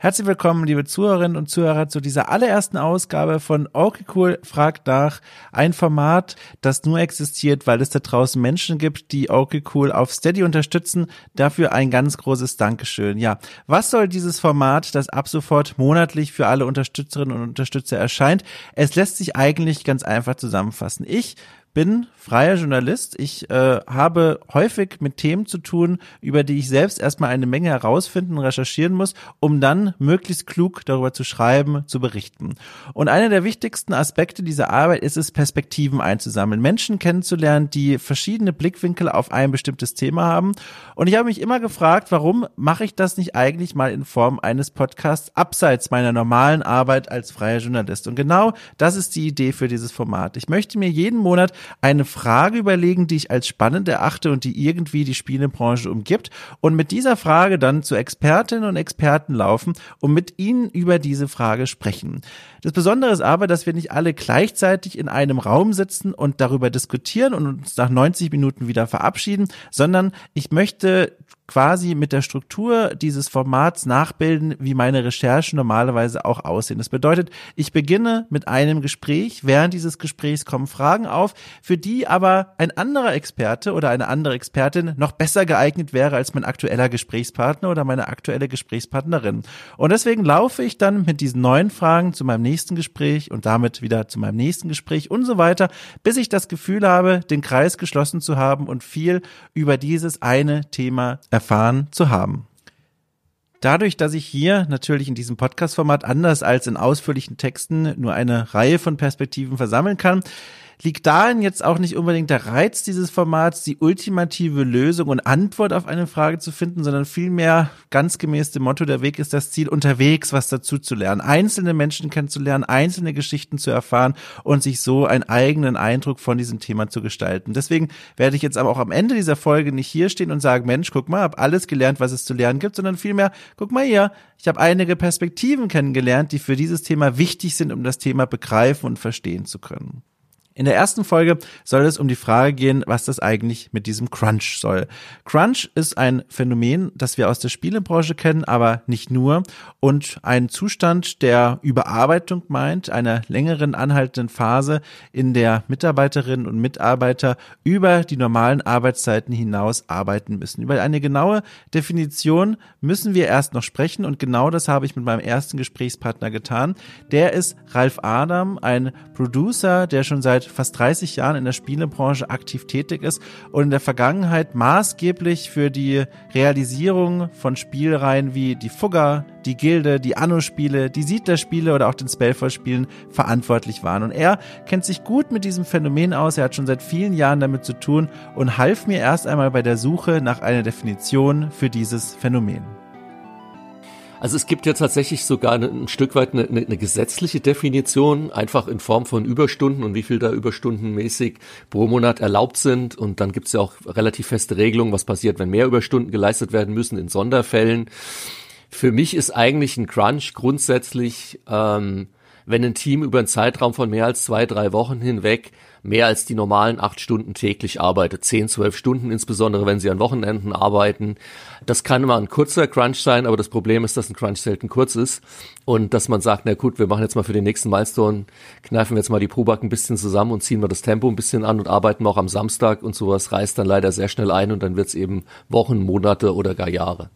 Herzlich willkommen, liebe Zuhörerinnen und Zuhörer, zu dieser allerersten Ausgabe von Okay Cool fragt nach. Ein Format, das nur existiert, weil es da draußen Menschen gibt, die Okay Cool auf Steady unterstützen. Dafür ein ganz großes Dankeschön. Ja, was soll dieses Format, das ab sofort monatlich für alle Unterstützerinnen und Unterstützer erscheint? Es lässt sich eigentlich ganz einfach zusammenfassen. Ich bin freier Journalist. Ich äh, habe häufig mit Themen zu tun, über die ich selbst erstmal eine Menge herausfinden recherchieren muss, um dann möglichst klug darüber zu schreiben, zu berichten. Und einer der wichtigsten Aspekte dieser Arbeit ist es, Perspektiven einzusammeln, Menschen kennenzulernen, die verschiedene Blickwinkel auf ein bestimmtes Thema haben. Und ich habe mich immer gefragt, warum mache ich das nicht eigentlich mal in Form eines Podcasts abseits meiner normalen Arbeit als freier Journalist? Und genau das ist die Idee für dieses Format. Ich möchte mir jeden Monat eine Frage überlegen, die ich als spannend erachte und die irgendwie die Spielebranche umgibt und mit dieser Frage dann zu Expertinnen und Experten laufen und mit ihnen über diese Frage sprechen. Das Besondere ist aber, dass wir nicht alle gleichzeitig in einem Raum sitzen und darüber diskutieren und uns nach 90 Minuten wieder verabschieden, sondern ich möchte quasi mit der Struktur dieses Formats nachbilden, wie meine Recherchen normalerweise auch aussehen. Das bedeutet, ich beginne mit einem Gespräch. Während dieses Gesprächs kommen Fragen auf, für die aber ein anderer Experte oder eine andere Expertin noch besser geeignet wäre als mein aktueller Gesprächspartner oder meine aktuelle Gesprächspartnerin. Und deswegen laufe ich dann mit diesen neuen Fragen zu meinem nächsten Gespräch und damit wieder zu meinem nächsten Gespräch und so weiter, bis ich das Gefühl habe, den Kreis geschlossen zu haben und viel über dieses eine Thema erfahren zu haben. Dadurch, dass ich hier natürlich in diesem Podcast-Format anders als in ausführlichen Texten nur eine Reihe von Perspektiven versammeln kann, liegt darin jetzt auch nicht unbedingt der Reiz dieses Formats, die ultimative Lösung und Antwort auf eine Frage zu finden, sondern vielmehr ganz gemäß dem Motto, der Weg ist das Ziel, unterwegs was dazu zu lernen, einzelne Menschen kennenzulernen, einzelne Geschichten zu erfahren und sich so einen eigenen Eindruck von diesem Thema zu gestalten. Deswegen werde ich jetzt aber auch am Ende dieser Folge nicht hier stehen und sagen, Mensch, guck mal, hab alles gelernt, was es zu lernen gibt, sondern vielmehr, guck mal hier, ich habe einige Perspektiven kennengelernt, die für dieses Thema wichtig sind, um das Thema begreifen und verstehen zu können. In der ersten Folge soll es um die Frage gehen, was das eigentlich mit diesem Crunch soll. Crunch ist ein Phänomen, das wir aus der Spielebranche kennen, aber nicht nur und ein Zustand der Überarbeitung meint, einer längeren anhaltenden Phase, in der Mitarbeiterinnen und Mitarbeiter über die normalen Arbeitszeiten hinaus arbeiten müssen. Über eine genaue Definition müssen wir erst noch sprechen und genau das habe ich mit meinem ersten Gesprächspartner getan. Der ist Ralf Adam, ein Producer, der schon seit fast 30 Jahren in der Spielebranche aktiv tätig ist und in der Vergangenheit maßgeblich für die Realisierung von Spielreihen wie die Fugger, die Gilde, die Anno-Spiele, die Siedler-Spiele oder auch den Spellforce-Spielen verantwortlich waren. Und er kennt sich gut mit diesem Phänomen aus, er hat schon seit vielen Jahren damit zu tun und half mir erst einmal bei der Suche nach einer Definition für dieses Phänomen. Also es gibt ja tatsächlich sogar ein Stück weit eine, eine, gesetzliche Definition, einfach in Form von Überstunden und wie viel da überstundenmäßig pro Monat erlaubt sind. Und dann gibt es ja auch relativ feste Regelungen, was passiert, wenn mehr Überstunden geleistet werden müssen in Sonderfällen. Für mich ist eigentlich ein Crunch grundsätzlich, ähm, wenn ein Team über einen Zeitraum von mehr als zwei, drei Wochen hinweg mehr als die normalen acht Stunden täglich arbeitet. Zehn, zwölf Stunden, insbesondere wenn sie an Wochenenden arbeiten. Das kann immer ein kurzer Crunch sein, aber das Problem ist, dass ein Crunch selten kurz ist. Und dass man sagt, na gut, wir machen jetzt mal für den nächsten Milestone, kneifen wir jetzt mal die Proback ein bisschen zusammen und ziehen wir das Tempo ein bisschen an und arbeiten auch am Samstag und sowas reißt dann leider sehr schnell ein und dann wird's eben Wochen, Monate oder gar Jahre.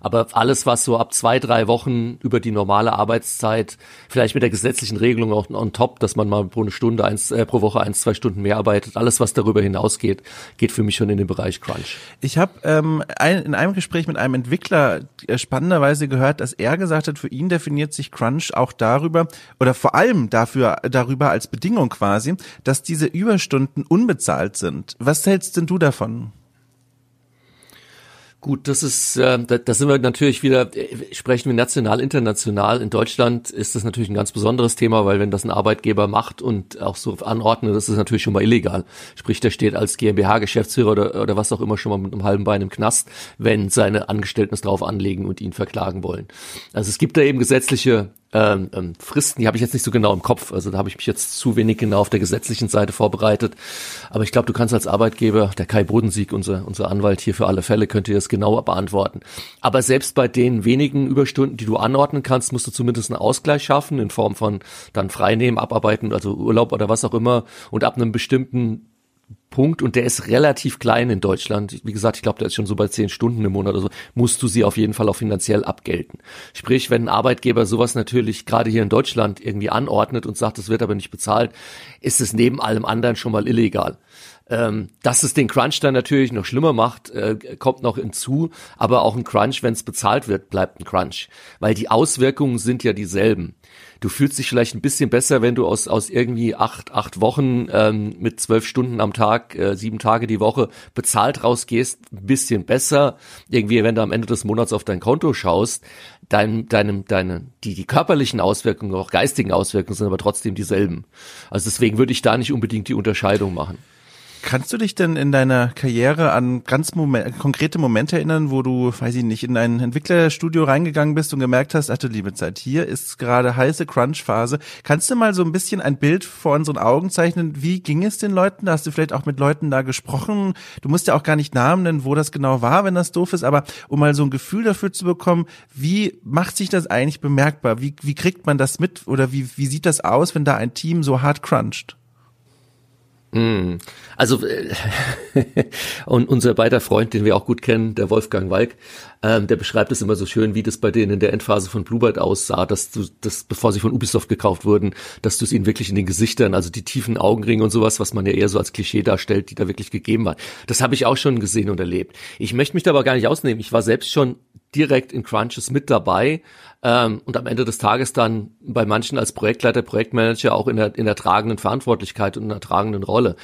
Aber alles, was so ab zwei, drei Wochen über die normale Arbeitszeit, vielleicht mit der gesetzlichen Regelung auch on top, dass man mal pro eine Stunde, eins, äh, pro Woche eins, zwei Stunden mehr arbeitet, alles, was darüber hinausgeht, geht für mich schon in den Bereich Crunch. Ich habe ähm, ein, in einem Gespräch mit einem Entwickler äh, spannenderweise gehört, dass er gesagt hat, für ihn definiert sich Crunch auch darüber oder vor allem dafür darüber als Bedingung quasi, dass diese Überstunden unbezahlt sind. Was hältst denn du davon? Gut, das ist, äh, da, da sind wir natürlich wieder, äh, sprechen wir national, international. In Deutschland ist das natürlich ein ganz besonderes Thema, weil wenn das ein Arbeitgeber macht und auch so anordnet, das ist natürlich schon mal illegal. Sprich, der steht als GmbH-Geschäftsführer oder, oder was auch immer schon mal mit einem halben Bein im Knast, wenn seine Angestellten es drauf anlegen und ihn verklagen wollen. Also es gibt da eben gesetzliche ähm, ähm, Fristen, die habe ich jetzt nicht so genau im Kopf. Also da habe ich mich jetzt zu wenig genau auf der gesetzlichen Seite vorbereitet. Aber ich glaube, du kannst als Arbeitgeber, der Kai Bodensieg, unser, unser Anwalt hier für alle Fälle, könnte das genauer beantworten. Aber selbst bei den wenigen Überstunden, die du anordnen kannst, musst du zumindest einen Ausgleich schaffen in Form von dann Freinehmen, Abarbeiten, also Urlaub oder was auch immer. Und ab einem bestimmten Punkt und der ist relativ klein in Deutschland. Wie gesagt, ich glaube, der ist schon so bei zehn Stunden im Monat oder so, musst du sie auf jeden Fall auch finanziell abgelten. Sprich, wenn ein Arbeitgeber sowas natürlich gerade hier in Deutschland irgendwie anordnet und sagt, es wird aber nicht bezahlt, ist es neben allem anderen schon mal illegal. Ähm, dass es den Crunch dann natürlich noch schlimmer macht, äh, kommt noch hinzu. Aber auch ein Crunch, wenn es bezahlt wird, bleibt ein Crunch. Weil die Auswirkungen sind ja dieselben. Du fühlst dich vielleicht ein bisschen besser, wenn du aus, aus irgendwie acht, acht Wochen ähm, mit zwölf Stunden am Tag, äh, sieben Tage die Woche bezahlt rausgehst, ein bisschen besser. Irgendwie, wenn du am Ende des Monats auf dein Konto schaust, dein, deinem, deine, die, die körperlichen Auswirkungen, auch geistigen Auswirkungen sind aber trotzdem dieselben. Also deswegen würde ich da nicht unbedingt die Unterscheidung machen. Kannst du dich denn in deiner Karriere an ganz Moment, konkrete Momente erinnern, wo du, weiß ich nicht, in ein Entwicklerstudio reingegangen bist und gemerkt hast, ach du liebe Zeit, hier ist gerade heiße Crunch-Phase. Kannst du mal so ein bisschen ein Bild vor unseren Augen zeichnen? Wie ging es den Leuten? Da hast du vielleicht auch mit Leuten da gesprochen. Du musst ja auch gar nicht Namen nennen, wo das genau war, wenn das doof ist, aber um mal so ein Gefühl dafür zu bekommen, wie macht sich das eigentlich bemerkbar? Wie, wie kriegt man das mit oder wie, wie sieht das aus, wenn da ein Team so hart cruncht? Mm. Also äh, und unser beider Freund, den wir auch gut kennen, der Wolfgang Walk, ähm, der beschreibt es immer so schön, wie das bei denen in der Endphase von Bluebird aussah, dass du das, bevor sie von Ubisoft gekauft wurden, dass du es ihnen wirklich in den Gesichtern, also die tiefen Augenringe und sowas, was man ja eher so als Klischee darstellt, die da wirklich gegeben war. Das habe ich auch schon gesehen und erlebt. Ich möchte mich da aber gar nicht ausnehmen. Ich war selbst schon direkt in Crunches mit dabei ähm, und am Ende des Tages dann bei manchen als Projektleiter, Projektmanager auch in der, in der tragenden Verantwortlichkeit und in der tragenden Rolle.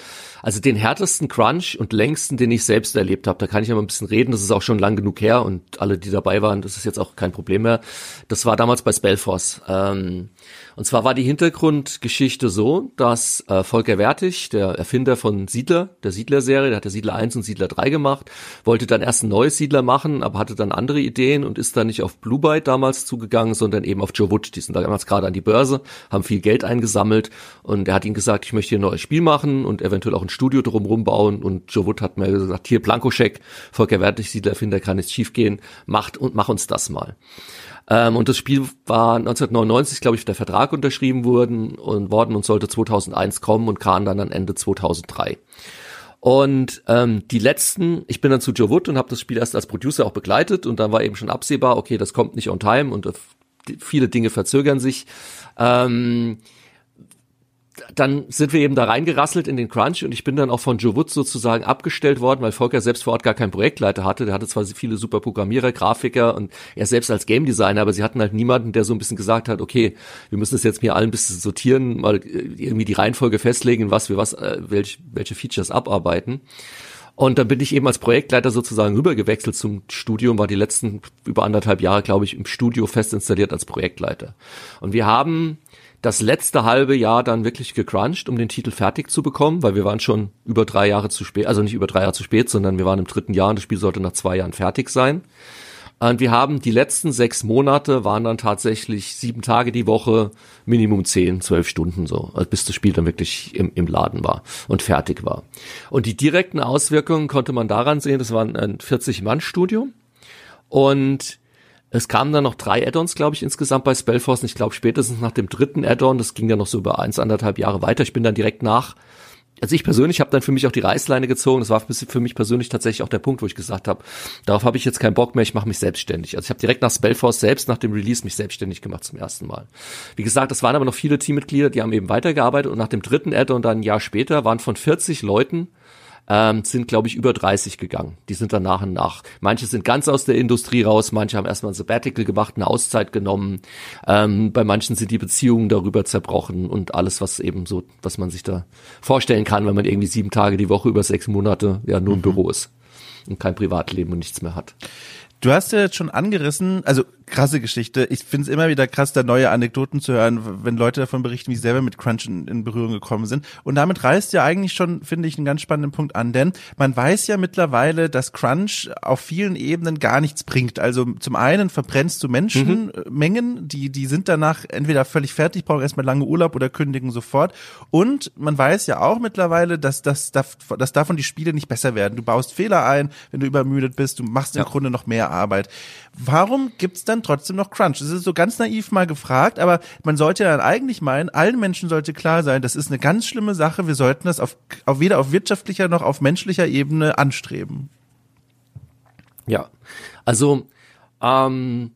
Also den härtesten Crunch und längsten, den ich selbst erlebt habe, da kann ich aber ein bisschen reden, das ist auch schon lang genug her und alle, die dabei waren, das ist jetzt auch kein Problem mehr. Das war damals bei Spellforce. Ähm, und zwar war die Hintergrundgeschichte so, dass äh, Volker Wertig, der Erfinder von Siedler, der Siedler-Serie, der hat der Siedler 1 und Siedler 3 gemacht, wollte dann erst ein neues Siedler machen, aber hatte dann andere Ideen und ist dann nicht auf Blue Byte damals zugegangen, sondern eben auf Joe Wood. Die sind damals gerade an die Börse, haben viel Geld eingesammelt und er hat ihm gesagt, ich möchte hier ein neues Spiel machen und eventuell auch ein Studio drumherum bauen und Joe Wood hat mir gesagt, hier Blankoscheck, Volker Wertig, Siedler-Erfinder, kann nichts schiefgehen, macht und mach uns das mal. Ähm, und das Spiel war 1999, glaube ich, der Vertrag unterschrieben worden und worden und sollte 2001 kommen und kam dann an Ende 2003. Und ähm, die letzten, ich bin dann zu Joe Wood und habe das Spiel erst als Producer auch begleitet und dann war eben schon absehbar, okay, das kommt nicht on time und äh, viele Dinge verzögern sich. Ähm, dann sind wir eben da reingerasselt in den Crunch und ich bin dann auch von Joe Wood sozusagen abgestellt worden, weil Volker selbst vor Ort gar keinen Projektleiter hatte. Der hatte zwar viele super Programmierer, Grafiker und er selbst als Game Designer, aber sie hatten halt niemanden, der so ein bisschen gesagt hat, okay, wir müssen es jetzt mir allen ein bisschen sortieren, mal irgendwie die Reihenfolge festlegen, was wir was, äh, welche, welche Features abarbeiten. Und dann bin ich eben als Projektleiter sozusagen rübergewechselt zum Studium, war die letzten über anderthalb Jahre, glaube ich, im Studio fest installiert als Projektleiter. Und wir haben das letzte halbe Jahr dann wirklich gecrunched, um den Titel fertig zu bekommen, weil wir waren schon über drei Jahre zu spät, also nicht über drei Jahre zu spät, sondern wir waren im dritten Jahr und das Spiel sollte nach zwei Jahren fertig sein. Und wir haben die letzten sechs Monate waren dann tatsächlich sieben Tage die Woche, Minimum zehn, zwölf Stunden so, also bis das Spiel dann wirklich im, im Laden war und fertig war. Und die direkten Auswirkungen konnte man daran sehen, das war ein 40-Mann-Studio und es kamen dann noch drei Add-ons, glaube ich, insgesamt bei Spellforce. Und ich glaube, spätestens nach dem dritten Add-on, das ging dann noch so über eins, anderthalb Jahre weiter. Ich bin dann direkt nach also ich persönlich habe dann für mich auch die Reißleine gezogen. Das war für mich persönlich tatsächlich auch der Punkt, wo ich gesagt habe, darauf habe ich jetzt keinen Bock mehr, ich mache mich selbstständig. Also ich habe direkt nach Spellforce selbst nach dem Release mich selbstständig gemacht zum ersten Mal. Wie gesagt, es waren aber noch viele Teammitglieder, die haben eben weitergearbeitet und nach dem dritten Add-on dann ein Jahr später waren von 40 Leuten ähm, sind, glaube ich, über 30 gegangen. Die sind dann nach und nach. Manche sind ganz aus der Industrie raus, manche haben erstmal ein Sabbatical gemacht, eine Auszeit genommen. Ähm, bei manchen sind die Beziehungen darüber zerbrochen und alles, was eben so, was man sich da vorstellen kann, wenn man irgendwie sieben Tage die Woche über sechs Monate ja nur im mhm. Büro ist und kein Privatleben und nichts mehr hat. Du hast ja jetzt schon angerissen, also krasse Geschichte. Ich finde es immer wieder krass, da neue Anekdoten zu hören, wenn Leute davon berichten, wie sie selber mit Crunch in, in Berührung gekommen sind. Und damit reißt ja eigentlich schon, finde ich, einen ganz spannenden Punkt an, denn man weiß ja mittlerweile, dass Crunch auf vielen Ebenen gar nichts bringt. Also zum einen verbrennst du Menschenmengen, mhm. die, die sind danach entweder völlig fertig, brauchen erstmal lange Urlaub oder kündigen sofort. Und man weiß ja auch mittlerweile, dass, dass, dass, davon die Spiele nicht besser werden. Du baust Fehler ein, wenn du übermüdet bist, du machst im Grunde noch mehr Arbeit. Warum gibt's dann trotzdem noch Crunch? Das ist so ganz naiv mal gefragt, aber man sollte dann eigentlich meinen, allen Menschen sollte klar sein, das ist eine ganz schlimme Sache. Wir sollten das auf, auf weder auf wirtschaftlicher noch auf menschlicher Ebene anstreben. Ja, also ähm,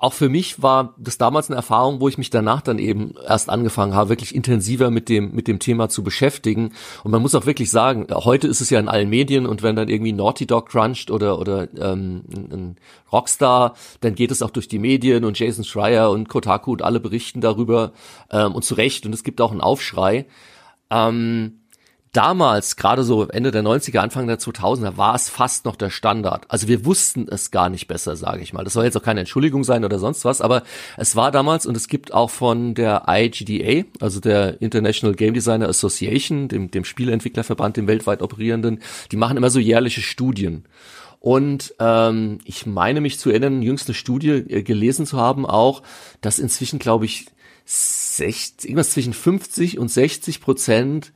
auch für mich war das damals eine Erfahrung, wo ich mich danach dann eben erst angefangen habe, wirklich intensiver mit dem, mit dem Thema zu beschäftigen. Und man muss auch wirklich sagen, heute ist es ja in allen Medien und wenn dann irgendwie Naughty Dog cruncht oder, oder ähm, ein Rockstar, dann geht es auch durch die Medien und Jason Schreier und Kotaku und alle berichten darüber ähm, und zu Recht. Und es gibt auch einen Aufschrei. Ähm, damals, gerade so Ende der 90er, Anfang der 2000er, war es fast noch der Standard. Also wir wussten es gar nicht besser, sage ich mal. Das soll jetzt auch keine Entschuldigung sein oder sonst was, aber es war damals und es gibt auch von der IGDA, also der International Game Designer Association, dem, dem Spieleentwicklerverband, dem weltweit operierenden, die machen immer so jährliche Studien. Und ähm, ich meine mich zu erinnern, jüngste Studie äh, gelesen zu haben auch, dass inzwischen, glaube ich, 60, irgendwas zwischen 50 und 60 Prozent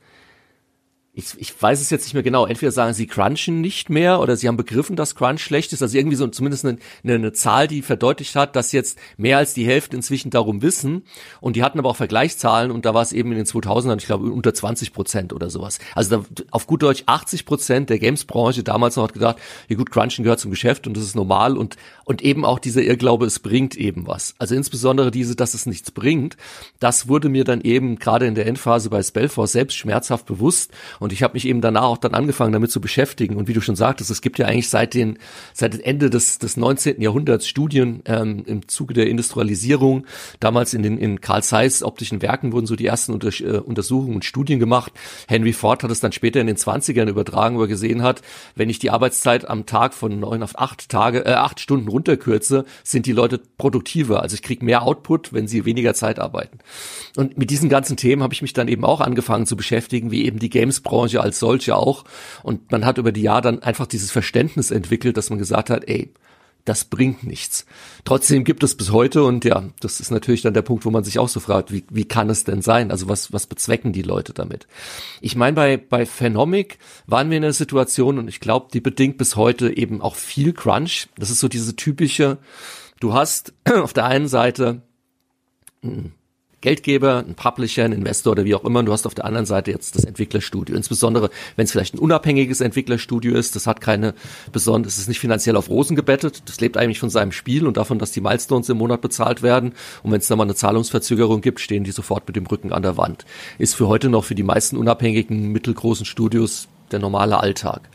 ich, ich weiß es jetzt nicht mehr genau, entweder sagen sie crunchen nicht mehr oder sie haben begriffen, dass Crunch schlecht ist, also irgendwie so zumindest eine, eine, eine Zahl, die verdeutlicht hat, dass jetzt mehr als die Hälfte inzwischen darum wissen. Und die hatten aber auch Vergleichszahlen und da war es eben in den 2000ern, ich glaube unter 20 Prozent oder sowas. Also da, auf gut Deutsch 80 Prozent der Games-Branche damals noch hat gedacht, ja gut, Crunchen gehört zum Geschäft und das ist normal. Und, und eben auch dieser Irrglaube, es bringt eben was. Also insbesondere diese, dass es nichts bringt, das wurde mir dann eben gerade in der Endphase bei Spellforce selbst schmerzhaft bewusst und ich habe mich eben danach auch dann angefangen, damit zu beschäftigen. Und wie du schon sagtest, es gibt ja eigentlich seit den seit Ende des, des 19. Jahrhunderts Studien ähm, im Zuge der Industrialisierung. Damals in den in Carl Zeiss optischen Werken wurden so die ersten Unter, äh, Untersuchungen und Studien gemacht. Henry Ford hat es dann später in den 20ern übertragen, wo er gesehen hat, wenn ich die Arbeitszeit am Tag von neun auf acht Tage, äh, acht Stunden runterkürze, sind die Leute produktiver. Also ich kriege mehr Output, wenn sie weniger Zeit arbeiten. Und mit diesen ganzen Themen habe ich mich dann eben auch angefangen zu beschäftigen, wie eben die Games-Branche als solche auch. Und man hat über die Jahre dann einfach dieses Verständnis entwickelt, dass man gesagt hat, ey, das bringt nichts. Trotzdem gibt es bis heute und ja, das ist natürlich dann der Punkt, wo man sich auch so fragt, wie, wie kann es denn sein? Also was, was bezwecken die Leute damit? Ich meine, bei, bei Phenomic waren wir in einer Situation und ich glaube, die bedingt bis heute eben auch viel Crunch. Das ist so diese typische, du hast auf der einen Seite hm, Geldgeber, ein Publisher, ein Investor oder wie auch immer. Und du hast auf der anderen Seite jetzt das Entwicklerstudio. Insbesondere, wenn es vielleicht ein unabhängiges Entwicklerstudio ist, das hat keine besondere, es ist nicht finanziell auf Rosen gebettet. Das lebt eigentlich von seinem Spiel und davon, dass die Milestones im Monat bezahlt werden. Und wenn es da mal eine Zahlungsverzögerung gibt, stehen die sofort mit dem Rücken an der Wand. Ist für heute noch für die meisten unabhängigen mittelgroßen Studios der normale Alltag.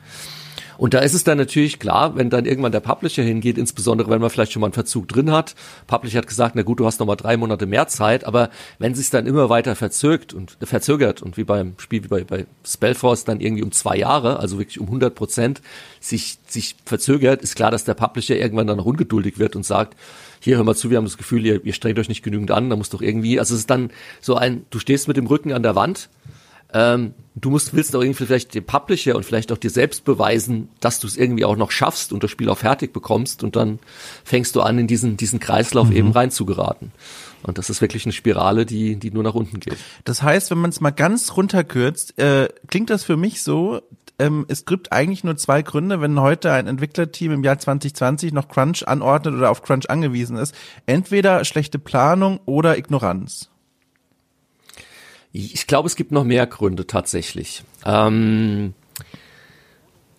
Und da ist es dann natürlich klar, wenn dann irgendwann der Publisher hingeht, insbesondere wenn man vielleicht schon mal einen Verzug drin hat. Publisher hat gesagt, na gut, du hast noch mal drei Monate mehr Zeit, aber wenn sich dann immer weiter verzögert und verzögert und wie beim Spiel wie bei, bei Spellforce dann irgendwie um zwei Jahre, also wirklich um 100 Prozent sich sich verzögert, ist klar, dass der Publisher irgendwann dann noch ungeduldig wird und sagt, hier hör mal zu, wir haben das Gefühl, ihr, ihr strengt euch nicht genügend an, da muss doch irgendwie, also es ist dann so ein, du stehst mit dem Rücken an der Wand ähm, du musst, willst auch irgendwie vielleicht dem Publisher und vielleicht auch dir selbst beweisen, dass du es irgendwie auch noch schaffst und das Spiel auch fertig bekommst und dann fängst du an, in diesen, diesen Kreislauf mhm. eben reinzugeraten. Und das ist wirklich eine Spirale, die, die nur nach unten geht. Das heißt, wenn man es mal ganz runterkürzt, äh, klingt das für mich so, ähm, es gibt eigentlich nur zwei Gründe, wenn heute ein Entwicklerteam im Jahr 2020 noch Crunch anordnet oder auf Crunch angewiesen ist. Entweder schlechte Planung oder Ignoranz. Ich glaube, es gibt noch mehr Gründe tatsächlich. Ähm,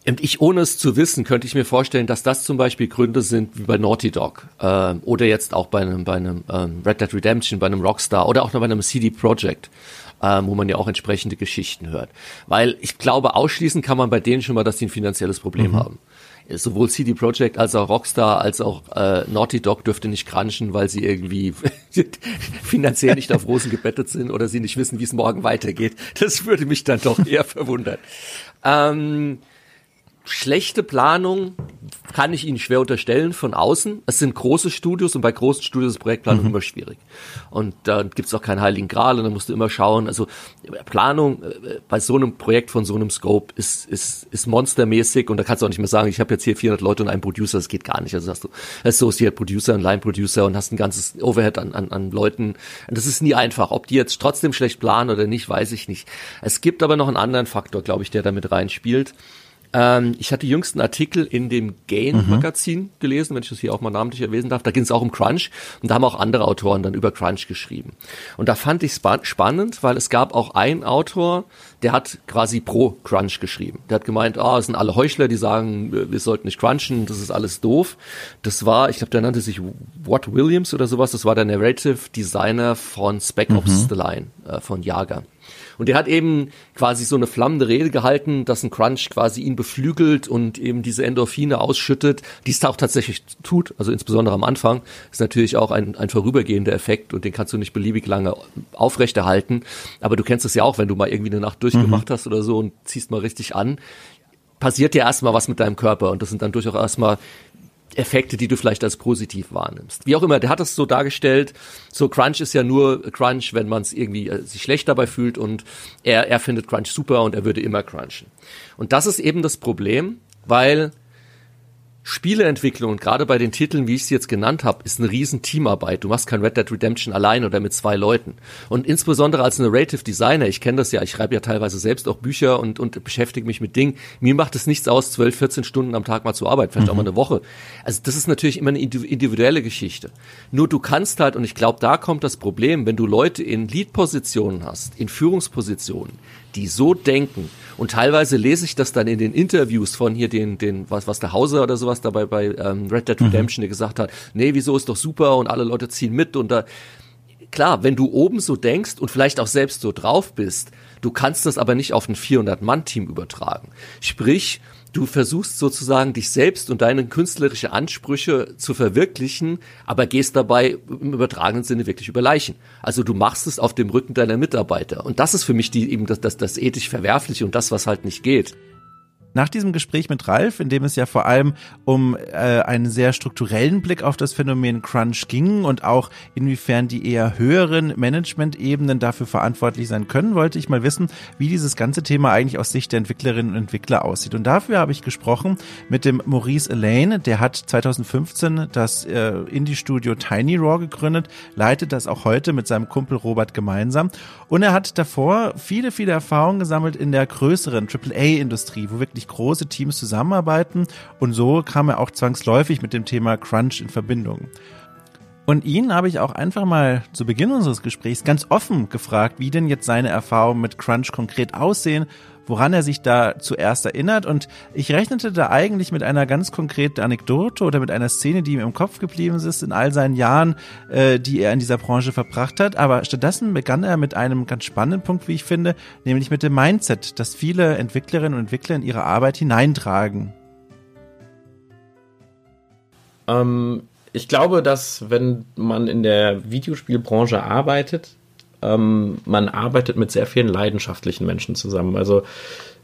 und ich, ohne es zu wissen, könnte ich mir vorstellen, dass das zum Beispiel Gründe sind wie bei Naughty Dog äh, oder jetzt auch bei einem, bei einem ähm, Red Dead Redemption, bei einem Rockstar oder auch noch bei einem CD Projekt, ähm, wo man ja auch entsprechende Geschichten hört. Weil ich glaube, ausschließen kann man bei denen schon mal, dass sie ein finanzielles Problem mhm. haben sowohl CD Projekt als auch Rockstar als auch äh, Naughty Dog dürfte nicht crunchen, weil sie irgendwie finanziell nicht auf Rosen gebettet sind oder sie nicht wissen, wie es morgen weitergeht. Das würde mich dann doch eher verwundern. Ähm, schlechte Planung kann ich Ihnen schwer unterstellen von außen. Es sind große Studios und bei großen Studios ist Projektplanung mhm. immer schwierig. Und da gibt's auch keinen heiligen Gral und da musst du immer schauen. Also Planung äh, bei so einem Projekt von so einem Scope ist, ist, ist monstermäßig und da kannst du auch nicht mehr sagen, ich habe jetzt hier 400 Leute und einen Producer, das geht gar nicht. Also hast du Associate Producer und Line Producer und hast ein ganzes Overhead an, an, an Leuten. Das ist nie einfach. Ob die jetzt trotzdem schlecht planen oder nicht, weiß ich nicht. Es gibt aber noch einen anderen Faktor, glaube ich, der damit reinspielt. Ähm, ich hatte jüngsten Artikel in dem Gain-Magazin mhm. gelesen, wenn ich das hier auch mal namentlich erwähnen darf. Da ging es auch um Crunch und da haben auch andere Autoren dann über Crunch geschrieben. Und da fand ich es spannend, weil es gab auch einen Autor, der hat quasi pro Crunch geschrieben. Der hat gemeint, ah, oh, es sind alle Heuchler, die sagen, wir sollten nicht crunchen, das ist alles doof. Das war, ich glaube, der nannte sich Watt Williams oder sowas, das war der Narrative Designer von Spec Ops mhm. The Line, äh, von Jager. Und der hat eben quasi so eine flammende Rede gehalten, dass ein Crunch quasi ihn beflügelt und eben diese Endorphine ausschüttet, die es auch tatsächlich tut, also insbesondere am Anfang, ist natürlich auch ein, ein vorübergehender Effekt und den kannst du nicht beliebig lange aufrechterhalten. Aber du kennst es ja auch, wenn du mal irgendwie eine Nacht durchgemacht mhm. hast oder so und ziehst mal richtig an, passiert dir erstmal was mit deinem Körper und das sind dann durchaus erstmal Effekte, die du vielleicht als positiv wahrnimmst. Wie auch immer, der hat das so dargestellt, so Crunch ist ja nur Crunch, wenn man es irgendwie äh, sich schlecht dabei fühlt und er, er findet Crunch super und er würde immer crunchen. Und das ist eben das Problem, weil Spieleentwicklung und gerade bei den Titeln, wie ich sie jetzt genannt habe, ist eine riesen Teamarbeit. Du machst kein Red Dead Redemption allein oder mit zwei Leuten. Und insbesondere als Narrative Designer, ich kenne das ja, ich schreibe ja teilweise selbst auch Bücher und, und beschäftige mich mit Dingen. Mir macht es nichts aus, 12, 14 Stunden am Tag mal zu arbeiten, vielleicht mhm. auch mal eine Woche. Also das ist natürlich immer eine individuelle Geschichte. Nur du kannst halt, und ich glaube, da kommt das Problem, wenn du Leute in Lead-Positionen hast, in Führungspositionen, die so denken. Und teilweise lese ich das dann in den Interviews von hier den, den, was, was der Hauser oder sowas dabei bei ähm, Red Dead mhm. Redemption, mhm. der gesagt hat, nee, wieso ist doch super und alle Leute ziehen mit und da, klar, wenn du oben so denkst und vielleicht auch selbst so drauf bist, du kannst das aber nicht auf ein 400-Mann-Team übertragen. Sprich, du versuchst sozusagen dich selbst und deine künstlerische Ansprüche zu verwirklichen, aber gehst dabei im übertragenen Sinne wirklich über Leichen. Also du machst es auf dem Rücken deiner Mitarbeiter. Und das ist für mich die, eben das, das, das ethisch Verwerfliche und das, was halt nicht geht. Nach diesem Gespräch mit Ralf, in dem es ja vor allem um äh, einen sehr strukturellen Blick auf das Phänomen Crunch ging und auch inwiefern die eher höheren Management-Ebenen dafür verantwortlich sein können, wollte ich mal wissen, wie dieses ganze Thema eigentlich aus Sicht der Entwicklerinnen und Entwickler aussieht. Und dafür habe ich gesprochen mit dem Maurice Elaine, der hat 2015 das äh, Indie-Studio Tiny Raw gegründet, leitet das auch heute mit seinem Kumpel Robert gemeinsam. Und er hat davor viele, viele Erfahrungen gesammelt in der größeren AAA-Industrie, wo wirklich wirklich große Teams zusammenarbeiten und so kam er auch zwangsläufig mit dem Thema Crunch in Verbindung. Und ihn habe ich auch einfach mal zu Beginn unseres Gesprächs ganz offen gefragt, wie denn jetzt seine Erfahrungen mit Crunch konkret aussehen woran er sich da zuerst erinnert. Und ich rechnete da eigentlich mit einer ganz konkreten Anekdote oder mit einer Szene, die ihm im Kopf geblieben ist in all seinen Jahren, äh, die er in dieser Branche verbracht hat. Aber stattdessen begann er mit einem ganz spannenden Punkt, wie ich finde, nämlich mit dem Mindset, das viele Entwicklerinnen und Entwickler in ihre Arbeit hineintragen. Ähm, ich glaube, dass wenn man in der Videospielbranche arbeitet, ähm, man arbeitet mit sehr vielen leidenschaftlichen Menschen zusammen. Also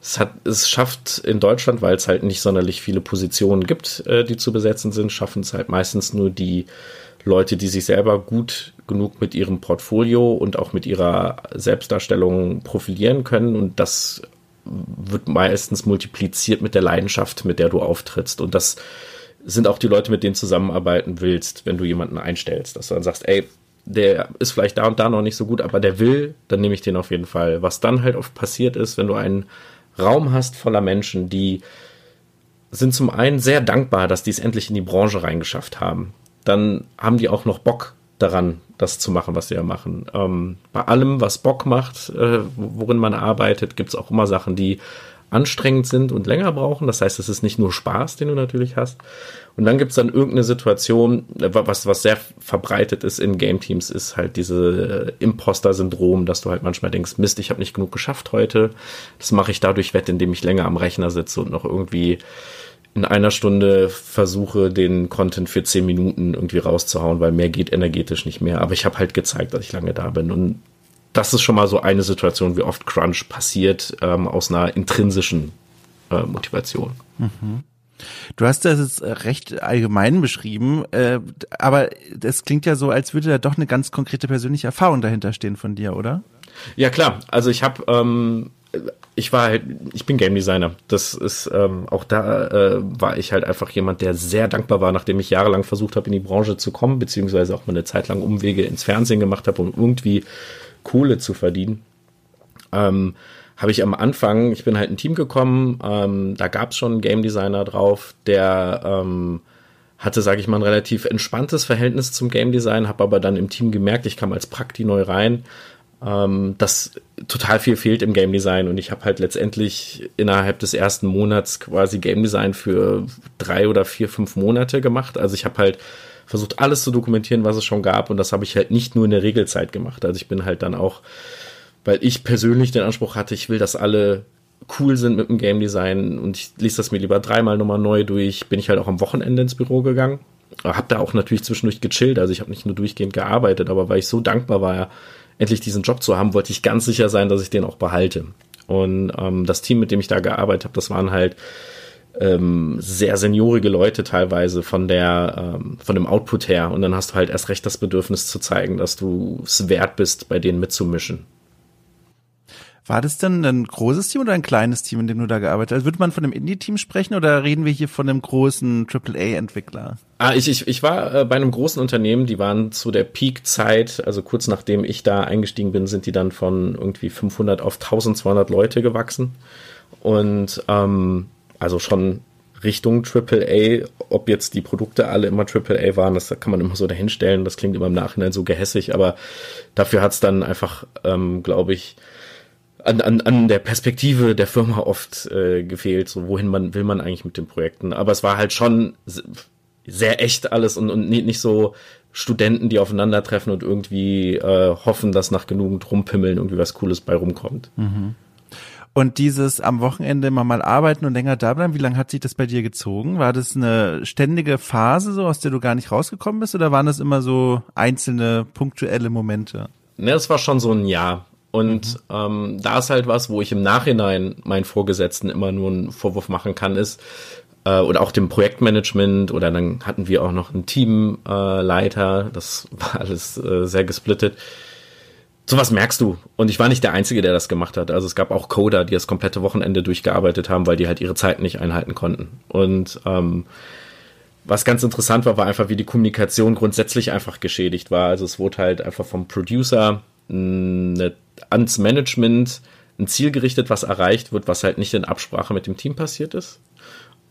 es hat, es schafft in Deutschland, weil es halt nicht sonderlich viele Positionen gibt, äh, die zu besetzen sind, schaffen es halt meistens nur die Leute, die sich selber gut genug mit ihrem Portfolio und auch mit ihrer Selbstdarstellung profilieren können. Und das wird meistens multipliziert mit der Leidenschaft, mit der du auftrittst. Und das sind auch die Leute, mit denen zusammenarbeiten willst, wenn du jemanden einstellst, dass du dann sagst, ey, der ist vielleicht da und da noch nicht so gut, aber der will, dann nehme ich den auf jeden Fall. Was dann halt oft passiert ist, wenn du einen Raum hast voller Menschen, die sind zum einen sehr dankbar, dass die es endlich in die Branche reingeschafft haben. Dann haben die auch noch Bock daran, das zu machen, was sie ja machen. Ähm, bei allem, was Bock macht, äh, worin man arbeitet, gibt es auch immer Sachen, die anstrengend sind und länger brauchen. Das heißt, es ist nicht nur Spaß, den du natürlich hast. Und dann gibt es dann irgendeine Situation, was, was sehr verbreitet ist in Game Teams, ist halt diese äh, Imposter-Syndrom, dass du halt manchmal denkst, Mist, ich habe nicht genug geschafft heute. Das mache ich dadurch wett, indem ich länger am Rechner sitze und noch irgendwie in einer Stunde versuche, den Content für zehn Minuten irgendwie rauszuhauen, weil mehr geht energetisch nicht mehr. Aber ich habe halt gezeigt, dass ich lange da bin. Und das ist schon mal so eine Situation, wie oft Crunch passiert, ähm, aus einer intrinsischen äh, Motivation. Mhm. Du hast das jetzt recht allgemein beschrieben, äh, aber das klingt ja so, als würde da doch eine ganz konkrete persönliche Erfahrung dahinter stehen von dir, oder? Ja klar, also ich habe, ähm, ich war halt, ich bin Game Designer. Das ist ähm, auch da äh, war ich halt einfach jemand, der sehr dankbar war, nachdem ich jahrelang versucht habe, in die Branche zu kommen, beziehungsweise auch mal eine Zeit lang Umwege ins Fernsehen gemacht habe, um irgendwie Kohle zu verdienen. Ähm, habe ich am Anfang, ich bin halt ein Team gekommen, ähm, da gab es schon einen Game Designer drauf, der ähm, hatte, sage ich mal, ein relativ entspanntes Verhältnis zum Game Design, habe aber dann im Team gemerkt, ich kam als Prakti neu rein, ähm, dass total viel fehlt im Game Design und ich habe halt letztendlich innerhalb des ersten Monats quasi Game Design für drei oder vier, fünf Monate gemacht. Also ich habe halt versucht, alles zu dokumentieren, was es schon gab und das habe ich halt nicht nur in der Regelzeit gemacht. Also ich bin halt dann auch weil ich persönlich den Anspruch hatte, ich will, dass alle cool sind mit dem Game Design und ich lese das mir lieber dreimal nochmal neu durch, bin ich halt auch am Wochenende ins Büro gegangen. Hab da auch natürlich zwischendurch gechillt, also ich habe nicht nur durchgehend gearbeitet, aber weil ich so dankbar war, endlich diesen Job zu haben, wollte ich ganz sicher sein, dass ich den auch behalte. Und ähm, das Team, mit dem ich da gearbeitet habe, das waren halt ähm, sehr seniorige Leute teilweise von der ähm, von dem Output her und dann hast du halt erst recht das Bedürfnis zu zeigen, dass du es wert bist, bei denen mitzumischen. War das denn ein großes Team oder ein kleines Team, in dem du da gearbeitet hast? Würde man von einem Indie-Team sprechen oder reden wir hier von einem großen AAA-Entwickler? Ah, ich, ich, ich war äh, bei einem großen Unternehmen, die waren zu der Peak-Zeit, also kurz nachdem ich da eingestiegen bin, sind die dann von irgendwie 500 auf 1200 Leute gewachsen. Und ähm, also schon Richtung AAA, ob jetzt die Produkte alle immer AAA waren, das kann man immer so dahinstellen, das klingt immer im Nachhinein so gehässig, aber dafür hat's dann einfach, ähm, glaube ich, an, an, an der Perspektive der Firma oft äh, gefehlt, so wohin man will man eigentlich mit den Projekten. Aber es war halt schon sehr echt alles und, und nicht so Studenten, die aufeinandertreffen und irgendwie äh, hoffen, dass nach genügend Rumpimmeln irgendwie was Cooles bei rumkommt. Mhm. Und dieses am Wochenende immer mal arbeiten und länger da bleiben, wie lange hat sich das bei dir gezogen? War das eine ständige Phase, so aus der du gar nicht rausgekommen bist, oder waren das immer so einzelne punktuelle Momente? Ne, es war schon so ein Jahr. Und mhm. ähm, da ist halt was, wo ich im Nachhinein meinen Vorgesetzten immer nur einen Vorwurf machen kann, ist, äh, oder auch dem Projektmanagement, oder dann hatten wir auch noch einen Teamleiter, äh, das war alles äh, sehr gesplittet. Sowas merkst du. Und ich war nicht der Einzige, der das gemacht hat. Also es gab auch Coder, die das komplette Wochenende durchgearbeitet haben, weil die halt ihre Zeit nicht einhalten konnten. Und ähm, was ganz interessant war, war einfach, wie die Kommunikation grundsätzlich einfach geschädigt war. Also es wurde halt einfach vom Producer eine ans Management ein Ziel gerichtet, was erreicht wird, was halt nicht in Absprache mit dem Team passiert ist.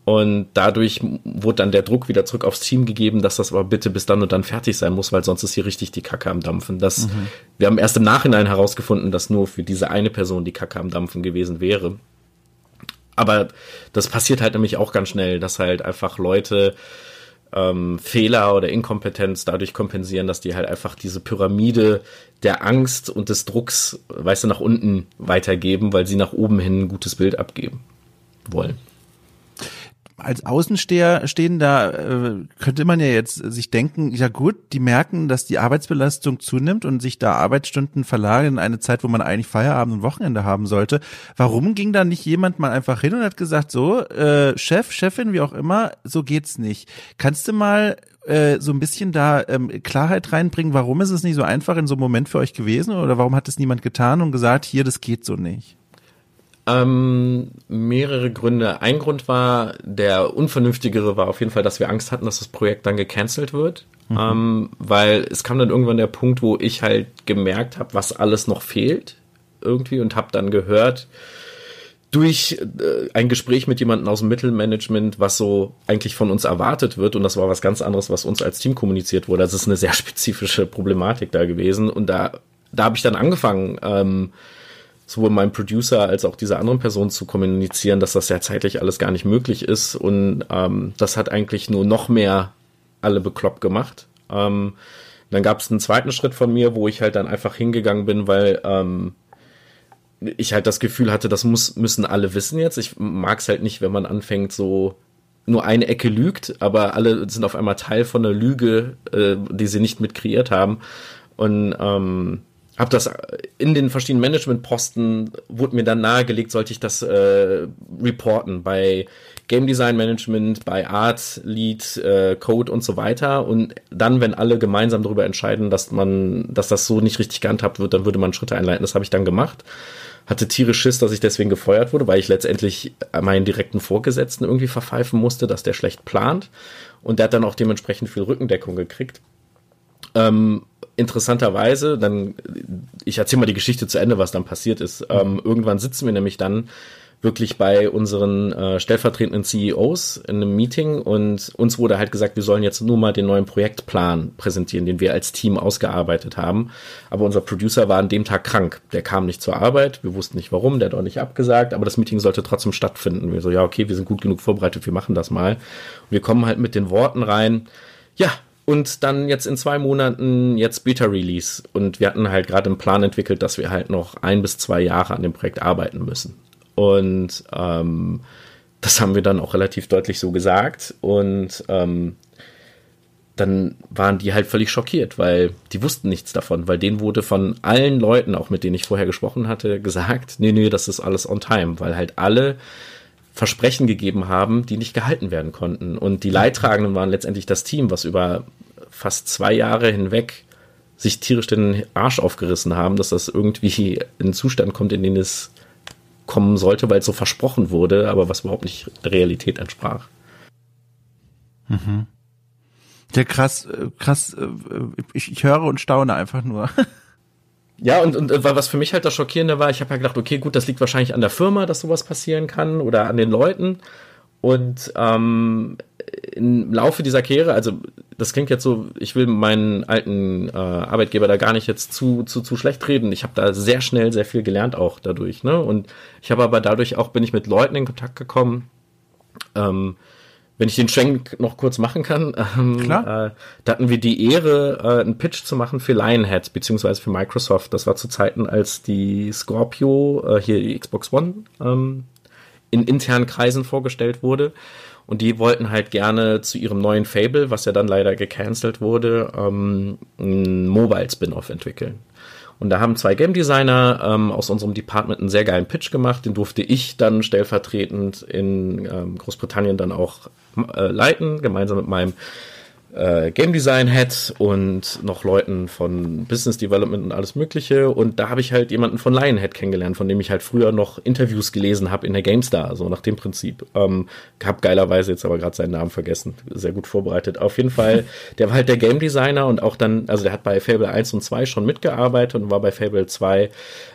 Und dadurch wurde dann der Druck wieder zurück aufs Team gegeben, dass das aber bitte bis dann und dann fertig sein muss, weil sonst ist hier richtig die Kacke am Dampfen. Das, mhm. Wir haben erst im Nachhinein herausgefunden, dass nur für diese eine Person die Kacke am Dampfen gewesen wäre. Aber das passiert halt nämlich auch ganz schnell, dass halt einfach Leute ähm, Fehler oder Inkompetenz dadurch kompensieren, dass die halt einfach diese Pyramide der Angst und des Drucks, weißt du, nach unten weitergeben, weil sie nach oben hin ein gutes Bild abgeben wollen als Außensteher stehen, da äh, könnte man ja jetzt sich denken, ja gut, die merken, dass die Arbeitsbelastung zunimmt und sich da Arbeitsstunden verlagern in eine Zeit, wo man eigentlich Feierabend und Wochenende haben sollte. Warum ging da nicht jemand mal einfach hin und hat gesagt, so, äh, Chef, Chefin, wie auch immer, so geht's nicht. Kannst du mal äh, so ein bisschen da ähm, Klarheit reinbringen, warum ist es nicht so einfach in so einem Moment für euch gewesen oder warum hat es niemand getan und gesagt, hier, das geht so nicht? Ähm, mehrere Gründe. Ein Grund war, der unvernünftigere war auf jeden Fall, dass wir Angst hatten, dass das Projekt dann gecancelt wird. Mhm. Ähm, weil es kam dann irgendwann der Punkt, wo ich halt gemerkt habe, was alles noch fehlt irgendwie und habe dann gehört durch äh, ein Gespräch mit jemandem aus dem Mittelmanagement, was so eigentlich von uns erwartet wird und das war was ganz anderes, was uns als Team kommuniziert wurde. Das ist eine sehr spezifische Problematik da gewesen und da da habe ich dann angefangen ähm, sowohl meinem Producer als auch dieser anderen Person zu kommunizieren, dass das ja zeitlich alles gar nicht möglich ist. Und ähm, das hat eigentlich nur noch mehr alle bekloppt gemacht. Ähm, dann gab es einen zweiten Schritt von mir, wo ich halt dann einfach hingegangen bin, weil ähm, ich halt das Gefühl hatte, das muss, müssen alle wissen jetzt. Ich mag es halt nicht, wenn man anfängt, so nur eine Ecke lügt, aber alle sind auf einmal Teil von einer Lüge, äh, die sie nicht mit kreiert haben. Und ähm, habe das in den verschiedenen Managementposten wurde mir dann nahegelegt, sollte ich das äh, reporten bei Game Design Management, bei Art, Lead, äh, Code und so weiter. Und dann, wenn alle gemeinsam darüber entscheiden, dass man, dass das so nicht richtig gehandhabt wird, dann würde man Schritte einleiten. Das habe ich dann gemacht. Hatte tierisch Schiss, dass ich deswegen gefeuert wurde, weil ich letztendlich meinen direkten Vorgesetzten irgendwie verpfeifen musste, dass der schlecht plant. Und der hat dann auch dementsprechend viel Rückendeckung gekriegt. Ähm, interessanterweise, dann, ich erzähle mal die Geschichte zu Ende, was dann passiert ist. Ähm, irgendwann sitzen wir nämlich dann wirklich bei unseren äh, stellvertretenden CEOs in einem Meeting und uns wurde halt gesagt, wir sollen jetzt nur mal den neuen Projektplan präsentieren, den wir als Team ausgearbeitet haben. Aber unser Producer war an dem Tag krank. Der kam nicht zur Arbeit. Wir wussten nicht warum. Der hat auch nicht abgesagt. Aber das Meeting sollte trotzdem stattfinden. Wir so, ja, okay, wir sind gut genug vorbereitet. Wir machen das mal. Und wir kommen halt mit den Worten rein. Ja, und dann jetzt in zwei Monaten jetzt Beta-Release. Und wir hatten halt gerade einen Plan entwickelt, dass wir halt noch ein bis zwei Jahre an dem Projekt arbeiten müssen. Und ähm, das haben wir dann auch relativ deutlich so gesagt. Und ähm, dann waren die halt völlig schockiert, weil die wussten nichts davon, weil denen wurde von allen Leuten, auch mit denen ich vorher gesprochen hatte, gesagt, nee, nee, das ist alles on time, weil halt alle Versprechen gegeben haben, die nicht gehalten werden konnten. Und die Leidtragenden waren letztendlich das Team, was über fast zwei Jahre hinweg sich tierisch den Arsch aufgerissen haben, dass das irgendwie in einen Zustand kommt, in den es kommen sollte, weil es so versprochen wurde, aber was überhaupt nicht der Realität entsprach. Mhm. Ja, krass, äh, krass, äh, ich, ich höre und staune einfach nur. Ja, und, und äh, was für mich halt das Schockierende war, ich habe ja gedacht, okay, gut, das liegt wahrscheinlich an der Firma, dass sowas passieren kann oder an den Leuten. Und ähm, im Laufe dieser Karriere, also das klingt jetzt so, ich will meinen alten äh, Arbeitgeber da gar nicht jetzt zu, zu, zu schlecht reden. Ich habe da sehr schnell sehr viel gelernt auch dadurch. Ne? Und ich habe aber dadurch auch, bin ich mit Leuten in Kontakt gekommen, ähm, wenn ich den Schwenk noch kurz machen kann, ähm, Klar. Äh, da hatten wir die Ehre, äh, einen Pitch zu machen für Lionhead, beziehungsweise für Microsoft. Das war zu Zeiten, als die Scorpio, äh, hier die Xbox One, ähm, in internen Kreisen vorgestellt wurde. Und die wollten halt gerne zu ihrem neuen Fable, was ja dann leider gecancelt wurde, ähm, ein Mobile-Spin-Off entwickeln. Und da haben zwei Game Designer ähm, aus unserem Department einen sehr geilen Pitch gemacht. Den durfte ich dann stellvertretend in ähm, Großbritannien dann auch äh, leiten, gemeinsam mit meinem äh, Game Design Head und noch Leuten von Business Development und alles Mögliche. Und da habe ich halt jemanden von Lionhead kennengelernt, von dem ich halt früher noch Interviews gelesen habe in der GameStar, so nach dem Prinzip. Ähm, hab geilerweise jetzt aber gerade seinen Namen vergessen. Sehr gut vorbereitet. Auf jeden Fall, der war halt der Game Designer und auch dann, also der hat bei Fable 1 und 2 schon mitgearbeitet und war bei Fable 2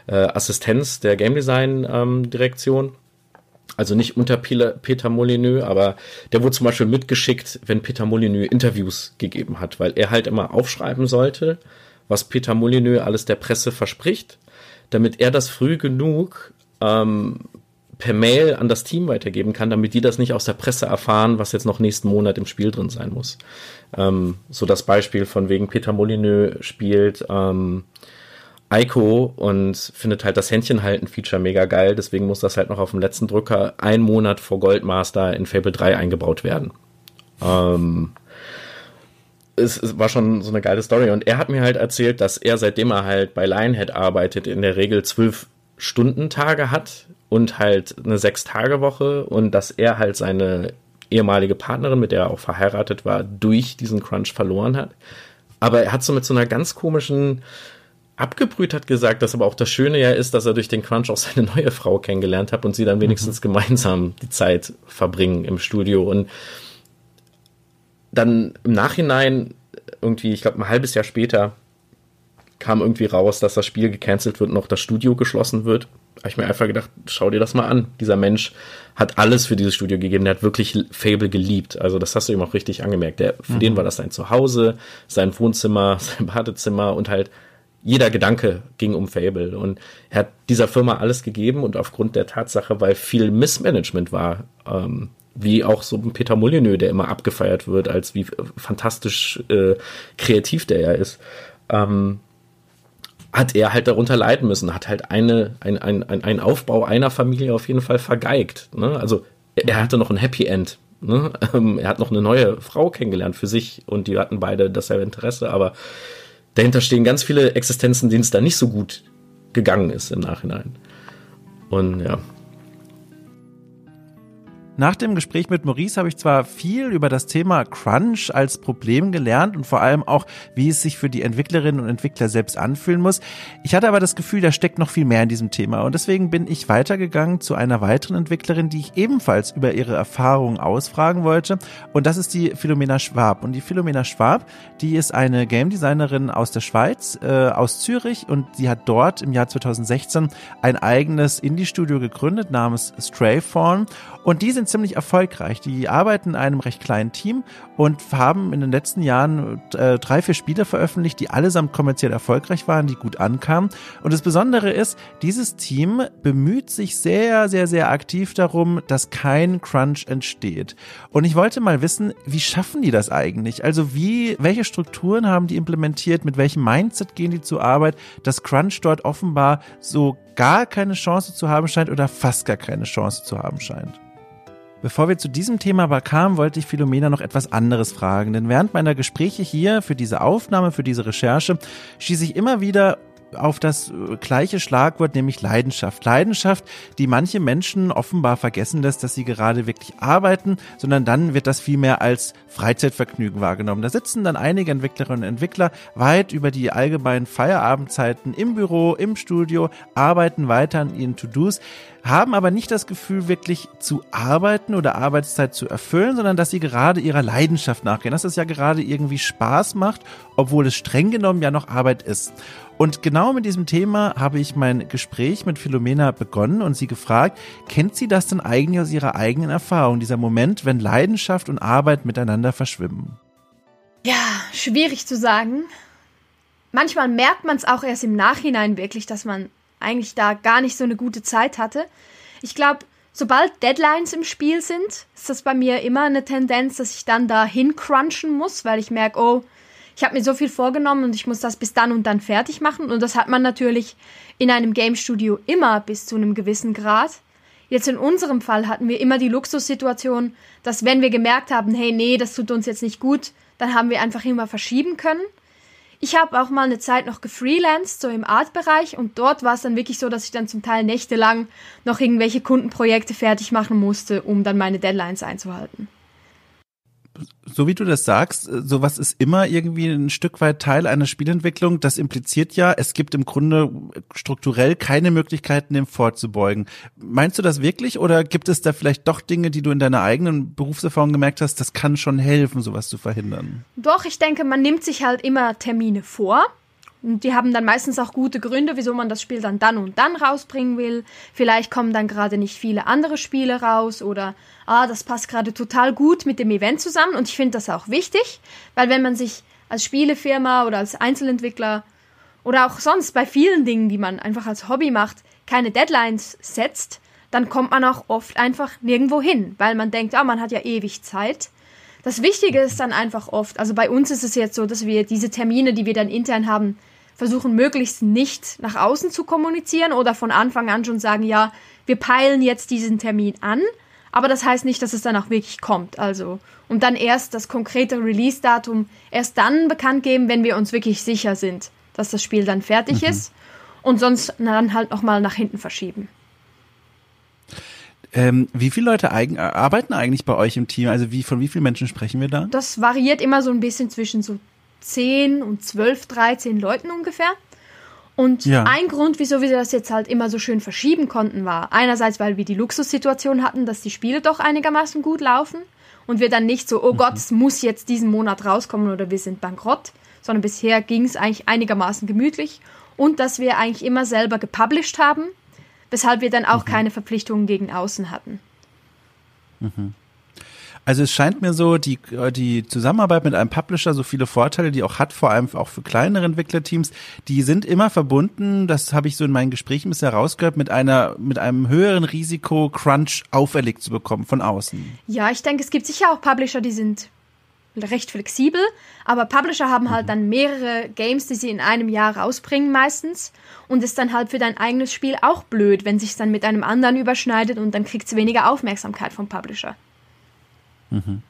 äh, Assistenz der Game Design ähm, Direktion also nicht unter Peter Molyneux, aber der wurde zum Beispiel mitgeschickt, wenn Peter Molyneux Interviews gegeben hat, weil er halt immer aufschreiben sollte, was Peter Molyneux alles der Presse verspricht, damit er das früh genug ähm, per Mail an das Team weitergeben kann, damit die das nicht aus der Presse erfahren, was jetzt noch nächsten Monat im Spiel drin sein muss. Ähm, so das Beispiel von wegen Peter Molyneux spielt ähm, Ico und findet halt das Händchenhalten-Feature mega geil. Deswegen muss das halt noch auf dem letzten Drücker einen Monat vor Goldmaster in Fable 3 eingebaut werden. Ähm, es, es, war schon so eine geile Story. Und er hat mir halt erzählt, dass er, seitdem er halt bei Lionhead arbeitet, in der Regel zwölf Stundentage hat und halt eine Sechs-Tage-Woche und dass er halt seine ehemalige Partnerin, mit der er auch verheiratet war, durch diesen Crunch verloren hat. Aber er hat so mit so einer ganz komischen abgebrüht hat gesagt, dass aber auch das Schöne ja ist, dass er durch den Crunch auch seine neue Frau kennengelernt hat und sie dann wenigstens mhm. gemeinsam die Zeit verbringen im Studio. Und dann im Nachhinein, irgendwie, ich glaube, ein halbes Jahr später, kam irgendwie raus, dass das Spiel gecancelt wird und auch das Studio geschlossen wird. Habe ich mir einfach gedacht, schau dir das mal an. Dieser Mensch hat alles für dieses Studio gegeben. Der hat wirklich Fable geliebt. Also das hast du ihm auch richtig angemerkt. Der, für mhm. den war das sein Zuhause, sein Wohnzimmer, sein Badezimmer und halt jeder Gedanke ging um Fable und er hat dieser Firma alles gegeben und aufgrund der Tatsache, weil viel Missmanagement war, ähm, wie auch so ein Peter Molyneux, der immer abgefeiert wird, als wie fantastisch äh, kreativ der er ist, ähm, hat er halt darunter leiden müssen, hat halt eine, ein, ein, ein, Aufbau einer Familie auf jeden Fall vergeigt. Ne? Also er, er hatte noch ein Happy End. Ne? Ähm, er hat noch eine neue Frau kennengelernt für sich und die hatten beide dasselbe Interesse, aber dahinter stehen ganz viele Existenzen, denen es da nicht so gut gegangen ist im Nachhinein. Und ja, nach dem Gespräch mit Maurice habe ich zwar viel über das Thema Crunch als Problem gelernt und vor allem auch, wie es sich für die Entwicklerinnen und Entwickler selbst anfühlen muss. Ich hatte aber das Gefühl, da steckt noch viel mehr in diesem Thema und deswegen bin ich weitergegangen zu einer weiteren Entwicklerin, die ich ebenfalls über ihre Erfahrungen ausfragen wollte und das ist die Philomena Schwab. Und die Philomena Schwab, die ist eine Game Designerin aus der Schweiz, äh, aus Zürich und sie hat dort im Jahr 2016 ein eigenes Indie-Studio gegründet namens Strayfawn und die sind ziemlich erfolgreich. Die arbeiten in einem recht kleinen Team und haben in den letzten Jahren äh, drei, vier Spiele veröffentlicht, die allesamt kommerziell erfolgreich waren, die gut ankamen. Und das Besondere ist, dieses Team bemüht sich sehr, sehr, sehr aktiv darum, dass kein Crunch entsteht. Und ich wollte mal wissen, wie schaffen die das eigentlich? Also wie, welche Strukturen haben die implementiert? Mit welchem Mindset gehen die zur Arbeit, dass Crunch dort offenbar so gar keine Chance zu haben scheint oder fast gar keine Chance zu haben scheint? Bevor wir zu diesem Thema aber kamen, wollte ich Philomena noch etwas anderes fragen. Denn während meiner Gespräche hier für diese Aufnahme, für diese Recherche, schieße ich immer wieder auf das äh, gleiche Schlagwort, nämlich Leidenschaft. Leidenschaft, die manche Menschen offenbar vergessen lässt, dass sie gerade wirklich arbeiten, sondern dann wird das vielmehr als Freizeitvergnügen wahrgenommen. Da sitzen dann einige Entwicklerinnen und Entwickler weit über die allgemeinen Feierabendzeiten im Büro, im Studio, arbeiten weiter an ihren To-Dos haben aber nicht das Gefühl, wirklich zu arbeiten oder Arbeitszeit zu erfüllen, sondern dass sie gerade ihrer Leidenschaft nachgehen, dass es ja gerade irgendwie Spaß macht, obwohl es streng genommen ja noch Arbeit ist. Und genau mit diesem Thema habe ich mein Gespräch mit Philomena begonnen und sie gefragt, kennt sie das denn eigentlich aus ihrer eigenen Erfahrung, dieser Moment, wenn Leidenschaft und Arbeit miteinander verschwimmen? Ja, schwierig zu sagen. Manchmal merkt man es auch erst im Nachhinein wirklich, dass man eigentlich da gar nicht so eine gute Zeit hatte. Ich glaube, sobald Deadlines im Spiel sind, ist das bei mir immer eine Tendenz, dass ich dann da hincrunchen muss, weil ich merke, oh, ich habe mir so viel vorgenommen und ich muss das bis dann und dann fertig machen. Und das hat man natürlich in einem Game Studio immer bis zu einem gewissen Grad. Jetzt in unserem Fall hatten wir immer die Luxussituation, dass wenn wir gemerkt haben, hey, nee, das tut uns jetzt nicht gut, dann haben wir einfach immer verschieben können. Ich habe auch mal eine Zeit noch gefreelanced, so im Art-Bereich, und dort war es dann wirklich so, dass ich dann zum Teil nächtelang noch irgendwelche Kundenprojekte fertig machen musste, um dann meine Deadlines einzuhalten so wie du das sagst, sowas ist immer irgendwie ein Stück weit Teil einer Spielentwicklung. Das impliziert ja, es gibt im Grunde strukturell keine Möglichkeiten, dem vorzubeugen. Meinst du das wirklich oder gibt es da vielleicht doch Dinge, die du in deiner eigenen Berufserfahrung gemerkt hast, das kann schon helfen, sowas zu verhindern? Doch, ich denke, man nimmt sich halt immer Termine vor und die haben dann meistens auch gute Gründe, wieso man das Spiel dann dann und dann rausbringen will. Vielleicht kommen dann gerade nicht viele andere Spiele raus oder ah, das passt gerade total gut mit dem Event zusammen. Und ich finde das auch wichtig, weil wenn man sich als Spielefirma oder als Einzelentwickler oder auch sonst bei vielen Dingen, die man einfach als Hobby macht, keine Deadlines setzt, dann kommt man auch oft einfach nirgendwo hin, weil man denkt, ah, man hat ja ewig Zeit. Das Wichtige ist dann einfach oft, also bei uns ist es jetzt so, dass wir diese Termine, die wir dann intern haben, versuchen möglichst nicht nach außen zu kommunizieren oder von Anfang an schon sagen, ja, wir peilen jetzt diesen Termin an, aber das heißt nicht, dass es dann auch wirklich kommt. Also, und dann erst das konkrete Release-Datum erst dann bekannt geben, wenn wir uns wirklich sicher sind, dass das Spiel dann fertig mhm. ist und sonst dann halt nochmal nach hinten verschieben. Ähm, wie viele Leute eigen, arbeiten eigentlich bei euch im Team? Also wie, von wie vielen Menschen sprechen wir da? Das variiert immer so ein bisschen zwischen so 10 und 12, 13 Leuten ungefähr. Und ja. ein Grund, wieso wir das jetzt halt immer so schön verschieben konnten, war einerseits, weil wir die Luxussituation hatten, dass die Spiele doch einigermaßen gut laufen und wir dann nicht so, oh Gott, es muss jetzt diesen Monat rauskommen oder wir sind bankrott, sondern bisher ging es eigentlich einigermaßen gemütlich und dass wir eigentlich immer selber gepublished haben, weshalb wir dann auch mhm. keine Verpflichtungen gegen außen hatten. Mhm. Also es scheint mir so, die, die Zusammenarbeit mit einem Publisher, so viele Vorteile, die auch hat, vor allem auch für kleinere Entwicklerteams, die sind immer verbunden, das habe ich so in meinen Gesprächen bisher rausgehört, mit einer, mit einem höheren Risiko, Crunch auferlegt zu bekommen von außen. Ja, ich denke, es gibt sicher auch Publisher, die sind recht flexibel, aber Publisher haben halt mhm. dann mehrere Games, die sie in einem Jahr rausbringen meistens und ist dann halt für dein eigenes Spiel auch blöd, wenn sich dann mit einem anderen überschneidet und dann kriegt es weniger Aufmerksamkeit vom Publisher. Mhm.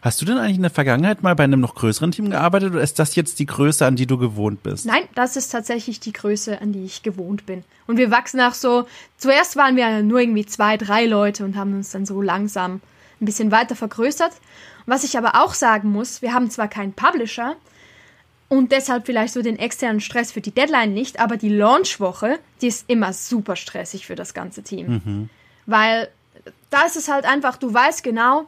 Hast du denn eigentlich in der Vergangenheit mal bei einem noch größeren Team gearbeitet oder ist das jetzt die Größe, an die du gewohnt bist? Nein, das ist tatsächlich die Größe, an die ich gewohnt bin. Und wir wachsen auch so, zuerst waren wir nur irgendwie zwei, drei Leute und haben uns dann so langsam ein bisschen weiter vergrößert. Was ich aber auch sagen muss, wir haben zwar keinen Publisher und deshalb vielleicht so den externen Stress für die Deadline nicht, aber die Launchwoche, die ist immer super stressig für das ganze Team. Mhm. Weil da ist es halt einfach, du weißt genau,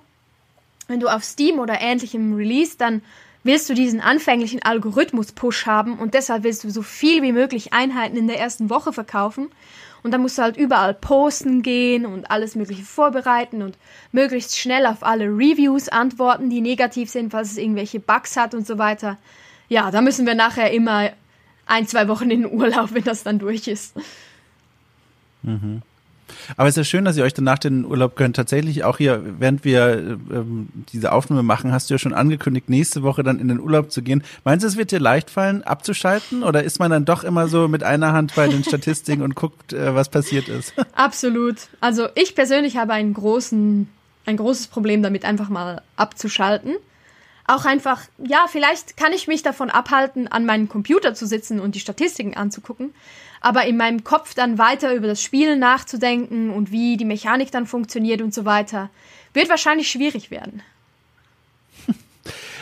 wenn du auf Steam oder ähnlichem Release, dann willst du diesen anfänglichen Algorithmus-Push haben und deshalb willst du so viel wie möglich Einheiten in der ersten Woche verkaufen. Und dann musst du halt überall posten gehen und alles Mögliche vorbereiten und möglichst schnell auf alle Reviews antworten, die negativ sind, falls es irgendwelche Bugs hat und so weiter. Ja, da müssen wir nachher immer ein, zwei Wochen in den Urlaub, wenn das dann durch ist. Mhm. Aber es ist ja schön, dass ihr euch danach den Urlaub gönnt. Tatsächlich auch hier, während wir ähm, diese Aufnahme machen, hast du ja schon angekündigt, nächste Woche dann in den Urlaub zu gehen. Meinst du, es wird dir leicht fallen, abzuschalten? Oder ist man dann doch immer so mit einer Hand bei den Statistiken und guckt, äh, was passiert ist? Absolut. Also ich persönlich habe einen großen, ein großes Problem damit, einfach mal abzuschalten auch einfach, ja, vielleicht kann ich mich davon abhalten, an meinem Computer zu sitzen und die Statistiken anzugucken, aber in meinem Kopf dann weiter über das Spielen nachzudenken und wie die Mechanik dann funktioniert und so weiter, wird wahrscheinlich schwierig werden.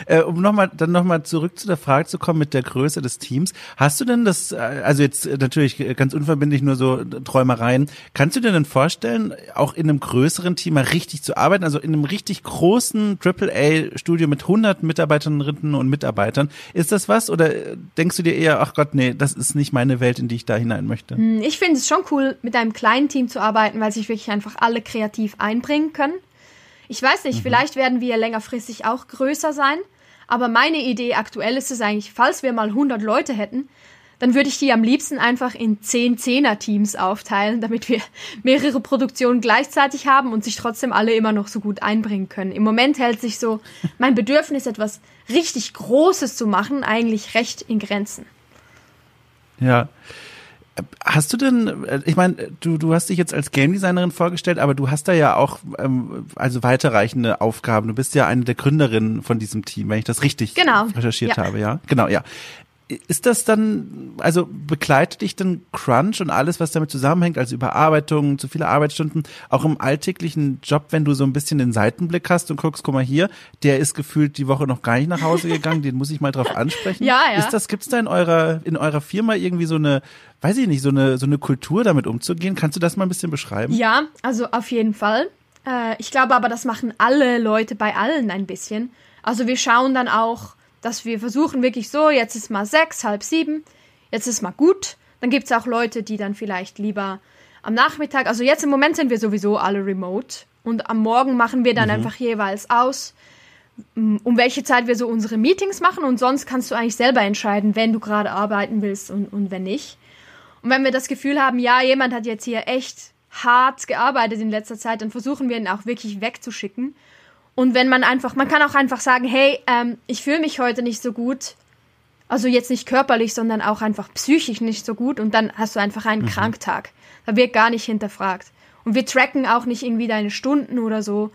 Äh, um nochmal, dann nochmal zurück zu der Frage zu kommen mit der Größe des Teams. Hast du denn das, äh, also jetzt natürlich ganz unverbindlich nur so Träumereien, kannst du dir denn vorstellen, auch in einem größeren Team mal richtig zu arbeiten, also in einem richtig großen AAA-Studio mit 100 Mitarbeiterinnen und Mitarbeitern, ist das was oder denkst du dir eher, ach Gott, nee, das ist nicht meine Welt, in die ich da hinein möchte? Hm, ich finde es schon cool, mit einem kleinen Team zu arbeiten, weil sich wirklich einfach alle kreativ einbringen können. Ich weiß nicht, mhm. vielleicht werden wir längerfristig auch größer sein. Aber meine Idee aktuell ist es eigentlich, falls wir mal 100 Leute hätten, dann würde ich die am liebsten einfach in 10 Zehner-Teams aufteilen, damit wir mehrere Produktionen gleichzeitig haben und sich trotzdem alle immer noch so gut einbringen können. Im Moment hält sich so mein Bedürfnis, etwas richtig Großes zu machen, eigentlich recht in Grenzen. Ja. Hast du denn, ich meine, du, du hast dich jetzt als Game Designerin vorgestellt, aber du hast da ja auch ähm, also weiterreichende Aufgaben. Du bist ja eine der Gründerinnen von diesem Team, wenn ich das richtig genau. recherchiert ja. habe, ja? Genau, ja ist das dann, also begleitet dich denn Crunch und alles, was damit zusammenhängt, also Überarbeitung, zu viele Arbeitsstunden, auch im alltäglichen Job, wenn du so ein bisschen den Seitenblick hast und guckst, guck mal hier, der ist gefühlt die Woche noch gar nicht nach Hause gegangen, den muss ich mal drauf ansprechen. Ja, ja. Ist das, gibt's da in eurer, in eurer Firma irgendwie so eine, weiß ich nicht, so eine, so eine Kultur damit umzugehen? Kannst du das mal ein bisschen beschreiben? Ja, also auf jeden Fall. Äh, ich glaube aber, das machen alle Leute bei allen ein bisschen. Also wir schauen dann auch, dass wir versuchen wirklich so, jetzt ist mal sechs, halb sieben, jetzt ist mal gut. Dann gibt es auch Leute, die dann vielleicht lieber am Nachmittag, also jetzt im Moment sind wir sowieso alle remote und am Morgen machen wir dann mhm. einfach jeweils aus, um welche Zeit wir so unsere Meetings machen und sonst kannst du eigentlich selber entscheiden, wenn du gerade arbeiten willst und, und wenn nicht. Und wenn wir das Gefühl haben, ja, jemand hat jetzt hier echt hart gearbeitet in letzter Zeit, dann versuchen wir ihn auch wirklich wegzuschicken und wenn man einfach, man kann auch einfach sagen, hey, ähm, ich fühle mich heute nicht so gut. Also jetzt nicht körperlich, sondern auch einfach psychisch nicht so gut. Und dann hast du einfach einen mhm. Kranktag. Da wird gar nicht hinterfragt. Und wir tracken auch nicht irgendwie deine Stunden oder so,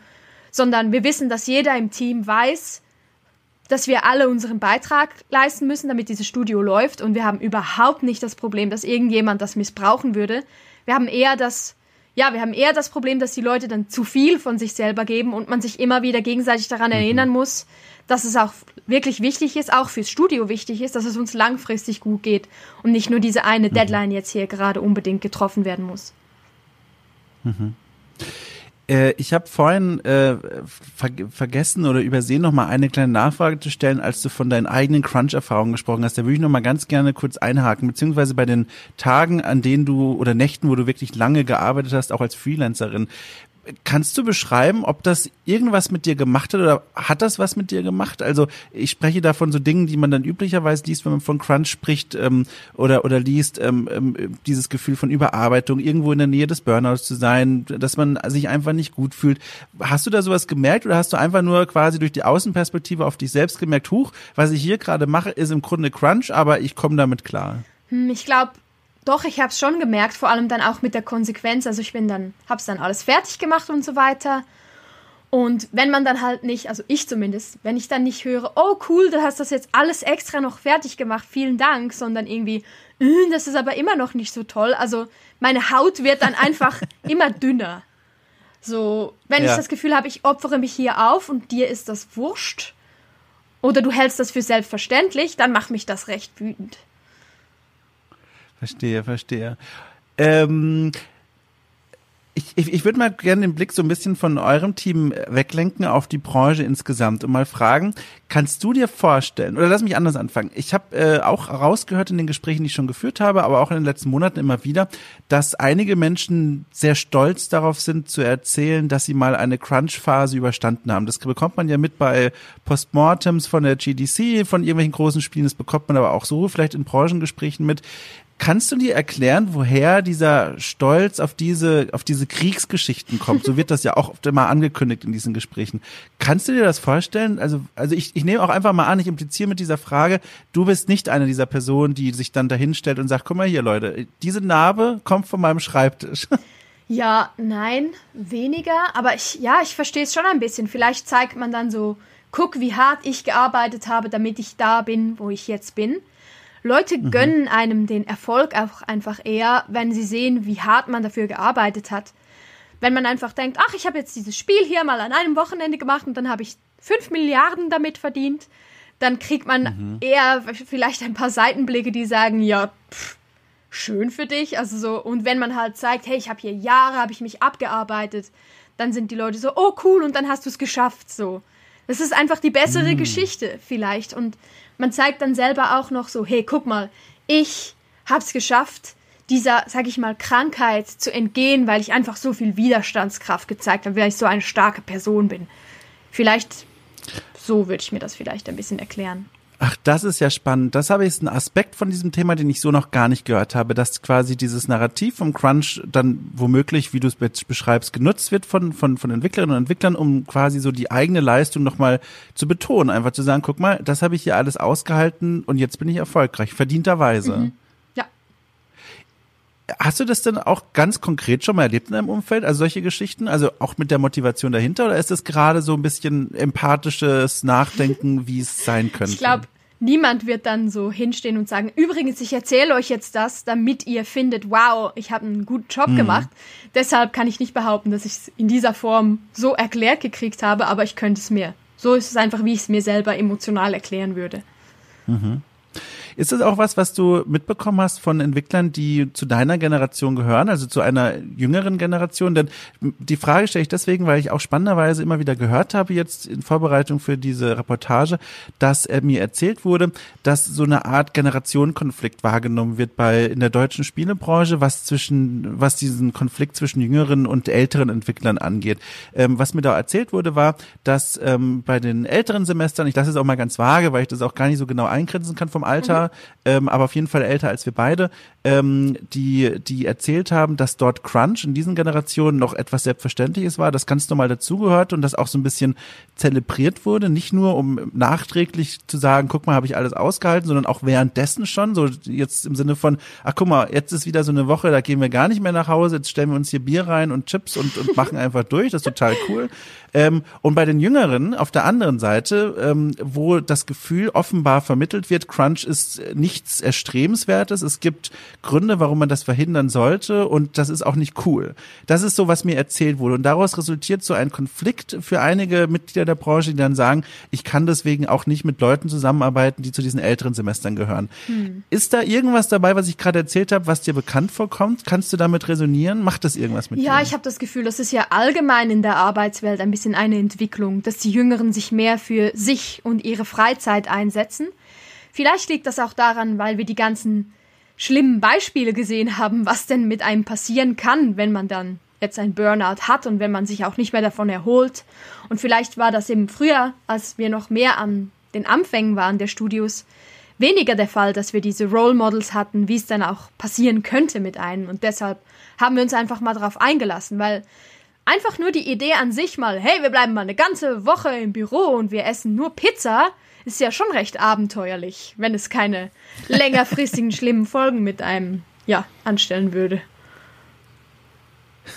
sondern wir wissen, dass jeder im Team weiß, dass wir alle unseren Beitrag leisten müssen, damit dieses Studio läuft. Und wir haben überhaupt nicht das Problem, dass irgendjemand das missbrauchen würde. Wir haben eher das ja, wir haben eher das Problem, dass die Leute dann zu viel von sich selber geben und man sich immer wieder gegenseitig daran mhm. erinnern muss, dass es auch wirklich wichtig ist, auch fürs Studio wichtig ist, dass es uns langfristig gut geht und nicht nur diese eine mhm. Deadline jetzt hier gerade unbedingt getroffen werden muss. Mhm. Äh, ich habe vorhin äh, ver vergessen oder übersehen, noch mal eine kleine Nachfrage zu stellen, als du von deinen eigenen Crunch-Erfahrungen gesprochen hast. Da würde ich noch mal ganz gerne kurz einhaken, beziehungsweise bei den Tagen, an denen du oder Nächten, wo du wirklich lange gearbeitet hast, auch als Freelancerin. Kannst du beschreiben, ob das irgendwas mit dir gemacht hat oder hat das was mit dir gemacht? Also ich spreche da von so Dingen, die man dann üblicherweise liest, wenn man von Crunch spricht ähm, oder oder liest, ähm, ähm, dieses Gefühl von Überarbeitung, irgendwo in der Nähe des Burnouts zu sein, dass man sich einfach nicht gut fühlt. Hast du da sowas gemerkt oder hast du einfach nur quasi durch die Außenperspektive auf dich selbst gemerkt, huch, was ich hier gerade mache, ist im Grunde Crunch, aber ich komme damit klar? Hm, ich glaube, doch, ich habe es schon gemerkt, vor allem dann auch mit der Konsequenz. Also ich bin dann, habe es dann alles fertig gemacht und so weiter. Und wenn man dann halt nicht, also ich zumindest, wenn ich dann nicht höre, oh cool, du hast das jetzt alles extra noch fertig gemacht, vielen Dank, sondern irgendwie, äh, das ist aber immer noch nicht so toll. Also meine Haut wird dann einfach immer dünner. So, wenn ja. ich das Gefühl habe, ich opfere mich hier auf und dir ist das wurscht, oder du hältst das für selbstverständlich, dann macht mich das recht wütend. Verstehe, verstehe. Ähm, ich, ich, ich würde mal gerne den Blick so ein bisschen von eurem Team weglenken auf die Branche insgesamt und mal fragen, kannst du dir vorstellen, oder lass mich anders anfangen, ich habe äh, auch rausgehört in den Gesprächen, die ich schon geführt habe, aber auch in den letzten Monaten immer wieder, dass einige Menschen sehr stolz darauf sind zu erzählen, dass sie mal eine Crunch-Phase überstanden haben. Das bekommt man ja mit bei Postmortems von der GDC, von irgendwelchen großen Spielen, das bekommt man aber auch so vielleicht in Branchengesprächen mit. Kannst du dir erklären, woher dieser Stolz auf diese, auf diese Kriegsgeschichten kommt? So wird das ja auch oft immer angekündigt in diesen Gesprächen. Kannst du dir das vorstellen? Also, also ich, ich nehme auch einfach mal an, ich impliziere mit dieser Frage, du bist nicht eine dieser Personen, die sich dann dahinstellt und sagt, guck mal hier, Leute, diese Narbe kommt von meinem Schreibtisch. Ja, nein, weniger. Aber ich, ja, ich verstehe es schon ein bisschen. Vielleicht zeigt man dann so, guck, wie hart ich gearbeitet habe, damit ich da bin, wo ich jetzt bin. Leute mhm. gönnen einem den Erfolg auch einfach eher, wenn sie sehen, wie hart man dafür gearbeitet hat. Wenn man einfach denkt, ach, ich habe jetzt dieses Spiel hier mal an einem Wochenende gemacht und dann habe ich fünf Milliarden damit verdient, dann kriegt man mhm. eher vielleicht ein paar Seitenblicke, die sagen, ja, pff, schön für dich. Also so, und wenn man halt zeigt, hey, ich habe hier Jahre, habe ich mich abgearbeitet, dann sind die Leute so, oh cool, und dann hast du es geschafft. So. Das ist einfach die bessere mhm. Geschichte vielleicht. Und man zeigt dann selber auch noch so, hey, guck mal, ich hab's geschafft, dieser, sag ich mal, Krankheit zu entgehen, weil ich einfach so viel Widerstandskraft gezeigt habe, weil ich so eine starke Person bin. Vielleicht, so würde ich mir das vielleicht ein bisschen erklären. Ach, das ist ja spannend. Das habe ich ein Aspekt von diesem Thema, den ich so noch gar nicht gehört habe, dass quasi dieses Narrativ vom Crunch dann womöglich, wie du es beschreibst, genutzt wird von, von, von Entwicklerinnen und Entwicklern, um quasi so die eigene Leistung nochmal zu betonen. Einfach zu sagen, guck mal, das habe ich hier alles ausgehalten und jetzt bin ich erfolgreich, verdienterweise. Mhm. Hast du das denn auch ganz konkret schon mal erlebt in deinem Umfeld? Also solche Geschichten? Also auch mit der Motivation dahinter? Oder ist das gerade so ein bisschen empathisches Nachdenken, wie es sein könnte? Ich glaube, niemand wird dann so hinstehen und sagen, übrigens, ich erzähle euch jetzt das, damit ihr findet, wow, ich habe einen guten Job mhm. gemacht. Deshalb kann ich nicht behaupten, dass ich es in dieser Form so erklärt gekriegt habe, aber ich könnte es mir. So ist es einfach, wie ich es mir selber emotional erklären würde. Mhm. Ist das auch was, was du mitbekommen hast von Entwicklern, die zu deiner Generation gehören, also zu einer jüngeren Generation? Denn die Frage stelle ich deswegen, weil ich auch spannenderweise immer wieder gehört habe jetzt in Vorbereitung für diese Reportage, dass er mir erzählt wurde, dass so eine Art Generationenkonflikt wahrgenommen wird bei in der deutschen Spielebranche, was zwischen was diesen Konflikt zwischen jüngeren und älteren Entwicklern angeht. Ähm, was mir da erzählt wurde, war, dass ähm, bei den älteren Semestern, ich lasse es auch mal ganz vage, weil ich das auch gar nicht so genau eingrenzen kann vom Alter, ähm, aber auf jeden Fall älter als wir beide, ähm, die, die erzählt haben, dass dort Crunch in diesen Generationen noch etwas Selbstverständliches war, das ganz normal dazugehört und das auch so ein bisschen zelebriert wurde, nicht nur um nachträglich zu sagen, guck mal, habe ich alles ausgehalten, sondern auch währenddessen schon, so jetzt im Sinne von, ach guck mal, jetzt ist wieder so eine Woche, da gehen wir gar nicht mehr nach Hause, jetzt stellen wir uns hier Bier rein und Chips und, und machen einfach durch, das ist total cool. Ähm, und bei den Jüngeren auf der anderen Seite, ähm, wo das Gefühl offenbar vermittelt wird, Crunch ist nichts Erstrebenswertes, es gibt Gründe, warum man das verhindern sollte und das ist auch nicht cool. Das ist so, was mir erzählt wurde und daraus resultiert so ein Konflikt für einige Mitglieder der Branche, die dann sagen, ich kann deswegen auch nicht mit Leuten zusammenarbeiten, die zu diesen älteren Semestern gehören. Hm. Ist da irgendwas dabei, was ich gerade erzählt habe, was dir bekannt vorkommt? Kannst du damit resonieren? Macht das irgendwas mit ja, dir? Ja, ich habe das Gefühl, das ist ja allgemein in der Arbeitswelt ein bisschen eine Entwicklung, dass die Jüngeren sich mehr für sich und ihre Freizeit einsetzen. Vielleicht liegt das auch daran, weil wir die ganzen schlimmen Beispiele gesehen haben, was denn mit einem passieren kann, wenn man dann jetzt ein Burnout hat und wenn man sich auch nicht mehr davon erholt. Und vielleicht war das eben früher, als wir noch mehr an den Anfängen waren der Studios, weniger der Fall, dass wir diese Role Models hatten, wie es dann auch passieren könnte mit einem. Und deshalb haben wir uns einfach mal darauf eingelassen, weil einfach nur die Idee an sich mal, hey, wir bleiben mal eine ganze Woche im Büro und wir essen nur Pizza, ist ja schon recht abenteuerlich, wenn es keine längerfristigen schlimmen Folgen mit einem, ja, anstellen würde.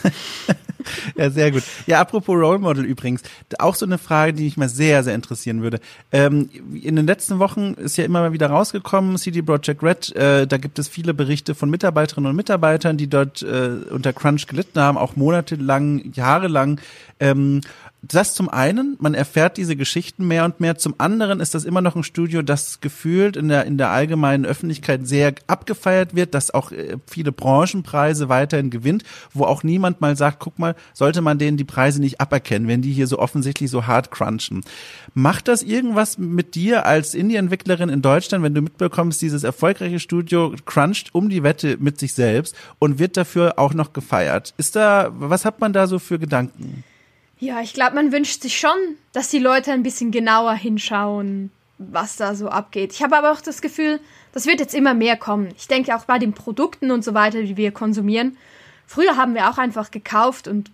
ja, sehr gut. Ja, apropos Role Model übrigens, auch so eine Frage, die mich mal sehr, sehr interessieren würde. Ähm, in den letzten Wochen ist ja immer mal wieder rausgekommen, CD Projekt Red, äh, da gibt es viele Berichte von Mitarbeiterinnen und Mitarbeitern, die dort äh, unter Crunch gelitten haben, auch monatelang, jahrelang. Ähm, das zum einen, man erfährt diese Geschichten mehr und mehr. Zum anderen ist das immer noch ein Studio, das gefühlt in der, in der allgemeinen Öffentlichkeit sehr abgefeiert wird, das auch äh, viele Branchenpreise weiterhin gewinnt, wo auch niemand mal sagt, guck mal, sollte man denen die Preise nicht aberkennen, wenn die hier so offensichtlich so hart crunchen. Macht das irgendwas mit dir als Indie-Entwicklerin in Deutschland, wenn du mitbekommst, dieses erfolgreiche Studio cruncht um die Wette mit sich selbst und wird dafür auch noch gefeiert? Ist da, was hat man da so für Gedanken? Ja, ich glaube, man wünscht sich schon, dass die Leute ein bisschen genauer hinschauen, was da so abgeht. Ich habe aber auch das Gefühl, das wird jetzt immer mehr kommen. Ich denke auch bei den Produkten und so weiter, die wir konsumieren. Früher haben wir auch einfach gekauft und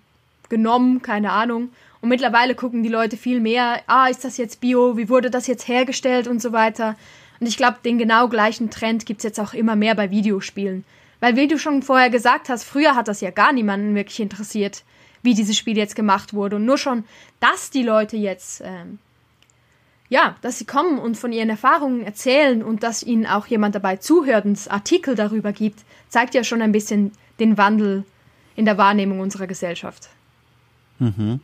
genommen, keine Ahnung. Und mittlerweile gucken die Leute viel mehr, ah, ist das jetzt Bio, wie wurde das jetzt hergestellt und so weiter. Und ich glaube, den genau gleichen Trend gibt's jetzt auch immer mehr bei Videospielen. Weil, wie du schon vorher gesagt hast, früher hat das ja gar niemanden wirklich interessiert wie dieses Spiel jetzt gemacht wurde. Und nur schon, dass die Leute jetzt, ähm, ja, dass sie kommen und von ihren Erfahrungen erzählen und dass ihnen auch jemand dabei zuhört und Artikel darüber gibt, zeigt ja schon ein bisschen den Wandel in der Wahrnehmung unserer Gesellschaft. Mhm.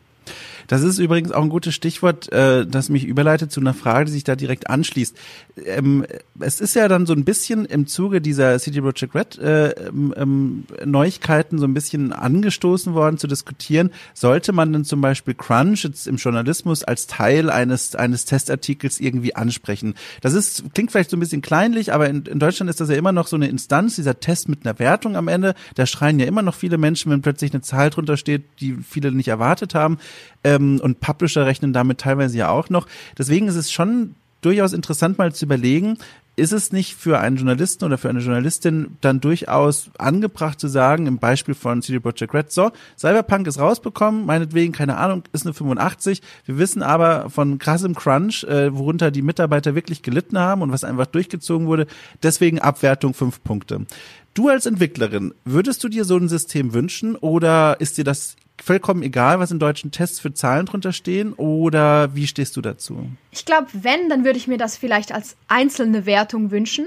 Das ist übrigens auch ein gutes Stichwort, äh, das mich überleitet zu einer Frage, die sich da direkt anschließt. Ähm, es ist ja dann so ein bisschen im Zuge dieser City Project Red äh, ähm, Neuigkeiten so ein bisschen angestoßen worden zu diskutieren. Sollte man denn zum Beispiel Crunch jetzt im Journalismus als Teil eines eines Testartikels irgendwie ansprechen? Das ist klingt vielleicht so ein bisschen kleinlich, aber in, in Deutschland ist das ja immer noch so eine Instanz, dieser Test mit einer Wertung am Ende. Da schreien ja immer noch viele Menschen, wenn plötzlich eine Zahl drunter steht, die viele nicht erwartet haben. Ähm, und Publisher rechnen damit teilweise ja auch noch. Deswegen ist es schon durchaus interessant mal zu überlegen, ist es nicht für einen Journalisten oder für eine Journalistin dann durchaus angebracht zu sagen, im Beispiel von CD Projekt Red, so, Cyberpunk ist rausbekommen, meinetwegen, keine Ahnung, ist eine 85. Wir wissen aber von krassem Crunch, äh, worunter die Mitarbeiter wirklich gelitten haben und was einfach durchgezogen wurde, deswegen Abwertung fünf Punkte. Du als Entwicklerin, würdest du dir so ein System wünschen oder ist dir das vollkommen egal, was in deutschen Tests für Zahlen drunter stehen oder wie stehst du dazu? Ich glaube, wenn, dann würde ich mir das vielleicht als einzelne Wertung wünschen,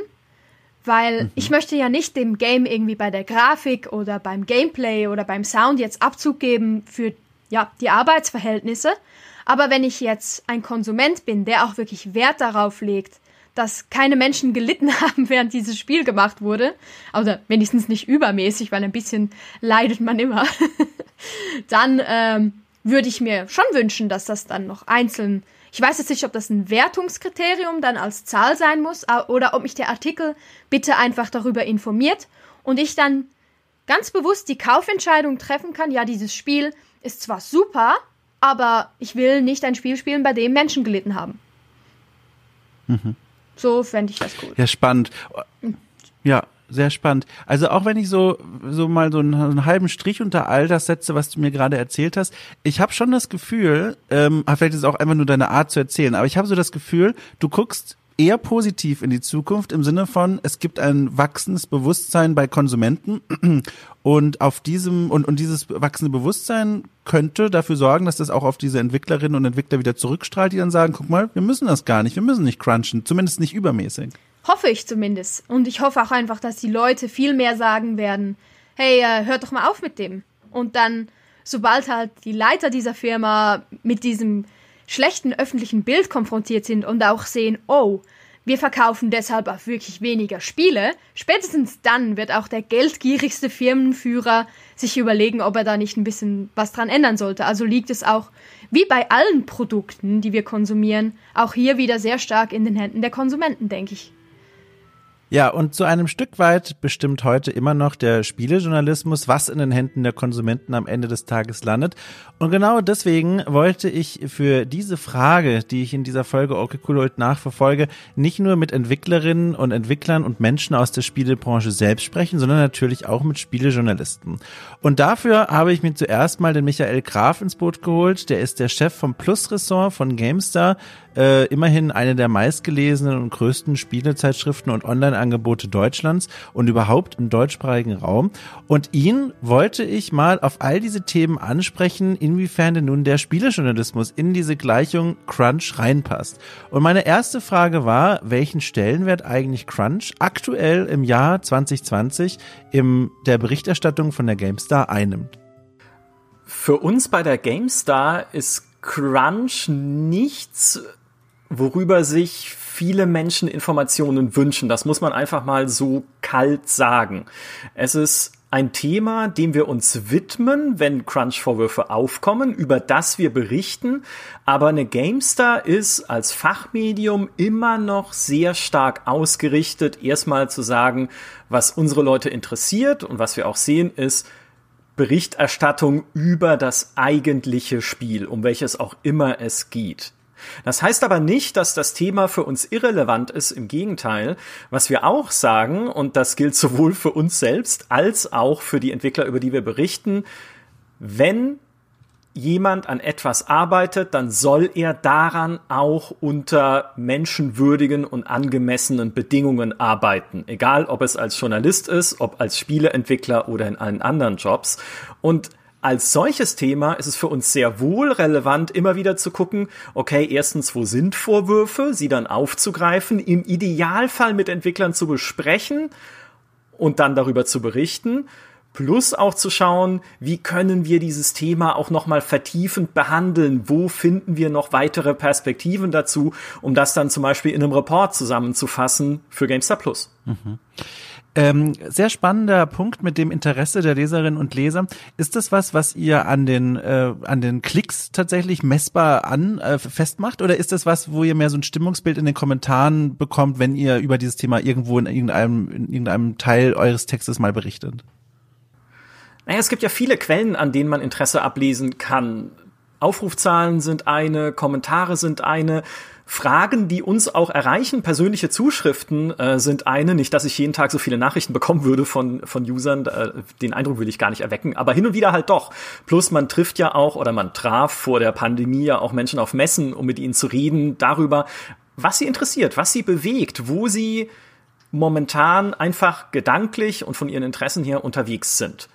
weil mhm. ich möchte ja nicht dem Game irgendwie bei der Grafik oder beim Gameplay oder beim Sound jetzt Abzug geben für ja, die Arbeitsverhältnisse, aber wenn ich jetzt ein Konsument bin, der auch wirklich Wert darauf legt, dass keine Menschen gelitten haben, während dieses Spiel gemacht wurde. Also wenigstens nicht übermäßig, weil ein bisschen leidet man immer. dann ähm, würde ich mir schon wünschen, dass das dann noch einzeln. Ich weiß jetzt nicht, ob das ein Wertungskriterium dann als Zahl sein muss oder ob mich der Artikel bitte einfach darüber informiert und ich dann ganz bewusst die Kaufentscheidung treffen kann, ja, dieses Spiel ist zwar super, aber ich will nicht ein Spiel spielen, bei dem Menschen gelitten haben. Mhm. So fände ich das gut. Ja, spannend. Ja, sehr spannend. Also auch wenn ich so so mal so einen, einen, halben Strich unter all das setze, was du mir gerade erzählt hast, ich habe schon das Gefühl, ähm, ah, vielleicht ist es auch einfach nur deine Art zu erzählen, aber ich habe so das Gefühl, du guckst eher positiv in die Zukunft im Sinne von, es gibt ein wachsendes Bewusstsein bei Konsumenten und auf diesem und, und dieses wachsende Bewusstsein könnte dafür sorgen, dass das auch auf diese Entwicklerinnen und Entwickler wieder zurückstrahlt, die dann sagen, guck mal, wir müssen das gar nicht, wir müssen nicht crunchen, zumindest nicht übermäßig. Hoffe ich zumindest. Und ich hoffe auch einfach, dass die Leute viel mehr sagen werden, hey, äh, hört doch mal auf mit dem. Und dann, sobald halt die Leiter dieser Firma mit diesem schlechten öffentlichen Bild konfrontiert sind und auch sehen, oh, wir verkaufen deshalb auch wirklich weniger Spiele, spätestens dann wird auch der geldgierigste Firmenführer sich überlegen, ob er da nicht ein bisschen was dran ändern sollte. Also liegt es auch, wie bei allen Produkten, die wir konsumieren, auch hier wieder sehr stark in den Händen der Konsumenten, denke ich. Ja, und zu einem Stück weit bestimmt heute immer noch der Spielejournalismus, was in den Händen der Konsumenten am Ende des Tages landet. Und genau deswegen wollte ich für diese Frage, die ich in dieser Folge Okay Cool nachverfolge, nicht nur mit Entwicklerinnen und Entwicklern und Menschen aus der Spielebranche selbst sprechen, sondern natürlich auch mit Spielejournalisten. Und dafür habe ich mir zuerst mal den Michael Graf ins Boot geholt. Der ist der Chef vom Plus-Ressort von GameStar. Äh, immerhin eine der meistgelesenen und größten Spielezeitschriften und Online-Angebote Deutschlands und überhaupt im deutschsprachigen Raum. Und ihn wollte ich mal auf all diese Themen ansprechen, inwiefern denn nun der Spielejournalismus in diese Gleichung Crunch reinpasst. Und meine erste Frage war, welchen Stellenwert eigentlich Crunch aktuell im Jahr 2020 in der Berichterstattung von der GameStar einnimmt. Für uns bei der GameStar ist Crunch nichts, worüber sich viele Menschen Informationen wünschen. Das muss man einfach mal so kalt sagen. Es ist ein Thema, dem wir uns widmen, wenn Crunch-Vorwürfe aufkommen, über das wir berichten. Aber eine GameStar ist als Fachmedium immer noch sehr stark ausgerichtet, erstmal zu sagen, was unsere Leute interessiert und was wir auch sehen ist, Berichterstattung über das eigentliche Spiel, um welches auch immer es geht. Das heißt aber nicht, dass das Thema für uns irrelevant ist. Im Gegenteil, was wir auch sagen, und das gilt sowohl für uns selbst als auch für die Entwickler, über die wir berichten, wenn jemand an etwas arbeitet, dann soll er daran auch unter menschenwürdigen und angemessenen Bedingungen arbeiten. Egal, ob es als Journalist ist, ob als Spieleentwickler oder in allen anderen Jobs. Und als solches Thema ist es für uns sehr wohl relevant, immer wieder zu gucken, okay, erstens, wo sind Vorwürfe, sie dann aufzugreifen, im Idealfall mit Entwicklern zu besprechen und dann darüber zu berichten Plus auch zu schauen, wie können wir dieses Thema auch nochmal vertiefend behandeln? Wo finden wir noch weitere Perspektiven dazu, um das dann zum Beispiel in einem Report zusammenzufassen für GameStar Plus? Mhm. Ähm, sehr spannender Punkt mit dem Interesse der Leserinnen und Leser. Ist das was, was ihr an den äh, an den Klicks tatsächlich messbar an äh, festmacht, oder ist das was, wo ihr mehr so ein Stimmungsbild in den Kommentaren bekommt, wenn ihr über dieses Thema irgendwo in irgendeinem in irgendeinem Teil eures Textes mal berichtet? Naja, es gibt ja viele Quellen, an denen man Interesse ablesen kann. Aufrufzahlen sind eine, Kommentare sind eine, Fragen, die uns auch erreichen, persönliche Zuschriften äh, sind eine. Nicht, dass ich jeden Tag so viele Nachrichten bekommen würde von, von Usern, äh, den Eindruck will ich gar nicht erwecken, aber hin und wieder halt doch. Plus man trifft ja auch oder man traf vor der Pandemie ja auch Menschen auf Messen, um mit ihnen zu reden darüber, was sie interessiert, was sie bewegt, wo sie momentan einfach gedanklich und von ihren Interessen her unterwegs sind.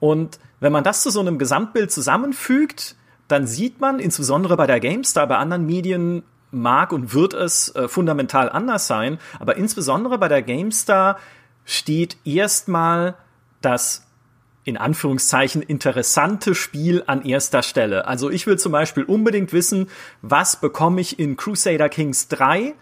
Und wenn man das zu so einem Gesamtbild zusammenfügt, dann sieht man, insbesondere bei der GameStar, bei anderen Medien mag und wird es äh, fundamental anders sein, aber insbesondere bei der GameStar steht erstmal das in Anführungszeichen interessante Spiel an erster Stelle. Also ich will zum Beispiel unbedingt wissen, was bekomme ich in Crusader Kings 3?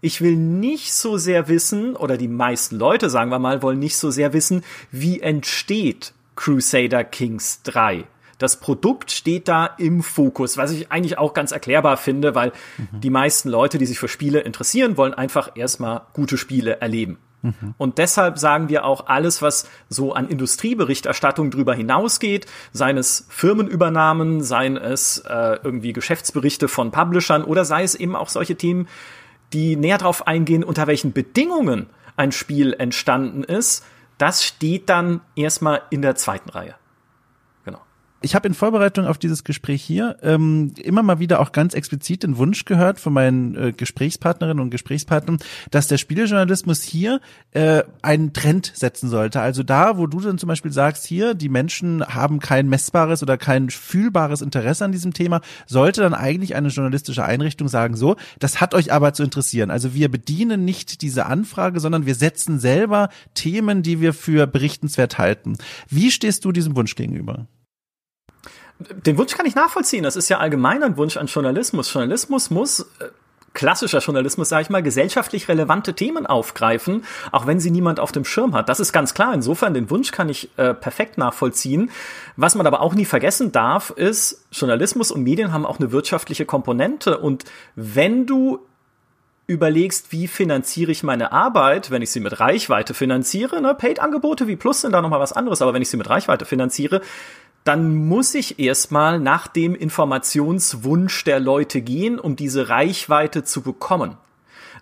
Ich will nicht so sehr wissen, oder die meisten Leute, sagen wir mal, wollen nicht so sehr wissen, wie entsteht Crusader Kings 3. Das Produkt steht da im Fokus, was ich eigentlich auch ganz erklärbar finde, weil mhm. die meisten Leute, die sich für Spiele interessieren, wollen einfach erstmal gute Spiele erleben. Mhm. Und deshalb sagen wir auch alles, was so an Industrieberichterstattung drüber hinausgeht, seien es Firmenübernahmen, seien es äh, irgendwie Geschäftsberichte von Publishern oder sei es eben auch solche Themen, die näher darauf eingehen, unter welchen Bedingungen ein Spiel entstanden ist, das steht dann erstmal in der zweiten Reihe ich habe in Vorbereitung auf dieses Gespräch hier ähm, immer mal wieder auch ganz explizit den Wunsch gehört von meinen äh, Gesprächspartnerinnen und Gesprächspartnern, dass der Spielejournalismus hier äh, einen Trend setzen sollte. Also da, wo du dann zum Beispiel sagst, hier, die Menschen haben kein messbares oder kein fühlbares Interesse an diesem Thema, sollte dann eigentlich eine journalistische Einrichtung sagen, so, das hat euch aber zu interessieren. Also wir bedienen nicht diese Anfrage, sondern wir setzen selber Themen, die wir für berichtenswert halten. Wie stehst du diesem Wunsch gegenüber? Den Wunsch kann ich nachvollziehen. Das ist ja allgemein ein Wunsch an Journalismus. Journalismus muss äh, klassischer Journalismus, sage ich mal, gesellschaftlich relevante Themen aufgreifen, auch wenn sie niemand auf dem Schirm hat. Das ist ganz klar. Insofern den Wunsch kann ich äh, perfekt nachvollziehen. Was man aber auch nie vergessen darf, ist, Journalismus und Medien haben auch eine wirtschaftliche Komponente. Und wenn du überlegst, wie finanziere ich meine Arbeit, wenn ich sie mit Reichweite finanziere, ne, Paid-Angebote wie Plus sind da nochmal was anderes, aber wenn ich sie mit Reichweite finanziere, dann muss ich erstmal nach dem Informationswunsch der Leute gehen, um diese Reichweite zu bekommen.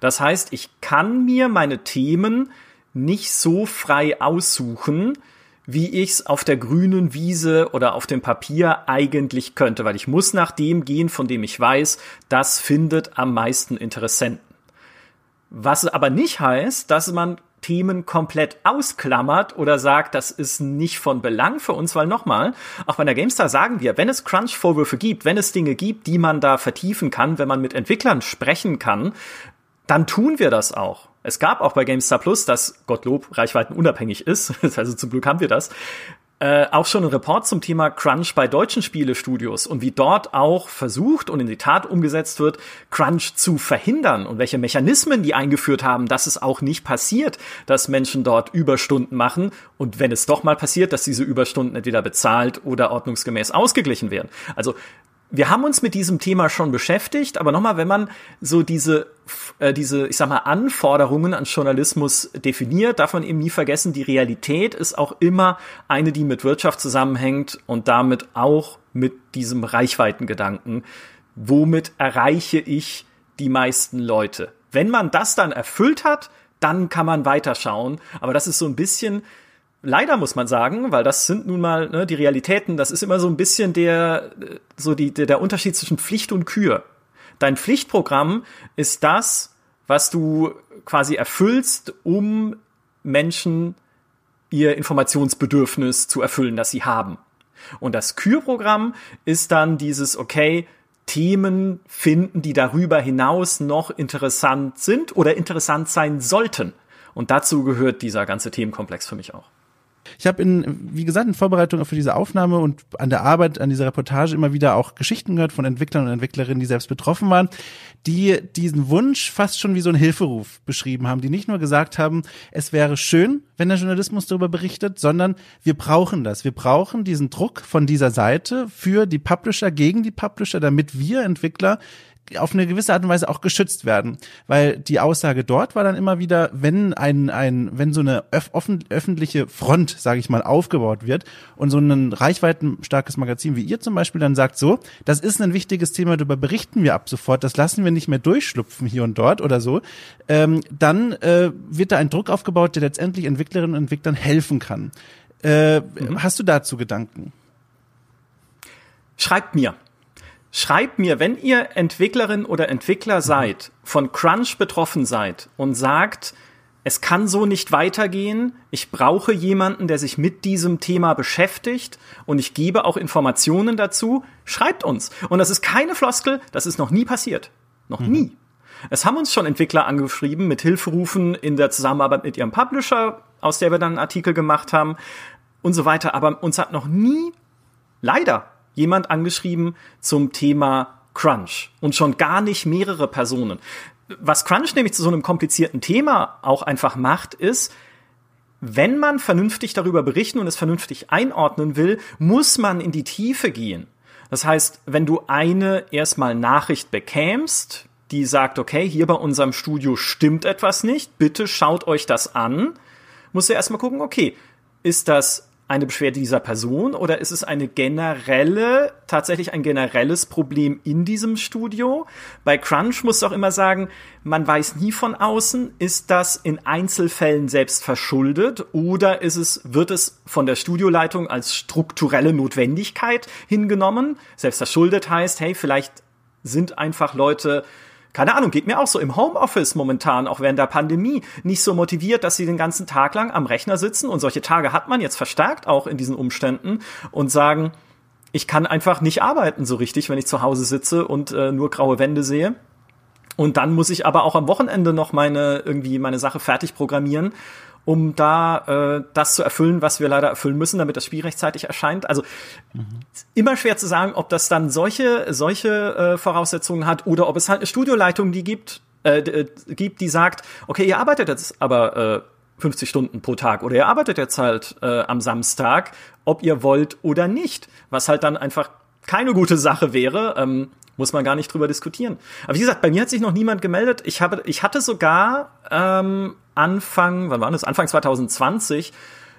Das heißt, ich kann mir meine Themen nicht so frei aussuchen, wie ich's auf der grünen Wiese oder auf dem Papier eigentlich könnte, weil ich muss nach dem gehen, von dem ich weiß, das findet am meisten Interessenten. Was aber nicht heißt, dass man Themen komplett ausklammert oder sagt, das ist nicht von Belang für uns, weil nochmal, auch bei der GameStar sagen wir, wenn es Crunch-Vorwürfe gibt, wenn es Dinge gibt, die man da vertiefen kann, wenn man mit Entwicklern sprechen kann, dann tun wir das auch. Es gab auch bei GameStar Plus, das Gottlob reichweitenunabhängig ist, also zum Glück haben wir das, äh, auch schon einen Report zum Thema Crunch bei deutschen Spielestudios und wie dort auch versucht und in die Tat umgesetzt wird, Crunch zu verhindern und welche Mechanismen die eingeführt haben, dass es auch nicht passiert, dass Menschen dort Überstunden machen und wenn es doch mal passiert, dass diese Überstunden entweder bezahlt oder ordnungsgemäß ausgeglichen werden. Also wir haben uns mit diesem Thema schon beschäftigt, aber nochmal, wenn man so diese, äh, diese, ich sag mal, Anforderungen an Journalismus definiert, darf man eben nie vergessen, die Realität ist auch immer eine, die mit Wirtschaft zusammenhängt und damit auch mit diesem Reichweitengedanken. Womit erreiche ich die meisten Leute? Wenn man das dann erfüllt hat, dann kann man weiterschauen. Aber das ist so ein bisschen leider muss man sagen, weil das sind nun mal ne, die Realitäten, das ist immer so ein bisschen der, so die, der, der Unterschied zwischen Pflicht und Kür. Dein Pflichtprogramm ist das, was du quasi erfüllst, um Menschen ihr Informationsbedürfnis zu erfüllen, das sie haben. Und das Kürprogramm ist dann dieses, okay, Themen finden, die darüber hinaus noch interessant sind oder interessant sein sollten. Und dazu gehört dieser ganze Themenkomplex für mich auch. Ich habe in, wie gesagt, in Vorbereitung für diese Aufnahme und an der Arbeit an dieser Reportage immer wieder auch Geschichten gehört von Entwicklern und Entwicklerinnen, die selbst betroffen waren, die diesen Wunsch fast schon wie so ein Hilferuf beschrieben haben, die nicht nur gesagt haben, es wäre schön, wenn der Journalismus darüber berichtet, sondern wir brauchen das. Wir brauchen diesen Druck von dieser Seite für die Publisher, gegen die Publisher, damit wir Entwickler auf eine gewisse Art und Weise auch geschützt werden, weil die Aussage dort war dann immer wieder, wenn ein ein wenn so eine öf öffentliche Front, sage ich mal, aufgebaut wird und so ein reichweitenstarkes Magazin wie ihr zum Beispiel dann sagt so, das ist ein wichtiges Thema, darüber berichten wir ab sofort, das lassen wir nicht mehr durchschlupfen hier und dort oder so, ähm, dann äh, wird da ein Druck aufgebaut, der letztendlich Entwicklerinnen und Entwicklern helfen kann. Äh, mhm. Hast du dazu Gedanken? Schreibt mir. Schreibt mir, wenn ihr Entwicklerin oder Entwickler seid, von Crunch betroffen seid und sagt, es kann so nicht weitergehen, ich brauche jemanden, der sich mit diesem Thema beschäftigt und ich gebe auch Informationen dazu, schreibt uns. Und das ist keine Floskel, das ist noch nie passiert. Noch mhm. nie. Es haben uns schon Entwickler angeschrieben mit Hilferufen in der Zusammenarbeit mit ihrem Publisher, aus der wir dann einen Artikel gemacht haben und so weiter. Aber uns hat noch nie, leider, jemand angeschrieben zum Thema Crunch und schon gar nicht mehrere Personen. Was Crunch nämlich zu so einem komplizierten Thema auch einfach macht, ist, wenn man vernünftig darüber berichten und es vernünftig einordnen will, muss man in die Tiefe gehen. Das heißt, wenn du eine erstmal Nachricht bekämst, die sagt, okay, hier bei unserem Studio stimmt etwas nicht, bitte schaut euch das an, musst du erstmal gucken, okay, ist das eine Beschwerde dieser Person oder ist es eine generelle, tatsächlich ein generelles Problem in diesem Studio? Bei Crunch muss auch immer sagen, man weiß nie von außen, ist das in Einzelfällen selbst verschuldet oder ist es, wird es von der Studioleitung als strukturelle Notwendigkeit hingenommen? Selbst verschuldet heißt, hey, vielleicht sind einfach Leute keine Ahnung, geht mir auch so im Homeoffice momentan, auch während der Pandemie, nicht so motiviert, dass sie den ganzen Tag lang am Rechner sitzen und solche Tage hat man jetzt verstärkt auch in diesen Umständen und sagen, ich kann einfach nicht arbeiten so richtig, wenn ich zu Hause sitze und äh, nur graue Wände sehe. Und dann muss ich aber auch am Wochenende noch meine irgendwie meine Sache fertig programmieren um da äh, das zu erfüllen, was wir leider erfüllen müssen, damit das Spiel rechtzeitig erscheint. Also mhm. immer schwer zu sagen, ob das dann solche solche äh, Voraussetzungen hat oder ob es halt eine Studioleitung die gibt, äh, äh gibt, die sagt, okay, ihr arbeitet jetzt aber äh, 50 Stunden pro Tag oder ihr arbeitet jetzt halt äh, am Samstag, ob ihr wollt oder nicht, was halt dann einfach keine gute Sache wäre. Ähm, muss man gar nicht drüber diskutieren. Aber wie gesagt, bei mir hat sich noch niemand gemeldet. Ich habe, ich hatte sogar ähm, Anfang, wann war das? Anfang 2020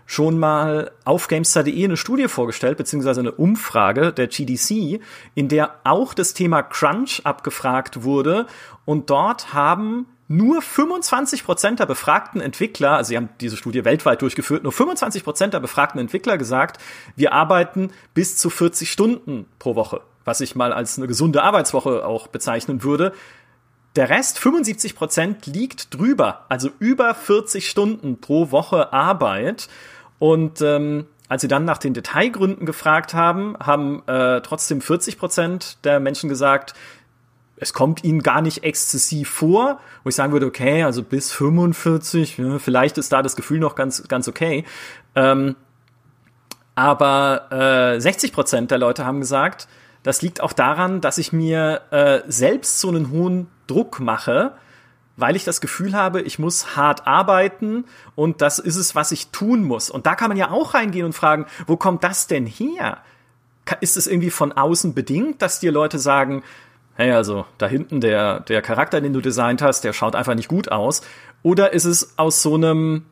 schon mal auf Gamestar.de eine Studie vorgestellt, beziehungsweise eine Umfrage der GDC, in der auch das Thema Crunch abgefragt wurde. Und dort haben nur 25 Prozent der befragten Entwickler, also sie haben diese Studie weltweit durchgeführt, nur 25 Prozent der befragten Entwickler gesagt, wir arbeiten bis zu 40 Stunden pro Woche, was ich mal als eine gesunde Arbeitswoche auch bezeichnen würde. Der Rest, 75 Prozent, liegt drüber, also über 40 Stunden pro Woche Arbeit. Und ähm, als sie dann nach den Detailgründen gefragt haben, haben äh, trotzdem 40 Prozent der Menschen gesagt, es kommt ihnen gar nicht exzessiv vor, wo ich sagen würde, okay, also bis 45, ja, vielleicht ist da das Gefühl noch ganz, ganz okay. Ähm, aber äh, 60 Prozent der Leute haben gesagt, das liegt auch daran, dass ich mir äh, selbst so einen hohen Druck mache, weil ich das Gefühl habe, ich muss hart arbeiten und das ist es, was ich tun muss. Und da kann man ja auch reingehen und fragen, wo kommt das denn her? Ist es irgendwie von außen bedingt, dass dir Leute sagen, hey, also da hinten der, der Charakter, den du designt hast, der schaut einfach nicht gut aus? Oder ist es aus so einem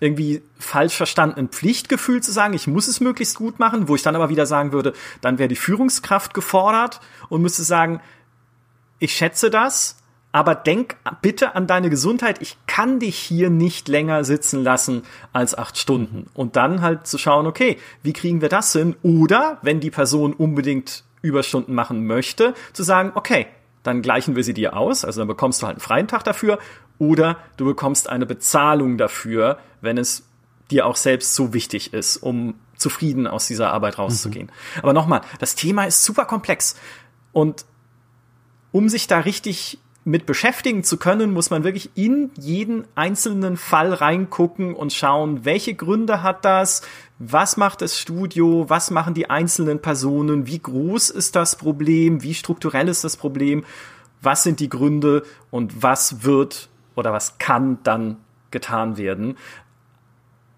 irgendwie falsch verstandenen Pflichtgefühl zu sagen, ich muss es möglichst gut machen, wo ich dann aber wieder sagen würde, dann wäre die Führungskraft gefordert und müsste sagen, ich schätze das, aber denk bitte an deine Gesundheit. Ich kann dich hier nicht länger sitzen lassen als acht Stunden. Und dann halt zu schauen, okay, wie kriegen wir das hin? Oder wenn die Person unbedingt Überstunden machen möchte, zu sagen, okay, dann gleichen wir sie dir aus, also dann bekommst du halt einen freien Tag dafür oder du bekommst eine Bezahlung dafür, wenn es dir auch selbst so wichtig ist, um zufrieden aus dieser Arbeit rauszugehen. Mhm. Aber nochmal, das Thema ist super komplex und um sich da richtig mit beschäftigen zu können, muss man wirklich in jeden einzelnen Fall reingucken und schauen, welche Gründe hat das, was macht das Studio, was machen die einzelnen Personen, wie groß ist das Problem, wie strukturell ist das Problem, was sind die Gründe und was wird oder was kann dann getan werden.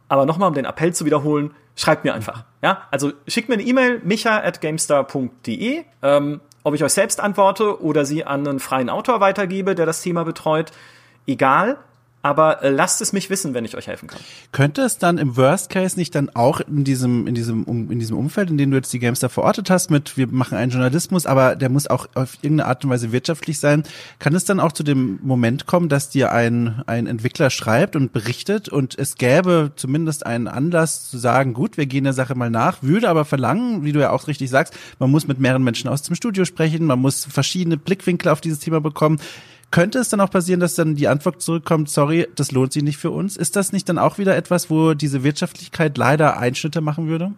Aber nochmal, um den Appell zu wiederholen, schreibt mir einfach. Ja, also schickt mir eine E-Mail, micha at gamestar.de. Ähm, ob ich euch selbst antworte oder sie an einen freien Autor weitergebe, der das Thema betreut, egal aber äh, lasst es mich wissen, wenn ich euch helfen kann. Könnte es dann im Worst Case nicht dann auch in diesem in diesem um, in diesem Umfeld, in dem du jetzt die Gamester verortet hast, mit wir machen einen Journalismus, aber der muss auch auf irgendeine Art und Weise wirtschaftlich sein, kann es dann auch zu dem Moment kommen, dass dir ein ein Entwickler schreibt und berichtet und es gäbe zumindest einen Anlass zu sagen, gut, wir gehen der Sache mal nach, würde aber verlangen, wie du ja auch richtig sagst, man muss mit mehreren Menschen aus dem Studio sprechen, man muss verschiedene Blickwinkel auf dieses Thema bekommen. Könnte es dann auch passieren, dass dann die Antwort zurückkommt, sorry, das lohnt sich nicht für uns? Ist das nicht dann auch wieder etwas, wo diese Wirtschaftlichkeit leider Einschnitte machen würde?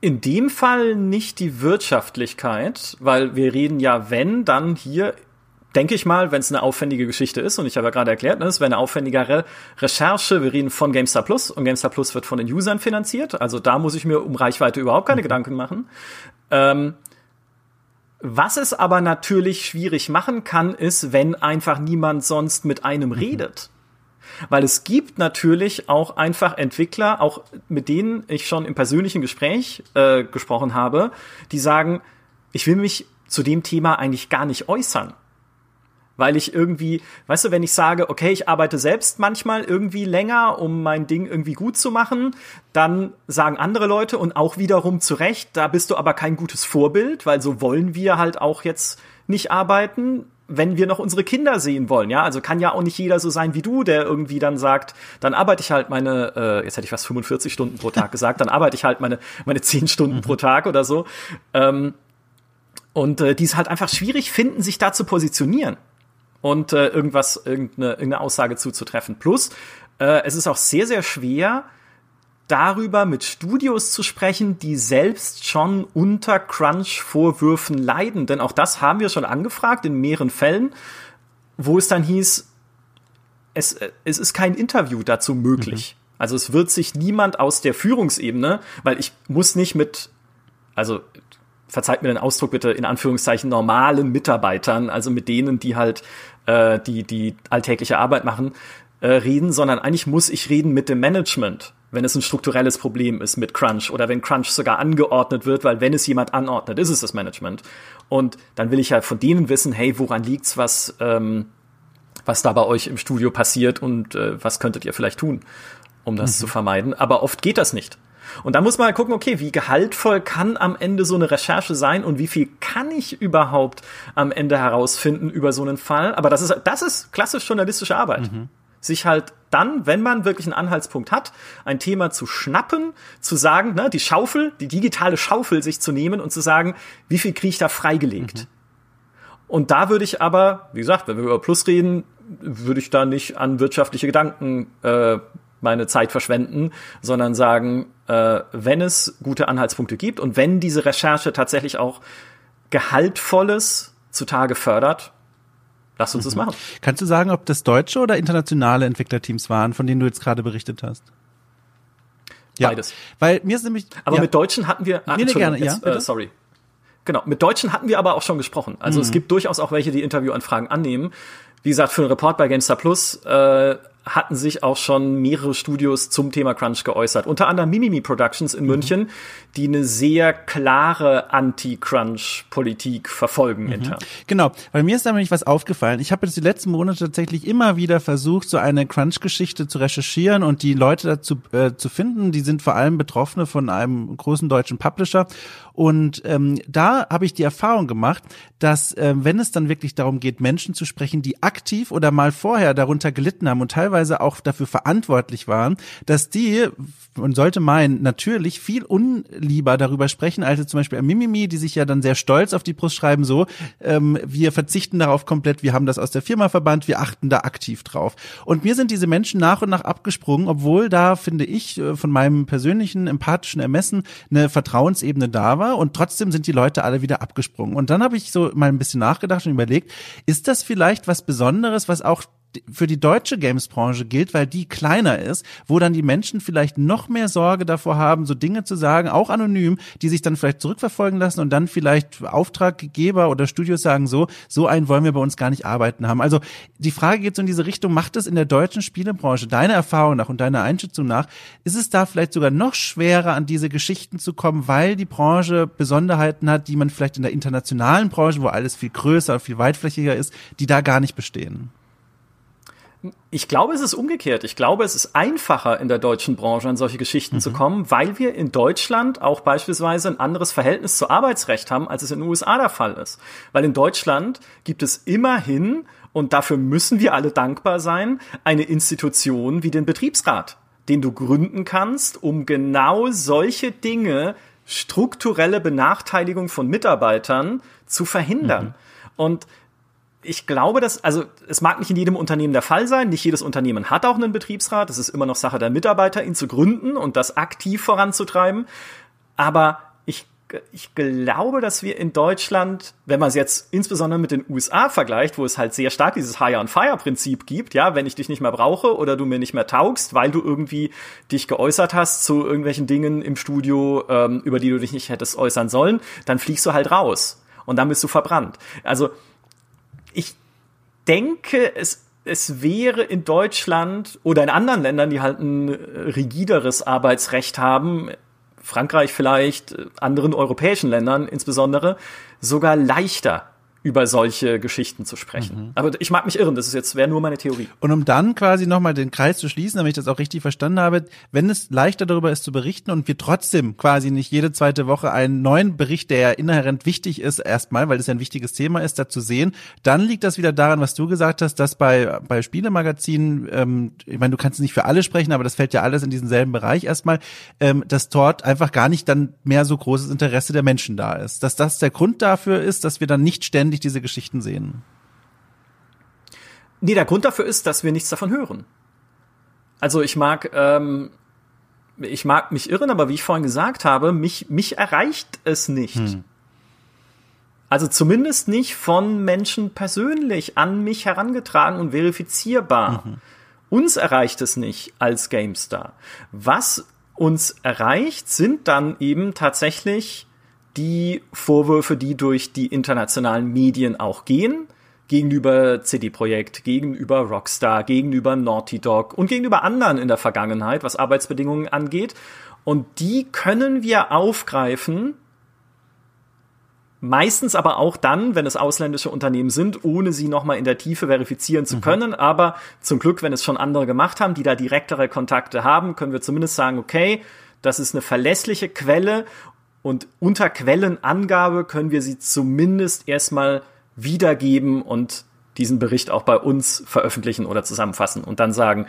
In dem Fall nicht die Wirtschaftlichkeit, weil wir reden ja, wenn, dann hier denke ich mal, wenn es eine aufwendige Geschichte ist, und ich habe ja gerade erklärt, ne, es wäre eine aufwendigere Recherche, wir reden von GameStar Plus und GameStar Plus wird von den Usern finanziert, also da muss ich mir um Reichweite überhaupt keine mhm. Gedanken machen. Ähm, was es aber natürlich schwierig machen kann, ist, wenn einfach niemand sonst mit einem mhm. redet. Weil es gibt natürlich auch einfach Entwickler, auch mit denen ich schon im persönlichen Gespräch äh, gesprochen habe, die sagen, ich will mich zu dem Thema eigentlich gar nicht äußern weil ich irgendwie, weißt du, wenn ich sage, okay, ich arbeite selbst manchmal irgendwie länger, um mein Ding irgendwie gut zu machen, dann sagen andere Leute und auch wiederum zu Recht, da bist du aber kein gutes Vorbild, weil so wollen wir halt auch jetzt nicht arbeiten, wenn wir noch unsere Kinder sehen wollen, ja, also kann ja auch nicht jeder so sein wie du, der irgendwie dann sagt, dann arbeite ich halt meine, äh, jetzt hätte ich was 45 Stunden pro Tag gesagt, dann arbeite ich halt meine meine 10 Stunden pro Tag oder so. Ähm, und äh, die es halt einfach schwierig finden, sich da zu positionieren und äh, irgendwas, irgendeine, irgendeine Aussage zuzutreffen. Plus, äh, es ist auch sehr, sehr schwer, darüber mit Studios zu sprechen, die selbst schon unter Crunch-Vorwürfen leiden. Denn auch das haben wir schon angefragt in mehreren Fällen, wo es dann hieß, es, äh, es ist kein Interview dazu möglich. Mhm. Also es wird sich niemand aus der Führungsebene, weil ich muss nicht mit, also verzeiht mir den Ausdruck bitte, in Anführungszeichen normalen Mitarbeitern, also mit denen, die halt äh, die, die alltägliche Arbeit machen, äh, reden, sondern eigentlich muss ich reden mit dem Management, wenn es ein strukturelles Problem ist mit Crunch oder wenn Crunch sogar angeordnet wird, weil wenn es jemand anordnet, ist es das Management. Und dann will ich ja von denen wissen, hey, woran liegt's, was, ähm, was da bei euch im Studio passiert und äh, was könntet ihr vielleicht tun, um das mhm. zu vermeiden. Aber oft geht das nicht. Und da muss man halt gucken, okay, wie gehaltvoll kann am Ende so eine Recherche sein und wie viel kann ich überhaupt am Ende herausfinden über so einen Fall. Aber das ist, das ist klassisch journalistische Arbeit. Mhm. Sich halt dann, wenn man wirklich einen Anhaltspunkt hat, ein Thema zu schnappen, zu sagen, ne, die Schaufel, die digitale Schaufel sich zu nehmen und zu sagen, wie viel kriege ich da freigelegt? Mhm. Und da würde ich aber, wie gesagt, wenn wir über Plus reden, würde ich da nicht an wirtschaftliche Gedanken äh, meine Zeit verschwenden, sondern sagen, äh, wenn es gute Anhaltspunkte gibt und wenn diese Recherche tatsächlich auch Gehaltvolles zutage fördert, lass uns mhm. das machen. Kannst du sagen, ob das deutsche oder internationale Entwicklerteams waren, von denen du jetzt gerade berichtet hast? Ja, Beides. Weil mir ist nämlich. Aber ja. mit Deutschen hatten wir. Ah, nee, nee, gerne, jetzt, ja. Äh, sorry. Genau, mit Deutschen hatten wir aber auch schon gesprochen. Also mhm. es gibt durchaus auch welche, die Interviewanfragen annehmen. Wie gesagt, für einen Report bei GameStar Plus äh, hatten sich auch schon mehrere Studios zum Thema Crunch geäußert. Unter anderem Mimimi Productions in mhm. München, die eine sehr klare Anti-Crunch-Politik verfolgen mhm. intern. Genau, weil mir ist da nämlich was aufgefallen. Ich habe jetzt die letzten Monate tatsächlich immer wieder versucht, so eine Crunch-Geschichte zu recherchieren und die Leute dazu äh, zu finden. Die sind vor allem Betroffene von einem großen deutschen Publisher. Und ähm, da habe ich die Erfahrung gemacht, dass äh, wenn es dann wirklich darum geht, Menschen zu sprechen, die aktiv oder mal vorher darunter gelitten haben und teilweise auch dafür verantwortlich waren, dass die, man sollte meinen, natürlich viel unlieber darüber sprechen, als zum Beispiel Mimimi, die sich ja dann sehr stolz auf die Brust schreiben, so, ähm, wir verzichten darauf komplett, wir haben das aus der Firma verbannt, wir achten da aktiv drauf. Und mir sind diese Menschen nach und nach abgesprungen, obwohl da, finde ich, äh, von meinem persönlichen empathischen Ermessen eine Vertrauensebene da war war und trotzdem sind die Leute alle wieder abgesprungen. Und dann habe ich so mal ein bisschen nachgedacht und überlegt, ist das vielleicht was Besonderes, was auch für die deutsche Games-Branche gilt, weil die kleiner ist, wo dann die Menschen vielleicht noch mehr Sorge davor haben, so Dinge zu sagen, auch anonym, die sich dann vielleicht zurückverfolgen lassen und dann vielleicht Auftraggeber oder Studios sagen so, so einen wollen wir bei uns gar nicht arbeiten haben. Also die Frage geht so in diese Richtung, macht es in der deutschen Spielebranche, deiner Erfahrung nach und deiner Einschätzung nach, ist es da vielleicht sogar noch schwerer, an diese Geschichten zu kommen, weil die Branche Besonderheiten hat, die man vielleicht in der internationalen Branche, wo alles viel größer viel weitflächiger ist, die da gar nicht bestehen? Ich glaube, es ist umgekehrt. Ich glaube, es ist einfacher in der deutschen Branche an solche Geschichten mhm. zu kommen, weil wir in Deutschland auch beispielsweise ein anderes Verhältnis zu Arbeitsrecht haben, als es in den USA der Fall ist. Weil in Deutschland gibt es immerhin, und dafür müssen wir alle dankbar sein, eine Institution wie den Betriebsrat, den du gründen kannst, um genau solche Dinge, strukturelle Benachteiligung von Mitarbeitern zu verhindern. Mhm. Und ich glaube, dass, also es mag nicht in jedem Unternehmen der Fall sein, nicht jedes Unternehmen hat auch einen Betriebsrat, das ist immer noch Sache der Mitarbeiter, ihn zu gründen und das aktiv voranzutreiben. Aber ich, ich glaube, dass wir in Deutschland, wenn man es jetzt insbesondere mit den USA vergleicht, wo es halt sehr stark dieses Hire-on-Fire-Prinzip gibt, ja, wenn ich dich nicht mehr brauche oder du mir nicht mehr taugst, weil du irgendwie dich geäußert hast zu irgendwelchen Dingen im Studio, ähm, über die du dich nicht hättest äußern sollen, dann fliegst du halt raus und dann bist du verbrannt. Also ich denke, es, es wäre in Deutschland oder in anderen Ländern, die halt ein rigideres Arbeitsrecht haben, Frankreich vielleicht, anderen europäischen Ländern insbesondere, sogar leichter über solche Geschichten zu sprechen. Mhm. Aber ich mag mich irren, das ist jetzt wäre nur meine Theorie. Und um dann quasi nochmal den Kreis zu schließen, damit ich das auch richtig verstanden habe, wenn es leichter darüber ist zu berichten und wir trotzdem quasi nicht jede zweite Woche einen neuen Bericht, der ja inhärent wichtig ist, erstmal, weil es ja ein wichtiges Thema ist, dazu sehen, dann liegt das wieder daran, was du gesagt hast, dass bei, bei Spielemagazinen, ähm, ich meine, du kannst nicht für alle sprechen, aber das fällt ja alles in diesen selben Bereich erstmal, ähm, dass dort einfach gar nicht dann mehr so großes Interesse der Menschen da ist. Dass das der Grund dafür ist, dass wir dann nicht ständig ständig diese Geschichten sehen? Nee, der Grund dafür ist, dass wir nichts davon hören. Also ich mag, ähm, ich mag mich irren, aber wie ich vorhin gesagt habe, mich, mich erreicht es nicht. Hm. Also zumindest nicht von Menschen persönlich an mich herangetragen und verifizierbar. Mhm. Uns erreicht es nicht als GameStar. Was uns erreicht, sind dann eben tatsächlich die Vorwürfe, die durch die internationalen Medien auch gehen, gegenüber CD Projekt, gegenüber Rockstar, gegenüber Naughty Dog und gegenüber anderen in der Vergangenheit, was Arbeitsbedingungen angeht. Und die können wir aufgreifen, meistens aber auch dann, wenn es ausländische Unternehmen sind, ohne sie nochmal in der Tiefe verifizieren zu mhm. können. Mhm. Aber zum Glück, wenn es schon andere gemacht haben, die da direktere Kontakte haben, können wir zumindest sagen, okay, das ist eine verlässliche Quelle und unter Quellenangabe können wir sie zumindest erstmal wiedergeben und diesen Bericht auch bei uns veröffentlichen oder zusammenfassen und dann sagen,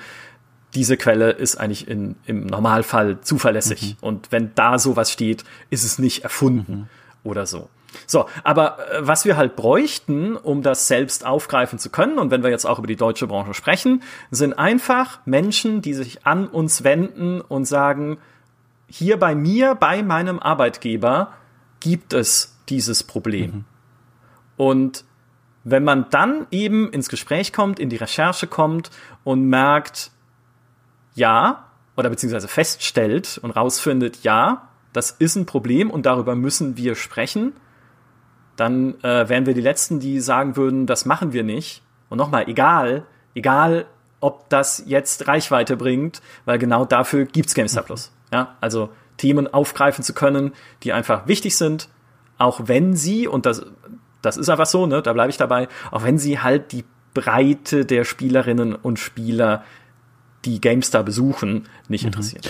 diese Quelle ist eigentlich in, im Normalfall zuverlässig. Mhm. Und wenn da sowas steht, ist es nicht erfunden mhm. oder so. So, aber äh, was wir halt bräuchten, um das selbst aufgreifen zu können, und wenn wir jetzt auch über die deutsche Branche sprechen, sind einfach Menschen, die sich an uns wenden und sagen, hier bei mir, bei meinem Arbeitgeber, gibt es dieses Problem. Mhm. Und wenn man dann eben ins Gespräch kommt, in die Recherche kommt und merkt, ja, oder beziehungsweise feststellt und rausfindet, ja, das ist ein Problem und darüber müssen wir sprechen, dann äh, wären wir die Letzten, die sagen würden, das machen wir nicht. Und nochmal, egal, egal, ob das jetzt Reichweite bringt, weil genau dafür gibt's GameStar Plus. Ja, also Themen aufgreifen zu können, die einfach wichtig sind, auch wenn sie, und das, das ist einfach so, ne, da bleibe ich dabei, auch wenn sie halt die Breite der Spielerinnen und Spieler die GameStar besuchen, nicht mhm. interessieren.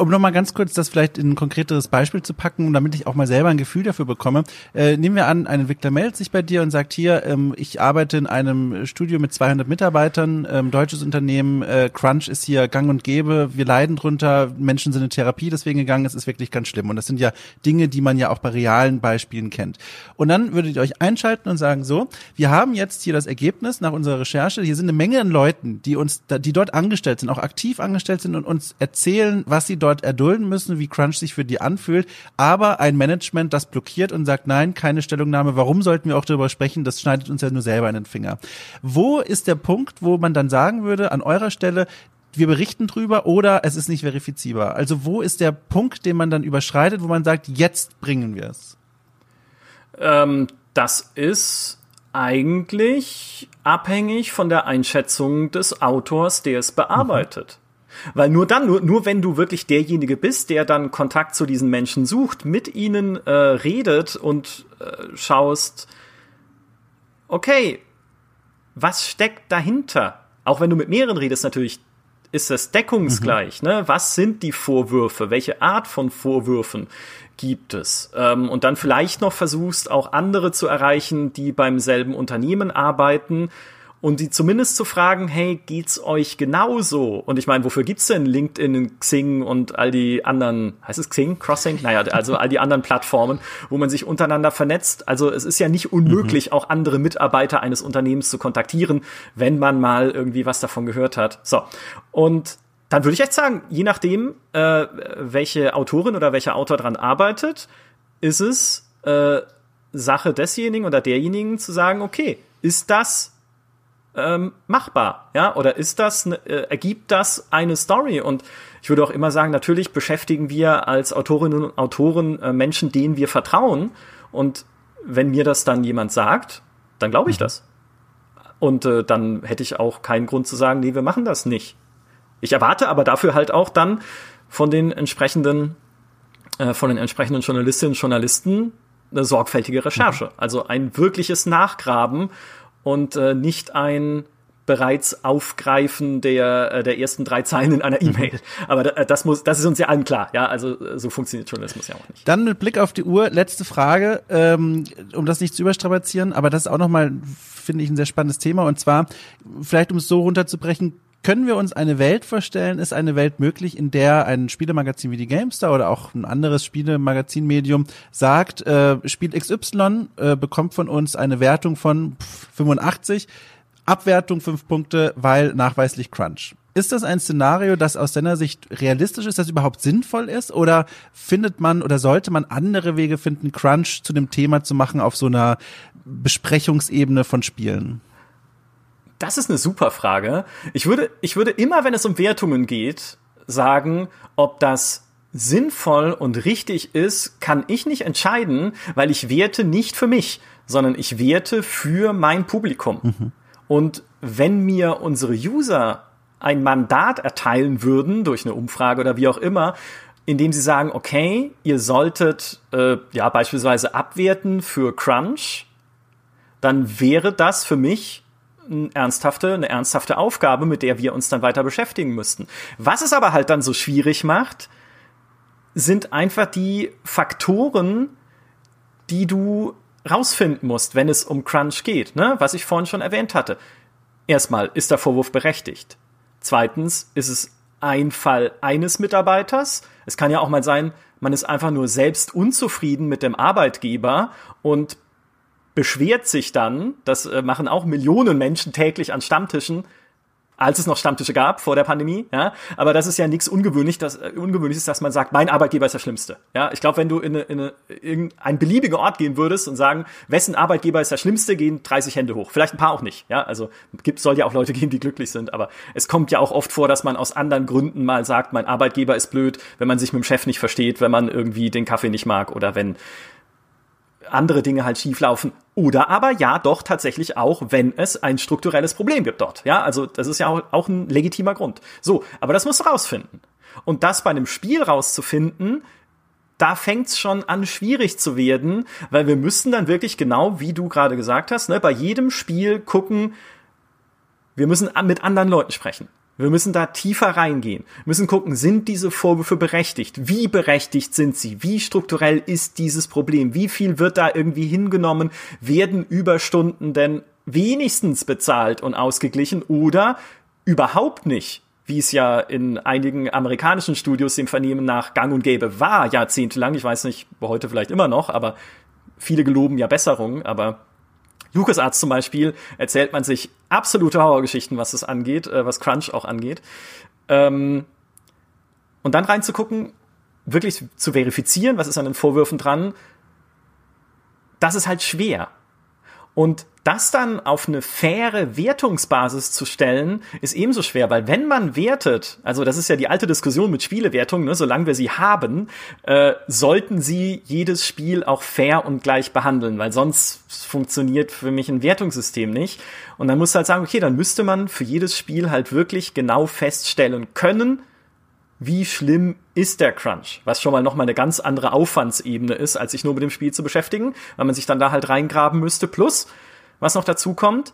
Um nochmal ganz kurz das vielleicht in ein konkreteres Beispiel zu packen, damit ich auch mal selber ein Gefühl dafür bekomme. Äh, nehmen wir an, ein Entwickler meldet sich bei dir und sagt hier, ähm, ich arbeite in einem Studio mit 200 Mitarbeitern, ähm, deutsches Unternehmen, äh, Crunch ist hier gang und gäbe, wir leiden drunter, Menschen sind in Therapie deswegen gegangen, es ist wirklich ganz schlimm. Und das sind ja Dinge, die man ja auch bei realen Beispielen kennt. Und dann würdet ihr euch einschalten und sagen, so, wir haben jetzt hier das Ergebnis nach unserer Recherche, hier sind eine Menge an Leuten, die uns, die dort angestellt sind, auch aktiv angestellt sind und uns erzählen, was sie dort erdulden müssen, wie Crunch sich für die anfühlt, aber ein Management, das blockiert und sagt, nein, keine Stellungnahme, warum sollten wir auch darüber sprechen, das schneidet uns ja nur selber in den Finger. Wo ist der Punkt, wo man dann sagen würde, an eurer Stelle, wir berichten drüber oder es ist nicht verifizierbar? Also wo ist der Punkt, den man dann überschreitet, wo man sagt, jetzt bringen wir es? Ähm, das ist eigentlich abhängig von der Einschätzung des Autors, der es bearbeitet. Mhm. Weil nur dann, nur, nur wenn du wirklich derjenige bist, der dann Kontakt zu diesen Menschen sucht, mit ihnen äh, redet und äh, schaust, okay, was steckt dahinter? Auch wenn du mit mehreren redest, natürlich ist das deckungsgleich. Mhm. Ne? Was sind die Vorwürfe? Welche Art von Vorwürfen? gibt es. Ähm, und dann vielleicht noch versuchst, auch andere zu erreichen, die beim selben Unternehmen arbeiten und die zumindest zu fragen, hey, geht's euch genauso? Und ich meine, wofür gibt's denn LinkedIn, Xing und all die anderen, heißt es Xing, Crossing? Naja, also all die anderen Plattformen, wo man sich untereinander vernetzt. Also es ist ja nicht unmöglich, mhm. auch andere Mitarbeiter eines Unternehmens zu kontaktieren, wenn man mal irgendwie was davon gehört hat. So. Und dann würde ich echt sagen, je nachdem, äh, welche Autorin oder welcher Autor dran arbeitet, ist es äh, Sache desjenigen oder derjenigen zu sagen, okay, ist das ähm, machbar, ja, oder ist das, ne, äh, ergibt das eine Story? Und ich würde auch immer sagen, natürlich beschäftigen wir als Autorinnen und Autoren äh, Menschen, denen wir vertrauen. Und wenn mir das dann jemand sagt, dann glaube ich mhm. das. Und äh, dann hätte ich auch keinen Grund zu sagen, nee, wir machen das nicht. Ich erwarte aber dafür halt auch dann von den entsprechenden, äh, von den entsprechenden Journalistinnen und Journalisten eine sorgfältige Recherche. Mhm. Also ein wirkliches Nachgraben und äh, nicht ein bereits Aufgreifen der, äh, der ersten drei Zeilen in einer E-Mail. Aber das muss, das ist uns ja allen klar. Ja, also äh, so funktioniert Journalismus ja auch nicht. Dann mit Blick auf die Uhr, letzte Frage, ähm, um das nicht zu überstrapazieren, aber das ist auch nochmal, finde ich, ein sehr spannendes Thema. Und zwar, vielleicht um es so runterzubrechen, können wir uns eine Welt vorstellen? Ist eine Welt möglich, in der ein Spielemagazin wie die GameStar oder auch ein anderes Spielemagazinmedium sagt, äh, Spiel XY äh, bekommt von uns eine Wertung von 85, Abwertung 5 Punkte, weil nachweislich Crunch. Ist das ein Szenario, das aus seiner Sicht realistisch ist, das überhaupt sinnvoll ist? Oder findet man oder sollte man andere Wege finden, Crunch zu dem Thema zu machen auf so einer Besprechungsebene von Spielen? Das ist eine super Frage. Ich würde, ich würde immer, wenn es um Wertungen geht, sagen, ob das sinnvoll und richtig ist, kann ich nicht entscheiden, weil ich werte nicht für mich, sondern ich werte für mein Publikum. Mhm. Und wenn mir unsere User ein Mandat erteilen würden durch eine Umfrage oder wie auch immer, indem sie sagen, okay, ihr solltet äh, ja beispielsweise abwerten für Crunch, dann wäre das für mich eine ernsthafte, eine ernsthafte Aufgabe, mit der wir uns dann weiter beschäftigen müssten. Was es aber halt dann so schwierig macht, sind einfach die Faktoren, die du rausfinden musst, wenn es um Crunch geht, ne? was ich vorhin schon erwähnt hatte. Erstmal, ist der Vorwurf berechtigt? Zweitens, ist es ein Fall eines Mitarbeiters? Es kann ja auch mal sein, man ist einfach nur selbst unzufrieden mit dem Arbeitgeber und beschwert sich dann, das äh, machen auch Millionen Menschen täglich an Stammtischen, als es noch Stammtische gab vor der Pandemie, ja. Aber das ist ja nichts ungewöhnlich, dass, äh, ungewöhnliches, dass man sagt, mein Arbeitgeber ist der Schlimmste. Ja, ich glaube, wenn du in, eine, in eine, irgendein beliebiger Ort gehen würdest und sagen, wessen Arbeitgeber ist der Schlimmste, gehen 30 Hände hoch. Vielleicht ein paar auch nicht. Ja, also gibt soll ja auch Leute geben, die glücklich sind. Aber es kommt ja auch oft vor, dass man aus anderen Gründen mal sagt, mein Arbeitgeber ist blöd, wenn man sich mit dem Chef nicht versteht, wenn man irgendwie den Kaffee nicht mag oder wenn andere Dinge halt schieflaufen. Oder aber ja, doch tatsächlich auch, wenn es ein strukturelles Problem gibt dort. Ja, also das ist ja auch, auch ein legitimer Grund. So, aber das musst du rausfinden. Und das bei einem Spiel rauszufinden, da fängt's schon an, schwierig zu werden, weil wir müssen dann wirklich genau, wie du gerade gesagt hast, ne, bei jedem Spiel gucken, wir müssen mit anderen Leuten sprechen. Wir müssen da tiefer reingehen, müssen gucken, sind diese Vorwürfe berechtigt? Wie berechtigt sind sie? Wie strukturell ist dieses Problem? Wie viel wird da irgendwie hingenommen? Werden Überstunden denn wenigstens bezahlt und ausgeglichen oder überhaupt nicht? Wie es ja in einigen amerikanischen Studios dem Vernehmen nach gang und gäbe war, jahrzehntelang. Ich weiß nicht, heute vielleicht immer noch, aber viele geloben ja Besserung, aber LucasArts zum Beispiel erzählt man sich absolute Horrorgeschichten, was das angeht, äh, was Crunch auch angeht. Ähm, und dann reinzugucken, wirklich zu verifizieren, was ist an den Vorwürfen dran, das ist halt schwer. Und das dann auf eine faire Wertungsbasis zu stellen, ist ebenso schwer, weil wenn man wertet, also das ist ja die alte Diskussion mit Spielewertungen, ne, solange wir sie haben, äh, sollten sie jedes Spiel auch fair und gleich behandeln, weil sonst funktioniert für mich ein Wertungssystem nicht. Und dann muss halt sagen, okay, dann müsste man für jedes Spiel halt wirklich genau feststellen können, wie schlimm ist der Crunch, was schon mal noch mal eine ganz andere Aufwandsebene ist, als sich nur mit dem Spiel zu beschäftigen, weil man sich dann da halt reingraben müsste. Plus, was noch dazu kommt,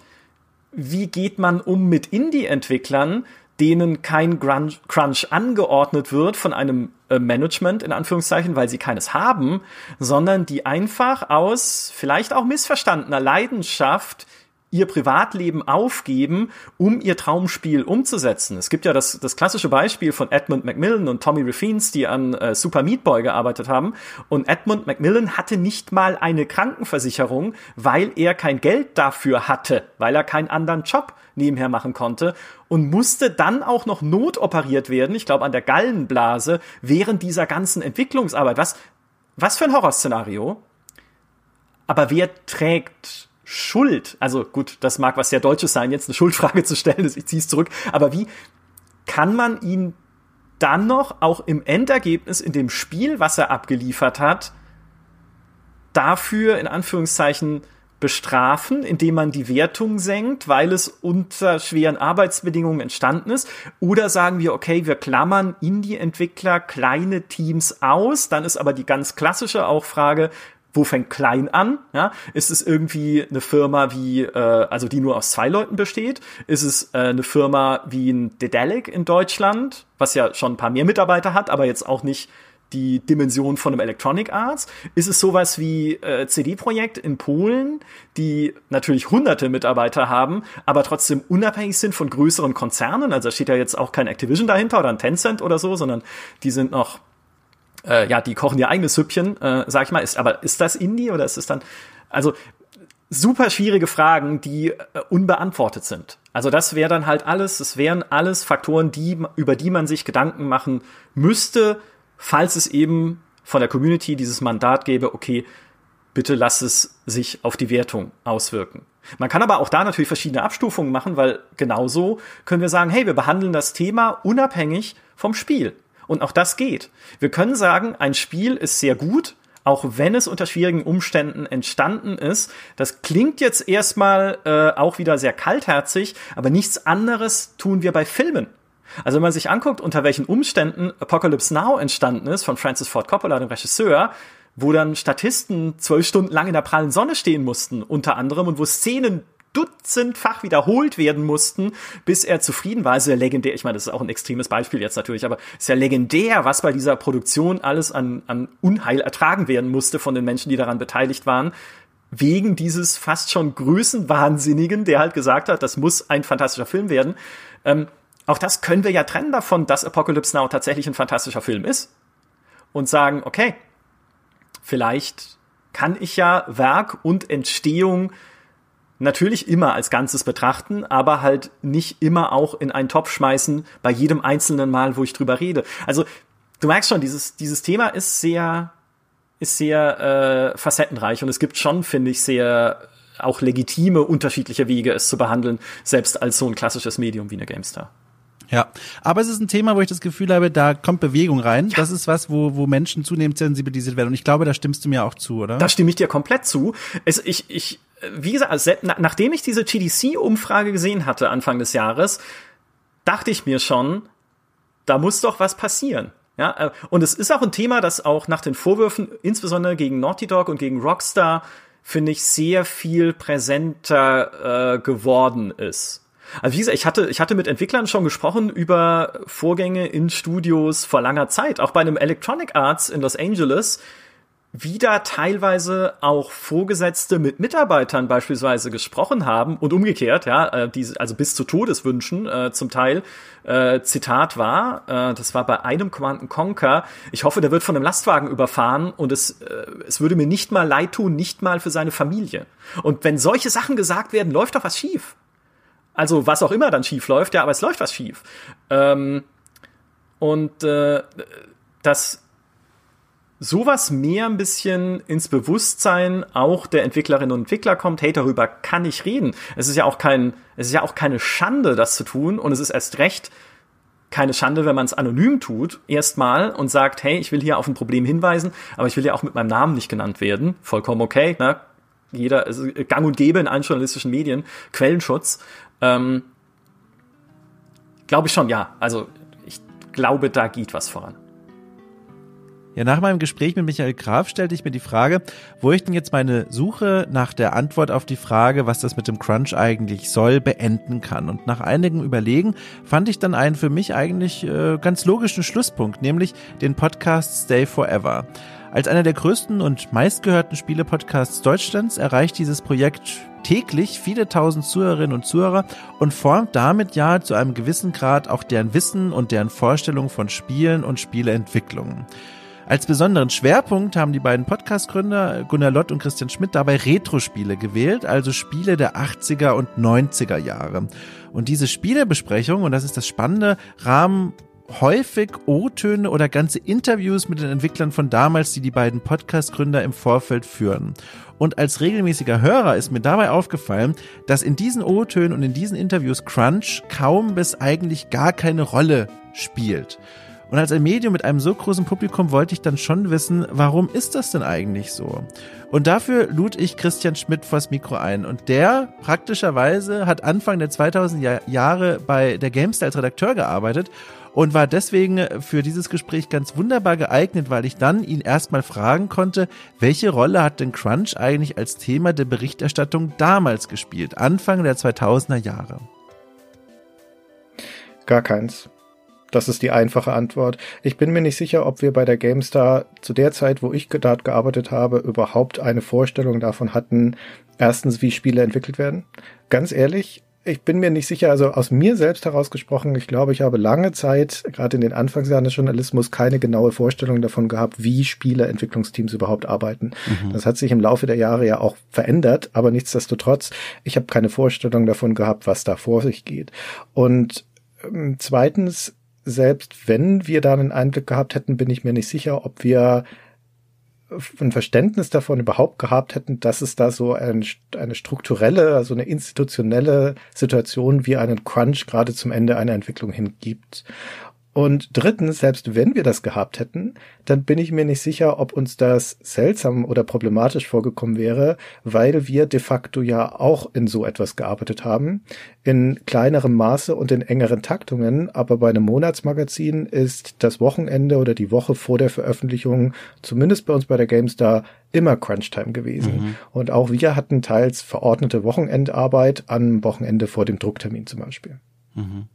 wie geht man um mit Indie-Entwicklern, denen kein Crunch angeordnet wird von einem äh, Management in Anführungszeichen, weil sie keines haben, sondern die einfach aus vielleicht auch missverstandener Leidenschaft ihr Privatleben aufgeben, um ihr Traumspiel umzusetzen. Es gibt ja das, das klassische Beispiel von Edmund Macmillan und Tommy Refenes, die an äh, Super Meat Boy gearbeitet haben. Und Edmund Macmillan hatte nicht mal eine Krankenversicherung, weil er kein Geld dafür hatte, weil er keinen anderen Job nebenher machen konnte und musste dann auch noch notoperiert werden, ich glaube an der Gallenblase, während dieser ganzen Entwicklungsarbeit. Was, was für ein Horrorszenario. Aber wer trägt Schuld, also gut, das mag was sehr Deutsches sein, jetzt eine Schuldfrage zu stellen, ich ziehe es zurück, aber wie kann man ihn dann noch auch im Endergebnis in dem Spiel, was er abgeliefert hat, dafür in Anführungszeichen bestrafen, indem man die Wertung senkt, weil es unter schweren Arbeitsbedingungen entstanden ist? Oder sagen wir, okay, wir klammern Indie-Entwickler, kleine Teams aus, dann ist aber die ganz klassische auch Frage, wo fängt klein an? Ja, ist es irgendwie eine Firma wie, äh, also die nur aus zwei Leuten besteht? Ist es äh, eine Firma wie ein Dedelic in Deutschland, was ja schon ein paar mehr Mitarbeiter hat, aber jetzt auch nicht die Dimension von einem Electronic Arts? Ist es sowas wie äh, CD-Projekt in Polen, die natürlich hunderte Mitarbeiter haben, aber trotzdem unabhängig sind von größeren Konzernen? Also da steht ja jetzt auch kein Activision dahinter oder ein Tencent oder so, sondern die sind noch äh, ja, die kochen ihr eigenes Süppchen, äh, sag ich mal. Ist, aber ist das Indie oder ist es dann, also super schwierige Fragen, die äh, unbeantwortet sind. Also das wäre dann halt alles, es wären alles Faktoren, die, über die man sich Gedanken machen müsste, falls es eben von der Community dieses Mandat gäbe, okay, bitte lass es sich auf die Wertung auswirken. Man kann aber auch da natürlich verschiedene Abstufungen machen, weil genauso können wir sagen, hey, wir behandeln das Thema unabhängig vom Spiel. Und auch das geht. Wir können sagen, ein Spiel ist sehr gut, auch wenn es unter schwierigen Umständen entstanden ist. Das klingt jetzt erstmal äh, auch wieder sehr kaltherzig, aber nichts anderes tun wir bei Filmen. Also wenn man sich anguckt, unter welchen Umständen Apocalypse Now entstanden ist, von Francis Ford Coppola, dem Regisseur, wo dann Statisten zwölf Stunden lang in der prallen Sonne stehen mussten, unter anderem, und wo Szenen dutzendfach wiederholt werden mussten, bis er zufrieden war. Ja legendär, ich meine, das ist auch ein extremes Beispiel jetzt natürlich, aber es ist ja legendär, was bei dieser Produktion alles an, an Unheil ertragen werden musste von den Menschen, die daran beteiligt waren wegen dieses fast schon Größenwahnsinnigen, der halt gesagt hat, das muss ein fantastischer Film werden. Ähm, auch das können wir ja trennen davon, dass Apocalypse Now tatsächlich ein fantastischer Film ist. Und sagen, okay, vielleicht kann ich ja Werk und Entstehung natürlich immer als Ganzes betrachten, aber halt nicht immer auch in einen Topf schmeißen bei jedem einzelnen Mal, wo ich drüber rede. Also du merkst schon, dieses, dieses Thema ist sehr, ist sehr äh, facettenreich und es gibt schon, finde ich, sehr auch legitime unterschiedliche Wege, es zu behandeln, selbst als so ein klassisches Medium wie eine GameStar. Ja, aber es ist ein Thema, wo ich das Gefühl habe, da kommt Bewegung rein. Ja. Das ist was, wo, wo Menschen zunehmend sensibilisiert werden. Und ich glaube, da stimmst du mir auch zu, oder? Da stimme ich dir komplett zu. Es, ich, ich, wie gesagt, also, nachdem ich diese GDC-Umfrage gesehen hatte Anfang des Jahres, dachte ich mir schon, da muss doch was passieren. Ja, äh, und es ist auch ein Thema, das auch nach den Vorwürfen, insbesondere gegen Naughty Dog und gegen Rockstar, finde ich, sehr viel präsenter äh, geworden ist. Also wie gesagt, ich hatte, ich hatte mit Entwicklern schon gesprochen über Vorgänge in Studios vor langer Zeit, auch bei einem Electronic Arts in Los Angeles, wie da teilweise auch Vorgesetzte mit Mitarbeitern beispielsweise gesprochen haben und umgekehrt, ja, äh, diese, also bis zu Todeswünschen äh, zum Teil. Äh, Zitat war, äh, das war bei einem Command Conquer, ich hoffe, der wird von einem Lastwagen überfahren und es, äh, es würde mir nicht mal leid tun, nicht mal für seine Familie. Und wenn solche Sachen gesagt werden, läuft doch was schief. Also was auch immer dann schief läuft, ja, aber es läuft was schief. Ähm, und äh, dass sowas mehr ein bisschen ins Bewusstsein auch der Entwicklerinnen und Entwickler kommt, hey, darüber kann ich reden. Es ist ja auch kein, es ist ja auch keine Schande, das zu tun, und es ist erst recht keine Schande, wenn man es anonym tut, erstmal und sagt, hey, ich will hier auf ein Problem hinweisen, aber ich will ja auch mit meinem Namen nicht genannt werden. Vollkommen okay, ne? Jeder, also gang und gäbe in allen journalistischen Medien, Quellenschutz. Ähm, glaube ich schon, ja. Also ich glaube, da geht was voran. Ja, nach meinem Gespräch mit Michael Graf stellte ich mir die Frage, wo ich denn jetzt meine Suche nach der Antwort auf die Frage, was das mit dem Crunch eigentlich soll, beenden kann. Und nach einigen Überlegen fand ich dann einen für mich eigentlich äh, ganz logischen Schlusspunkt, nämlich den Podcast Stay Forever. Als einer der größten und meistgehörten Spiele-Podcasts Deutschlands erreicht dieses Projekt täglich viele tausend Zuhörerinnen und Zuhörer und formt damit ja zu einem gewissen Grad auch deren Wissen und deren Vorstellung von Spielen und Spieleentwicklungen. Als besonderen Schwerpunkt haben die beiden Podcast-Gründer Gunnar Lott und Christian Schmidt dabei Retro-Spiele gewählt, also Spiele der 80er und 90er Jahre. Und diese Spielebesprechung, und das ist das Spannende, rahmen häufig O-Töne oder ganze Interviews mit den Entwicklern von damals, die die beiden Podcast-Gründer im Vorfeld führen. Und als regelmäßiger Hörer ist mir dabei aufgefallen, dass in diesen O-Tönen und in diesen Interviews Crunch kaum bis eigentlich gar keine Rolle spielt. Und als ein Medium mit einem so großen Publikum wollte ich dann schon wissen, warum ist das denn eigentlich so? Und dafür lud ich Christian Schmidt vors Mikro ein. Und der praktischerweise hat Anfang der 2000er Jahre bei der GameStar als Redakteur gearbeitet und war deswegen für dieses Gespräch ganz wunderbar geeignet, weil ich dann ihn erstmal fragen konnte, welche Rolle hat denn Crunch eigentlich als Thema der Berichterstattung damals gespielt, Anfang der 2000er Jahre? Gar keins. Das ist die einfache Antwort. Ich bin mir nicht sicher, ob wir bei der GameStar zu der Zeit, wo ich dort gearbeitet habe, überhaupt eine Vorstellung davon hatten, erstens, wie Spiele entwickelt werden. Ganz ehrlich, ich bin mir nicht sicher, also aus mir selbst herausgesprochen, ich glaube, ich habe lange Zeit, gerade in den Anfangsjahren des Journalismus, keine genaue Vorstellung davon gehabt, wie Spieleentwicklungsteams überhaupt arbeiten. Mhm. Das hat sich im Laufe der Jahre ja auch verändert, aber nichtsdestotrotz, ich habe keine Vorstellung davon gehabt, was da vor sich geht. Und ähm, zweitens, selbst wenn wir da einen Einblick gehabt hätten, bin ich mir nicht sicher, ob wir ein Verständnis davon überhaupt gehabt hätten, dass es da so ein, eine strukturelle, also eine institutionelle Situation wie einen Crunch gerade zum Ende einer Entwicklung hin gibt. Und drittens, selbst wenn wir das gehabt hätten, dann bin ich mir nicht sicher, ob uns das seltsam oder problematisch vorgekommen wäre, weil wir de facto ja auch in so etwas gearbeitet haben, in kleinerem Maße und in engeren Taktungen, aber bei einem Monatsmagazin ist das Wochenende oder die Woche vor der Veröffentlichung, zumindest bei uns bei der GameStar, immer Crunchtime gewesen. Mhm. Und auch wir hatten teils verordnete Wochenendarbeit am Wochenende vor dem Drucktermin zum Beispiel. Mhm.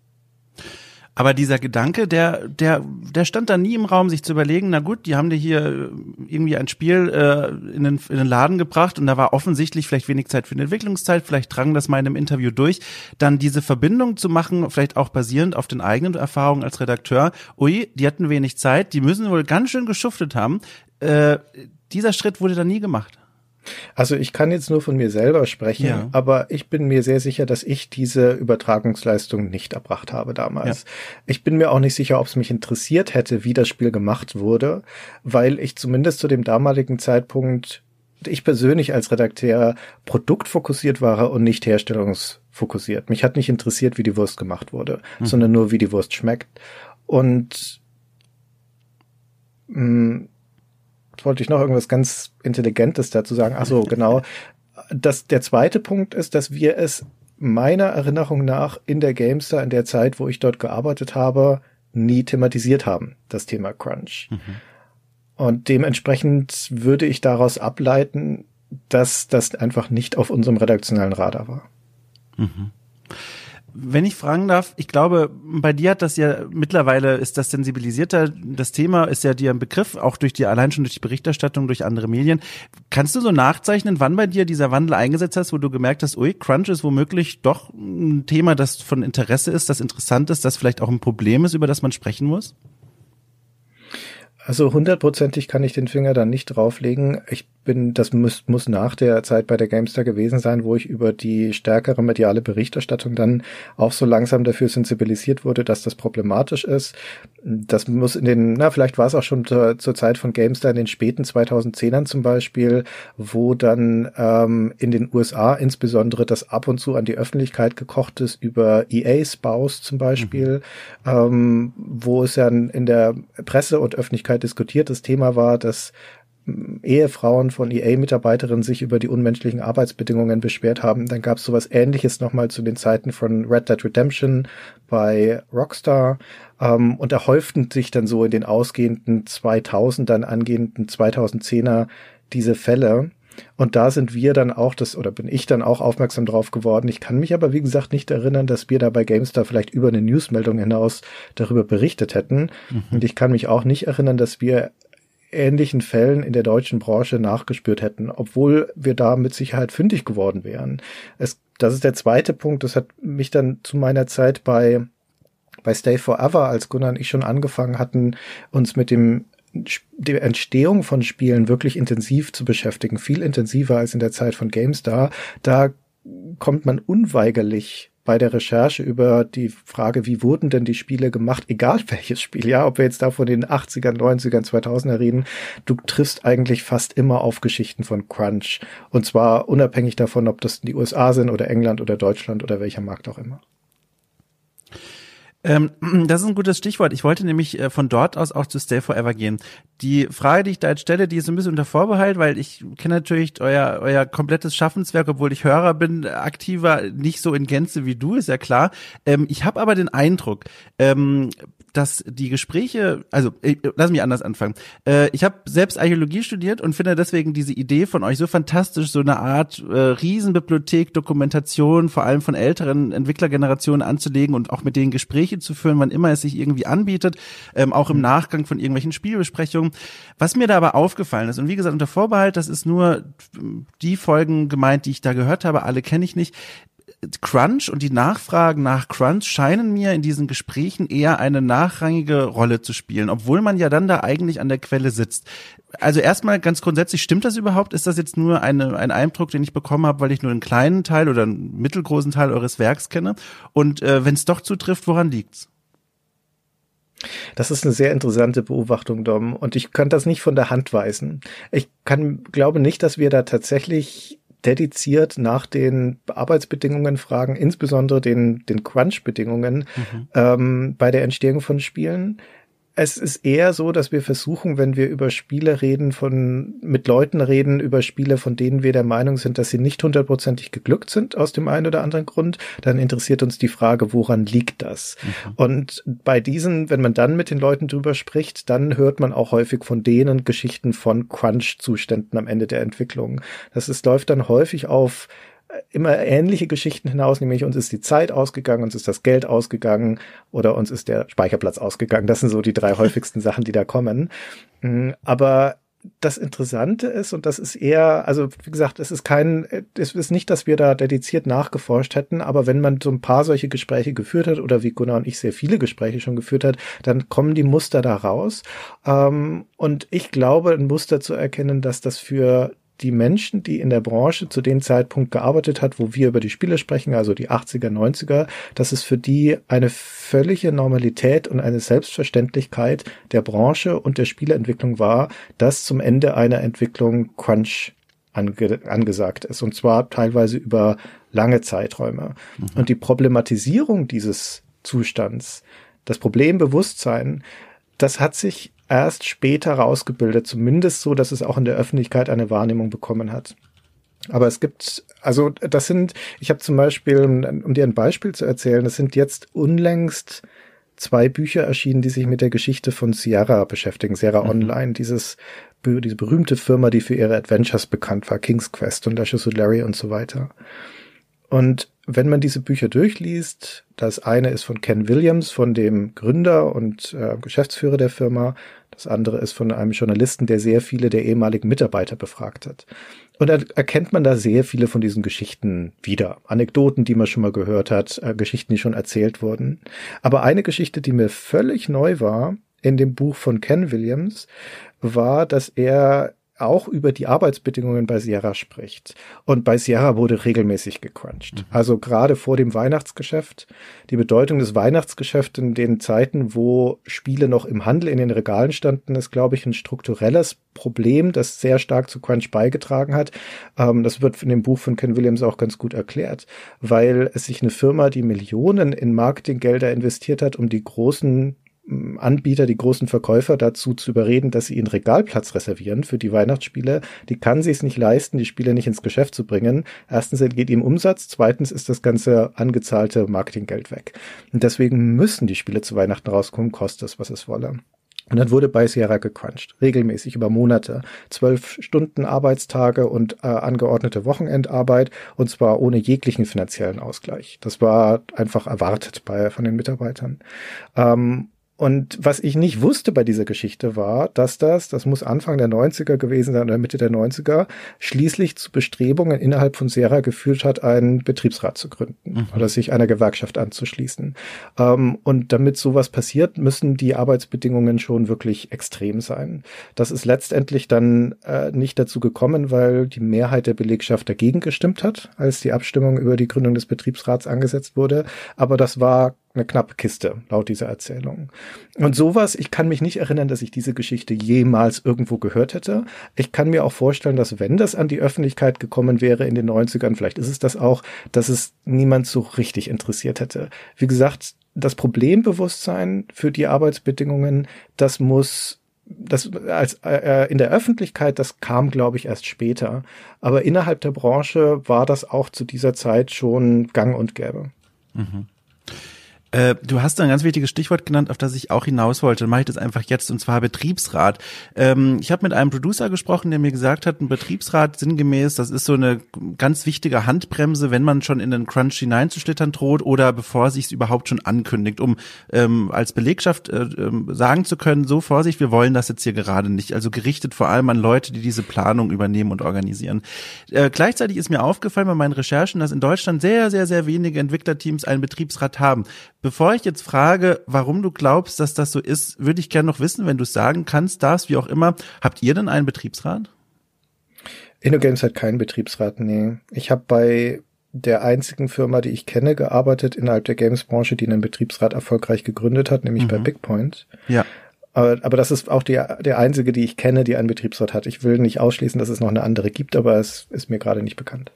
Aber dieser Gedanke, der, der, der stand da nie im Raum, sich zu überlegen, na gut, die haben dir hier irgendwie ein Spiel äh, in, den, in den Laden gebracht und da war offensichtlich vielleicht wenig Zeit für eine Entwicklungszeit, vielleicht drang das mal in einem Interview durch, dann diese Verbindung zu machen, vielleicht auch basierend auf den eigenen Erfahrungen als Redakteur, ui, die hatten wenig Zeit, die müssen wohl ganz schön geschuftet haben. Äh, dieser Schritt wurde da nie gemacht. Also ich kann jetzt nur von mir selber sprechen, ja. aber ich bin mir sehr sicher, dass ich diese Übertragungsleistung nicht erbracht habe damals. Ja. Ich bin mir auch nicht sicher, ob es mich interessiert hätte, wie das Spiel gemacht wurde, weil ich zumindest zu dem damaligen Zeitpunkt ich persönlich als Redakteur produktfokussiert war und nicht herstellungsfokussiert. Mich hat nicht interessiert, wie die Wurst gemacht wurde, mhm. sondern nur, wie die Wurst schmeckt. Und mh, mm, wollte ich noch irgendwas ganz Intelligentes dazu sagen. Ach so, genau. Das, der zweite Punkt ist, dass wir es meiner Erinnerung nach in der Gamestar, in der Zeit, wo ich dort gearbeitet habe, nie thematisiert haben, das Thema Crunch. Mhm. Und dementsprechend würde ich daraus ableiten, dass das einfach nicht auf unserem redaktionellen Radar war. Mhm wenn ich fragen darf, ich glaube, bei dir hat das ja mittlerweile ist das sensibilisierter. Das Thema ist ja dir ein Begriff, auch durch die, allein schon durch die Berichterstattung, durch andere Medien. Kannst du so nachzeichnen, wann bei dir dieser Wandel eingesetzt hast, wo du gemerkt hast, ui, Crunch ist womöglich doch ein Thema, das von Interesse ist, das interessant ist, das vielleicht auch ein Problem ist, über das man sprechen muss? Also hundertprozentig kann ich den Finger dann nicht drauflegen. Ich bin, das muss, muss nach der Zeit bei der Gamestar gewesen sein, wo ich über die stärkere mediale Berichterstattung dann auch so langsam dafür sensibilisiert wurde, dass das problematisch ist. Das muss in den, na, vielleicht war es auch schon zur, zur Zeit von Gamestar in den späten 2010ern zum Beispiel, wo dann ähm, in den USA insbesondere das ab und zu an die Öffentlichkeit gekocht ist über EA-Spouse zum Beispiel, mhm. ähm, wo es ja in der Presse und Öffentlichkeit diskutiertes Thema war, dass Ehefrauen von EA-Mitarbeiterinnen sich über die unmenschlichen Arbeitsbedingungen beschwert haben. Dann gab es sowas ähnliches nochmal zu den Zeiten von Red Dead Redemption bei Rockstar. Ähm, und da häuften sich dann so in den ausgehenden 2000 dann angehenden 2010er diese Fälle. Und da sind wir dann auch das, oder bin ich dann auch aufmerksam drauf geworden. Ich kann mich aber, wie gesagt, nicht erinnern, dass wir da bei GameStar vielleicht über eine Newsmeldung hinaus darüber berichtet hätten. Mhm. Und ich kann mich auch nicht erinnern, dass wir ähnlichen Fällen in der deutschen Branche nachgespürt hätten, obwohl wir da mit Sicherheit fündig geworden wären. Es, das ist der zweite Punkt. Das hat mich dann zu meiner Zeit bei, bei Stay Forever, als Gunnar und ich schon angefangen hatten, uns mit dem der Entstehung von Spielen wirklich intensiv zu beschäftigen, viel intensiver als in der Zeit von GameStar, da kommt man unweigerlich bei der Recherche über die Frage, wie wurden denn die Spiele gemacht, egal welches Spiel, ja, ob wir jetzt da von den 80ern, 90ern, 2000er reden, du triffst eigentlich fast immer auf Geschichten von Crunch. Und zwar unabhängig davon, ob das die USA sind oder England oder Deutschland oder welcher Markt auch immer. Ähm, das ist ein gutes Stichwort. Ich wollte nämlich äh, von dort aus auch zu Stay Forever gehen. Die Frage, die ich da jetzt stelle, die ist ein bisschen unter Vorbehalt, weil ich kenne natürlich euer, euer komplettes Schaffenswerk, obwohl ich Hörer bin, aktiver, nicht so in Gänze wie du, ist ja klar. Ähm, ich habe aber den Eindruck, ähm, dass die Gespräche, also ich, äh, lass mich anders anfangen. Äh, ich habe selbst Archäologie studiert und finde deswegen diese Idee von euch so fantastisch, so eine Art äh, Riesenbibliothek, Dokumentation, vor allem von älteren Entwicklergenerationen anzulegen und auch mit denen Gespräche zu führen, wann immer es sich irgendwie anbietet, ähm, auch im Nachgang von irgendwelchen Spielbesprechungen. Was mir da aber aufgefallen ist, und wie gesagt, unter Vorbehalt, das ist nur die Folgen gemeint, die ich da gehört habe, alle kenne ich nicht, Crunch und die Nachfragen nach Crunch scheinen mir in diesen Gesprächen eher eine nachrangige Rolle zu spielen, obwohl man ja dann da eigentlich an der Quelle sitzt. Also erstmal ganz grundsätzlich, stimmt das überhaupt? Ist das jetzt nur eine, ein Eindruck, den ich bekommen habe, weil ich nur einen kleinen Teil oder einen mittelgroßen Teil eures Werks kenne? Und äh, wenn es doch zutrifft, woran liegt's? Das ist eine sehr interessante Beobachtung, Dom. Und ich kann das nicht von der Hand weisen. Ich kann, glaube nicht, dass wir da tatsächlich dediziert nach den Arbeitsbedingungen fragen, insbesondere den, den Crunch-Bedingungen mhm. ähm, bei der Entstehung von Spielen es ist eher so, dass wir versuchen, wenn wir über Spiele reden, von mit Leuten reden, über Spiele, von denen wir der Meinung sind, dass sie nicht hundertprozentig geglückt sind aus dem einen oder anderen Grund, dann interessiert uns die Frage, woran liegt das? Mhm. Und bei diesen, wenn man dann mit den Leuten drüber spricht, dann hört man auch häufig von denen Geschichten von Crunch-Zuständen am Ende der Entwicklung. Das ist, läuft dann häufig auf immer ähnliche Geschichten hinaus, nämlich uns ist die Zeit ausgegangen, uns ist das Geld ausgegangen oder uns ist der Speicherplatz ausgegangen. Das sind so die drei häufigsten Sachen, die da kommen. Mm, aber das Interessante ist, und das ist eher, also wie gesagt, es ist kein, es ist nicht, dass wir da dediziert nachgeforscht hätten, aber wenn man so ein paar solche Gespräche geführt hat, oder wie Gunnar und ich sehr viele Gespräche schon geführt hat, dann kommen die Muster da raus. Ähm, und ich glaube, ein Muster zu erkennen, dass das für die Menschen, die in der Branche zu dem Zeitpunkt gearbeitet hat, wo wir über die Spiele sprechen, also die 80er, 90er, dass es für die eine völlige Normalität und eine Selbstverständlichkeit der Branche und der Spieleentwicklung war, dass zum Ende einer Entwicklung Crunch ange angesagt ist. Und zwar teilweise über lange Zeiträume. Mhm. Und die Problematisierung dieses Zustands, das Problembewusstsein, das hat sich erst später rausgebildet, zumindest so, dass es auch in der Öffentlichkeit eine Wahrnehmung bekommen hat. Aber es gibt, also das sind, ich habe zum Beispiel, um dir ein Beispiel zu erzählen, es sind jetzt unlängst zwei Bücher erschienen, die sich mit der Geschichte von Sierra beschäftigen. Sierra mhm. Online, dieses, diese berühmte Firma, die für ihre Adventures bekannt war, King's Quest und Ashes Larry und so weiter. Und wenn man diese Bücher durchliest, das eine ist von Ken Williams, von dem Gründer und äh, Geschäftsführer der Firma, das andere ist von einem Journalisten, der sehr viele der ehemaligen Mitarbeiter befragt hat. Und da erkennt man da sehr viele von diesen Geschichten wieder. Anekdoten, die man schon mal gehört hat, äh, Geschichten, die schon erzählt wurden. Aber eine Geschichte, die mir völlig neu war in dem Buch von Ken Williams, war, dass er auch über die Arbeitsbedingungen bei Sierra spricht. Und bei Sierra wurde regelmäßig gecrunched. Mhm. Also gerade vor dem Weihnachtsgeschäft. Die Bedeutung des Weihnachtsgeschäfts in den Zeiten, wo Spiele noch im Handel in den Regalen standen, ist, glaube ich, ein strukturelles Problem, das sehr stark zu Crunch beigetragen hat. Ähm, das wird in dem Buch von Ken Williams auch ganz gut erklärt, weil es sich eine Firma, die Millionen in Marketinggelder investiert hat, um die großen Anbieter, die großen Verkäufer dazu zu überreden, dass sie ihren Regalplatz reservieren für die Weihnachtsspiele. Die kann sich es nicht leisten, die Spiele nicht ins Geschäft zu bringen. Erstens entgeht ihm Umsatz, zweitens ist das ganze angezahlte Marketinggeld weg. Und deswegen müssen die Spiele zu Weihnachten rauskommen, kostet es, was es wolle. Und dann wurde bei Sierra gecrunched, regelmäßig über Monate. Zwölf Stunden Arbeitstage und äh, angeordnete Wochenendarbeit und zwar ohne jeglichen finanziellen Ausgleich. Das war einfach erwartet bei, von den Mitarbeitern. Ähm, und was ich nicht wusste bei dieser Geschichte war, dass das, das muss Anfang der 90er gewesen sein oder Mitte der 90er, schließlich zu Bestrebungen innerhalb von Sera geführt hat, einen Betriebsrat zu gründen mhm. oder sich einer Gewerkschaft anzuschließen. Ähm, und damit sowas passiert, müssen die Arbeitsbedingungen schon wirklich extrem sein. Das ist letztendlich dann äh, nicht dazu gekommen, weil die Mehrheit der Belegschaft dagegen gestimmt hat, als die Abstimmung über die Gründung des Betriebsrats angesetzt wurde. Aber das war eine knappe Kiste, laut dieser Erzählung. Und sowas, ich kann mich nicht erinnern, dass ich diese Geschichte jemals irgendwo gehört hätte. Ich kann mir auch vorstellen, dass wenn das an die Öffentlichkeit gekommen wäre in den 90ern, vielleicht ist es das auch, dass es niemand so richtig interessiert hätte. Wie gesagt, das Problembewusstsein für die Arbeitsbedingungen, das muss das als äh, in der Öffentlichkeit, das kam, glaube ich, erst später. Aber innerhalb der Branche war das auch zu dieser Zeit schon gang und gäbe. Mhm. Äh, du hast ein ganz wichtiges Stichwort genannt, auf das ich auch hinaus wollte. Dann mache ich das einfach jetzt, und zwar Betriebsrat. Ähm, ich habe mit einem Producer gesprochen, der mir gesagt hat, ein Betriebsrat sinngemäß, das ist so eine ganz wichtige Handbremse, wenn man schon in den Crunch hineinzuschlittern droht oder bevor sich es überhaupt schon ankündigt, um ähm, als Belegschaft äh, äh, sagen zu können, so Vorsicht, wir wollen das jetzt hier gerade nicht. Also gerichtet vor allem an Leute, die diese Planung übernehmen und organisieren. Äh, gleichzeitig ist mir aufgefallen bei meinen Recherchen, dass in Deutschland sehr, sehr, sehr wenige Entwicklerteams einen Betriebsrat haben. Bevor ich jetzt frage, warum du glaubst, dass das so ist, würde ich gerne noch wissen, wenn du es sagen kannst, darfst, wie auch immer. Habt ihr denn einen Betriebsrat? InnoGames hat keinen Betriebsrat, nee. Ich habe bei der einzigen Firma, die ich kenne, gearbeitet innerhalb der Games-Branche, die einen Betriebsrat erfolgreich gegründet hat, nämlich mhm. bei Bigpoint. Ja. Aber, aber das ist auch die, der einzige, die ich kenne, die einen Betriebsrat hat. Ich will nicht ausschließen, dass es noch eine andere gibt, aber es ist mir gerade nicht bekannt.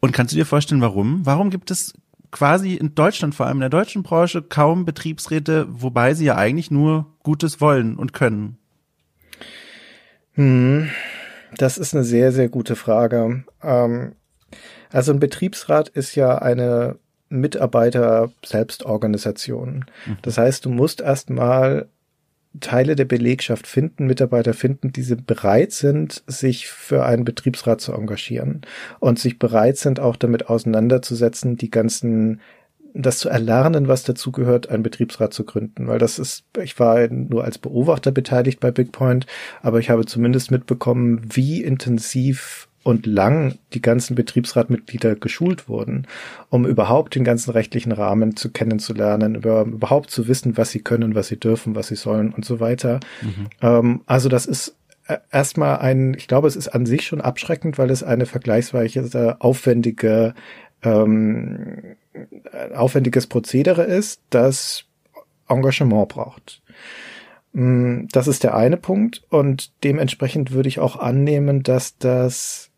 Und kannst du dir vorstellen, warum? Warum gibt es quasi in Deutschland, vor allem in der deutschen Branche, kaum Betriebsräte, wobei sie ja eigentlich nur Gutes wollen und können? Hm, das ist eine sehr, sehr gute Frage. Ähm, also ein Betriebsrat ist ja eine Mitarbeiter-Selbstorganisation. Mhm. Das heißt, du musst erstmal Teile der Belegschaft finden, Mitarbeiter finden, die bereit sind, sich für einen Betriebsrat zu engagieren und sich bereit sind, auch damit auseinanderzusetzen, die ganzen das zu erlernen, was dazugehört, einen Betriebsrat zu gründen, weil das ist, ich war nur als Beobachter beteiligt bei Bigpoint, aber ich habe zumindest mitbekommen, wie intensiv und lang die ganzen Betriebsratmitglieder geschult wurden, um überhaupt den ganzen rechtlichen Rahmen zu kennenzulernen, über, überhaupt zu wissen, was sie können, was sie dürfen, was sie sollen und so weiter. Mhm. Ähm, also das ist äh, erstmal ein, ich glaube, es ist an sich schon abschreckend, weil es eine vergleichsweise aufwendige, ähm, aufwendiges Prozedere ist, das Engagement braucht. Mm, das ist der eine Punkt und dementsprechend würde ich auch annehmen, dass das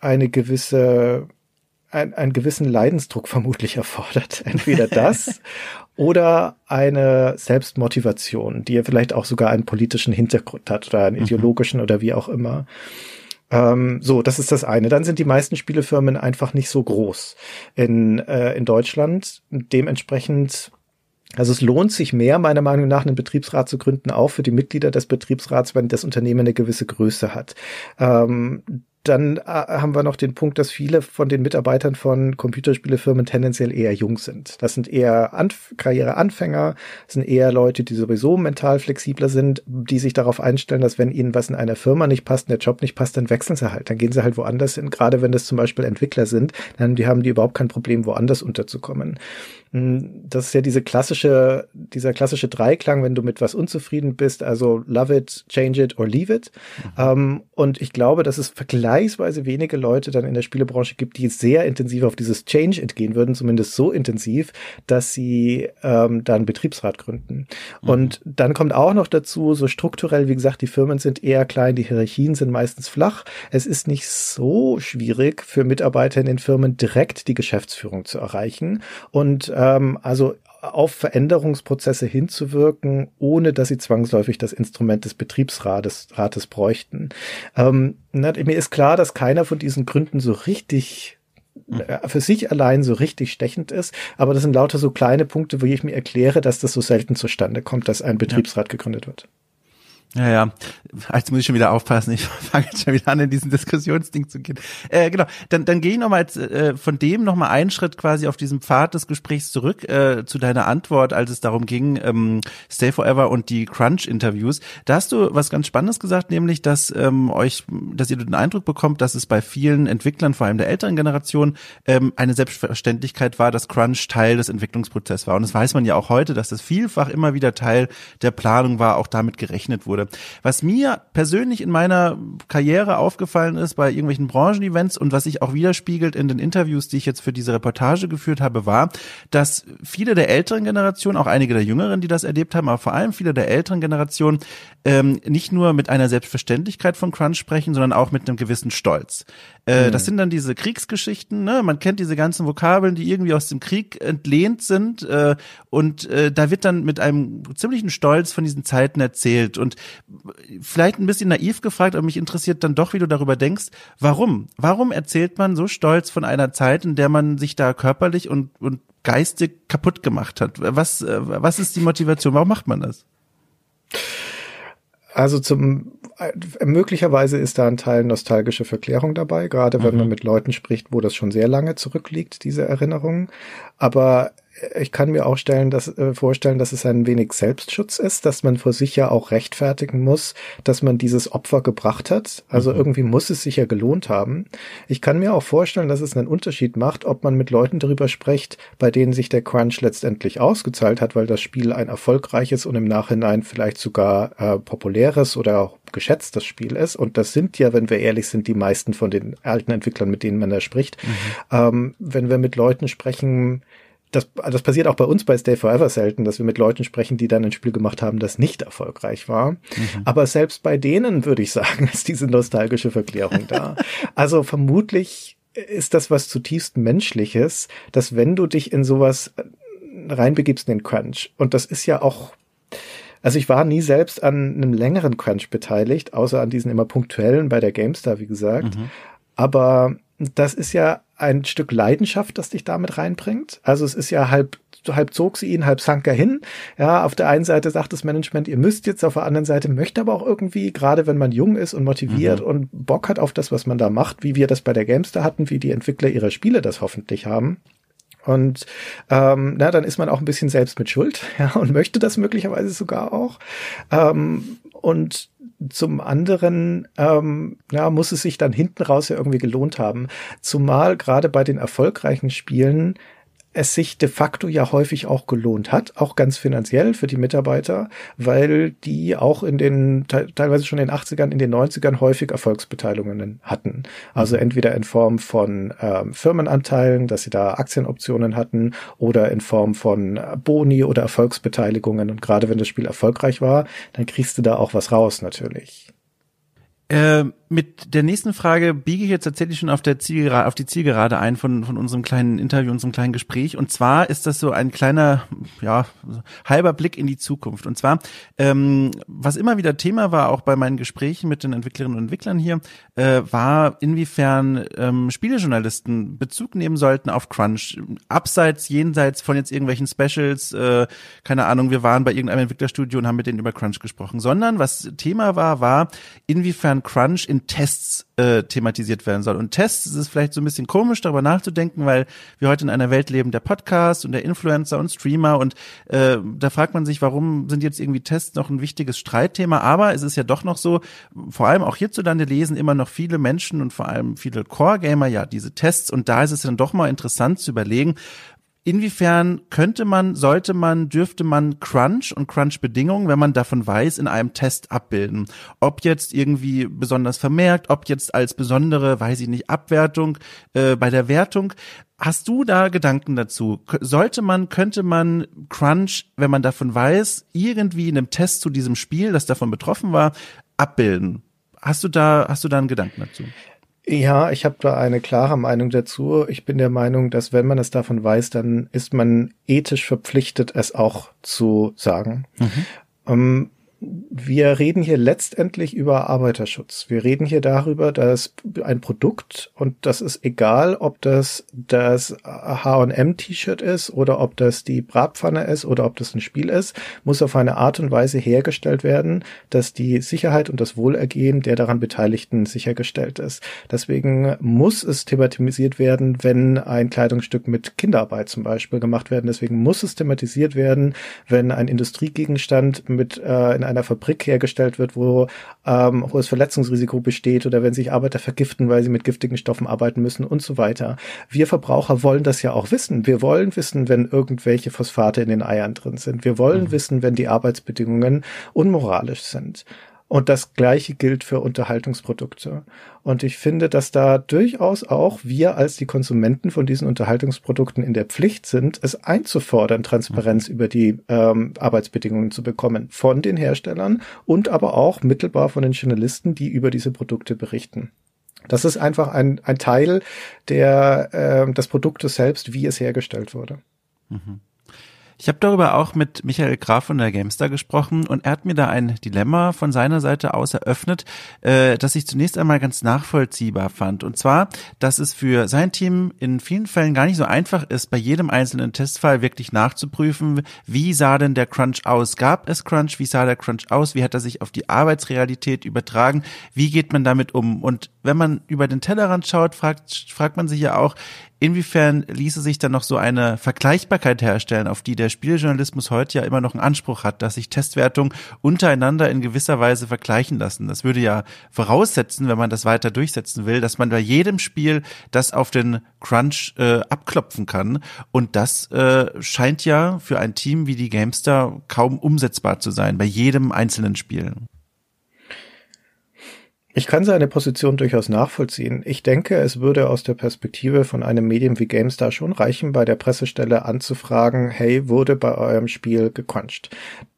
eine gewisse, ein, einen gewissen Leidensdruck vermutlich erfordert. Entweder das oder eine Selbstmotivation, die ja vielleicht auch sogar einen politischen Hintergrund hat oder einen mhm. ideologischen oder wie auch immer. Ähm, so, das ist das eine. Dann sind die meisten Spielefirmen einfach nicht so groß in, äh, in Deutschland. Dementsprechend also es lohnt sich mehr, meiner Meinung nach, einen Betriebsrat zu gründen, auch für die Mitglieder des Betriebsrats, wenn das Unternehmen eine gewisse Größe hat. Ähm, dann äh, haben wir noch den Punkt, dass viele von den Mitarbeitern von Computerspielefirmen tendenziell eher jung sind. Das sind eher Anf Karriereanfänger, sind eher Leute, die sowieso mental flexibler sind, die sich darauf einstellen, dass wenn ihnen was in einer Firma nicht passt, der Job nicht passt, dann wechseln sie halt. Dann gehen sie halt woanders hin. Gerade wenn das zum Beispiel Entwickler sind, dann die haben die überhaupt kein Problem, woanders unterzukommen. Hm, das ist ja diese klassische, dieser klassische Dreiklang, wenn du mit was unzufrieden bist, also love it, change it or leave it. Mhm. Ähm, und ich glaube, dass es vergleichsweise wenige Leute dann in der Spielebranche gibt, die sehr intensiv auf dieses Change entgehen würden, zumindest so intensiv, dass sie ähm, dann Betriebsrat gründen. Mhm. Und dann kommt auch noch dazu, so strukturell, wie gesagt, die Firmen sind eher klein, die Hierarchien sind meistens flach. Es ist nicht so schwierig für Mitarbeiter in den Firmen direkt die Geschäftsführung zu erreichen. Und ähm, also auf Veränderungsprozesse hinzuwirken, ohne dass sie zwangsläufig das Instrument des Betriebsrates Rates bräuchten. Ähm, na, mir ist klar, dass keiner von diesen Gründen so richtig äh, für sich allein so richtig stechend ist, aber das sind lauter so kleine Punkte, wo ich mir erkläre, dass das so selten zustande kommt, dass ein Betriebsrat ja. gegründet wird. Ja, ja. Jetzt muss ich schon wieder aufpassen. Ich fange jetzt schon wieder an, in diesen Diskussionsding zu gehen. Äh, genau. Dann, dann gehe ich nochmal äh, von dem nochmal einen Schritt quasi auf diesem Pfad des Gesprächs zurück äh, zu deiner Antwort, als es darum ging, ähm, Stay Forever und die Crunch-Interviews. Da hast du was ganz Spannendes gesagt, nämlich, dass ähm, euch, dass ihr den Eindruck bekommt, dass es bei vielen Entwicklern, vor allem der älteren Generation, ähm, eine Selbstverständlichkeit war, dass Crunch Teil des Entwicklungsprozesses war. Und das weiß man ja auch heute, dass das vielfach immer wieder Teil der Planung war, auch damit gerechnet wurde wurde. Was mir persönlich in meiner Karriere aufgefallen ist bei irgendwelchen Branchenevents und was sich auch widerspiegelt in den Interviews, die ich jetzt für diese Reportage geführt habe, war, dass viele der älteren Generationen, auch einige der jüngeren, die das erlebt haben, aber vor allem viele der älteren Generationen, ähm, nicht nur mit einer Selbstverständlichkeit von Crunch sprechen, sondern auch mit einem gewissen Stolz. Äh, mhm. Das sind dann diese Kriegsgeschichten, ne? Man kennt diese ganzen Vokabeln, die irgendwie aus dem Krieg entlehnt sind. Äh, und äh, da wird dann mit einem ziemlichen Stolz von diesen Zeiten erzählt. Und vielleicht ein bisschen naiv gefragt, aber mich interessiert dann doch, wie du darüber denkst. Warum? Warum erzählt man so stolz von einer Zeit, in der man sich da körperlich und, und geistig kaputt gemacht hat? Was, äh, was ist die Motivation? Warum macht man das? Also zum möglicherweise ist da ein Teil nostalgische Verklärung dabei, gerade wenn mhm. man mit Leuten spricht, wo das schon sehr lange zurückliegt, diese Erinnerungen. Aber ich kann mir auch stellen, dass, äh, vorstellen, dass es ein wenig Selbstschutz ist, dass man vor sich ja auch rechtfertigen muss, dass man dieses Opfer gebracht hat. Also mhm. irgendwie muss es sich ja gelohnt haben. Ich kann mir auch vorstellen, dass es einen Unterschied macht, ob man mit Leuten darüber spricht, bei denen sich der Crunch letztendlich ausgezahlt hat, weil das Spiel ein erfolgreiches und im Nachhinein vielleicht sogar äh, populäres oder auch geschätztes Spiel ist. Und das sind ja, wenn wir ehrlich sind, die meisten von den alten Entwicklern, mit denen man da spricht. Mhm. Ähm, wenn wir mit Leuten sprechen, das, das passiert auch bei uns bei Stay Forever selten, dass wir mit Leuten sprechen, die dann ein Spiel gemacht haben, das nicht erfolgreich war. Mhm. Aber selbst bei denen würde ich sagen, ist diese nostalgische Verklärung da. also vermutlich ist das was zutiefst Menschliches, dass wenn du dich in sowas reinbegibst in den Crunch, und das ist ja auch also ich war nie selbst an einem längeren Crunch beteiligt, außer an diesen immer punktuellen bei der GameStar, wie gesagt. Mhm. Aber das ist ja ein Stück Leidenschaft, das dich damit reinbringt. Also es ist ja halb halb zog sie ihn, halb sank er hin. Ja, auf der einen Seite sagt das Management, ihr müsst jetzt, auf der anderen Seite möchte aber auch irgendwie, gerade wenn man jung ist und motiviert mhm. und Bock hat auf das, was man da macht, wie wir das bei der Gamester hatten, wie die Entwickler ihrer Spiele das hoffentlich haben. Und ähm, na, dann ist man auch ein bisschen selbst mit Schuld, ja, und möchte das möglicherweise sogar auch. Ähm, und zum anderen ähm, ja, muss es sich dann hinten raus ja irgendwie gelohnt haben. Zumal gerade bei den erfolgreichen Spielen es sich de facto ja häufig auch gelohnt hat, auch ganz finanziell für die Mitarbeiter, weil die auch in den, teilweise schon in den 80ern, in den 90ern häufig Erfolgsbeteiligungen hatten. Also mhm. entweder in Form von ähm, Firmenanteilen, dass sie da Aktienoptionen hatten oder in Form von Boni oder Erfolgsbeteiligungen. Und gerade wenn das Spiel erfolgreich war, dann kriegst du da auch was raus natürlich. Äh, mit der nächsten Frage biege ich jetzt tatsächlich schon auf der Zielgerade, auf die Zielgerade ein von, von unserem kleinen Interview, unserem kleinen Gespräch. Und zwar ist das so ein kleiner, ja, halber Blick in die Zukunft. Und zwar, ähm, was immer wieder Thema war, auch bei meinen Gesprächen mit den Entwicklerinnen und Entwicklern hier, äh, war, inwiefern ähm, Spielejournalisten Bezug nehmen sollten auf Crunch. Abseits, jenseits von jetzt irgendwelchen Specials, äh, keine Ahnung, wir waren bei irgendeinem Entwicklerstudio und haben mit denen über Crunch gesprochen, sondern was Thema war, war, inwiefern Crunch in Tests äh, thematisiert werden soll. Und Tests ist vielleicht so ein bisschen komisch, darüber nachzudenken, weil wir heute in einer Welt leben der Podcast und der Influencer und Streamer und äh, da fragt man sich, warum sind jetzt irgendwie Tests noch ein wichtiges Streitthema? Aber es ist ja doch noch so, vor allem auch hierzulande lesen immer noch viele Menschen und vor allem viele Core-Gamer ja diese Tests und da ist es dann doch mal interessant zu überlegen, Inwiefern könnte man, sollte man, dürfte man Crunch und Crunch-Bedingungen, wenn man davon weiß, in einem Test abbilden? Ob jetzt irgendwie besonders vermerkt, ob jetzt als besondere, weiß ich nicht, Abwertung äh, bei der Wertung. Hast du da Gedanken dazu? Sollte man, könnte man Crunch, wenn man davon weiß, irgendwie in einem Test zu diesem Spiel, das davon betroffen war, abbilden? Hast du da, hast du da einen Gedanken dazu? Ja, ich habe da eine klare Meinung dazu. Ich bin der Meinung, dass wenn man es davon weiß, dann ist man ethisch verpflichtet, es auch zu sagen. Mhm. Ähm, wir reden hier letztendlich über Arbeiterschutz. Wir reden hier darüber, dass ein Produkt, und das ist egal, ob das das H&M-T-Shirt ist oder ob das die Bratpfanne ist oder ob das ein Spiel ist, muss auf eine Art und Weise hergestellt werden, dass die Sicherheit und das Wohlergehen der daran Beteiligten sichergestellt ist. Deswegen muss es thematisiert werden, wenn ein Kleidungsstück mit Kinderarbeit zum Beispiel gemacht werden. Deswegen muss es thematisiert werden, wenn ein Industriegegenstand mit äh, in einer Fabrik hergestellt wird, wo ähm, hohes Verletzungsrisiko besteht oder wenn sich Arbeiter vergiften, weil sie mit giftigen Stoffen arbeiten müssen und so weiter. Wir Verbraucher wollen das ja auch wissen. Wir wollen wissen, wenn irgendwelche Phosphate in den Eiern drin sind. Wir wollen mhm. wissen, wenn die Arbeitsbedingungen unmoralisch sind. Und das Gleiche gilt für Unterhaltungsprodukte. Und ich finde, dass da durchaus auch wir als die Konsumenten von diesen Unterhaltungsprodukten in der Pflicht sind, es einzufordern, Transparenz mhm. über die ähm, Arbeitsbedingungen zu bekommen von den Herstellern und aber auch mittelbar von den Journalisten, die über diese Produkte berichten. Das ist einfach ein, ein Teil der, äh, des Produktes selbst, wie es hergestellt wurde. Mhm. Ich habe darüber auch mit Michael Graf von der Gamestar gesprochen und er hat mir da ein Dilemma von seiner Seite aus eröffnet, äh, das ich zunächst einmal ganz nachvollziehbar fand. Und zwar, dass es für sein Team in vielen Fällen gar nicht so einfach ist, bei jedem einzelnen Testfall wirklich nachzuprüfen, wie sah denn der Crunch aus? Gab es Crunch? Wie sah der Crunch aus? Wie hat er sich auf die Arbeitsrealität übertragen? Wie geht man damit um? Und wenn man über den Tellerrand schaut, fragt, fragt man sich ja auch, Inwiefern ließe sich dann noch so eine Vergleichbarkeit herstellen, auf die der Spieljournalismus heute ja immer noch einen Anspruch hat, dass sich Testwertungen untereinander in gewisser Weise vergleichen lassen? Das würde ja voraussetzen, wenn man das weiter durchsetzen will, dass man bei jedem Spiel das auf den Crunch äh, abklopfen kann. Und das äh, scheint ja für ein Team wie die Gamestar kaum umsetzbar zu sein, bei jedem einzelnen Spiel. Ich kann seine Position durchaus nachvollziehen. Ich denke, es würde aus der Perspektive von einem Medium wie GameStar schon reichen, bei der Pressestelle anzufragen, hey, wurde bei eurem Spiel gecrunched?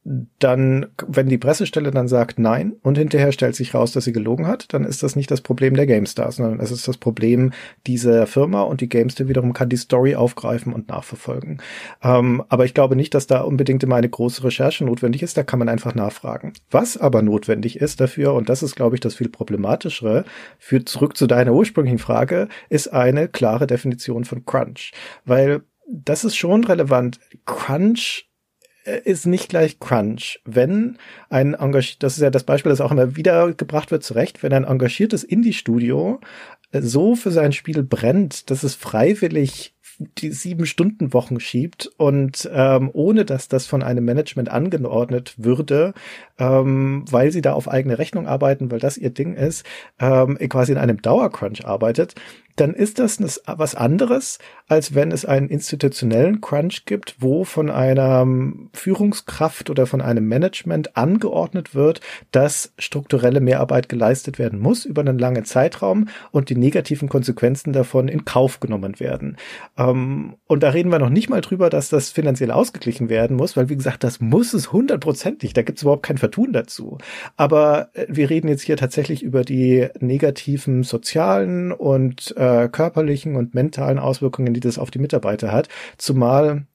dann, wenn die Pressestelle dann sagt nein und hinterher stellt sich raus, dass sie gelogen hat, dann ist das nicht das Problem der GameStar, sondern es ist das Problem dieser Firma und die GameStar wiederum kann die Story aufgreifen und nachverfolgen. Ähm, aber ich glaube nicht, dass da unbedingt immer eine große Recherche notwendig ist, da kann man einfach nachfragen. Was aber notwendig ist dafür, und das ist, glaube ich, das viel problematischere, führt zurück zu deiner ursprünglichen Frage, ist eine klare Definition von Crunch. Weil das ist schon relevant. Crunch äh, ist nicht gleich Crunch. Wenn ein engagiert, das ist ja das Beispiel, das auch immer wieder gebracht wird, zurecht, wenn ein engagiertes Indie-Studio äh, so für sein Spiel brennt, dass es freiwillig die sieben Stunden Wochen schiebt und ähm, ohne dass das von einem Management angeordnet würde, ähm, weil sie da auf eigene Rechnung arbeiten, weil das ihr Ding ist, ähm, quasi in einem Dauercrunch arbeitet, dann ist das was anderes, als wenn es einen institutionellen Crunch gibt, wo von einer Führungskraft oder von einem Management angeordnet wird, dass strukturelle Mehrarbeit geleistet werden muss über einen langen Zeitraum und die negativen Konsequenzen davon in Kauf genommen werden. Ähm, und da reden wir noch nicht mal drüber, dass das finanziell ausgeglichen werden muss, weil wie gesagt, das muss es hundertprozentig, da gibt es überhaupt kein Vertun dazu. Aber äh, wir reden jetzt hier tatsächlich über die negativen sozialen und äh, körperlichen und mentalen Auswirkungen, die das auf die Mitarbeiter hat. Zumal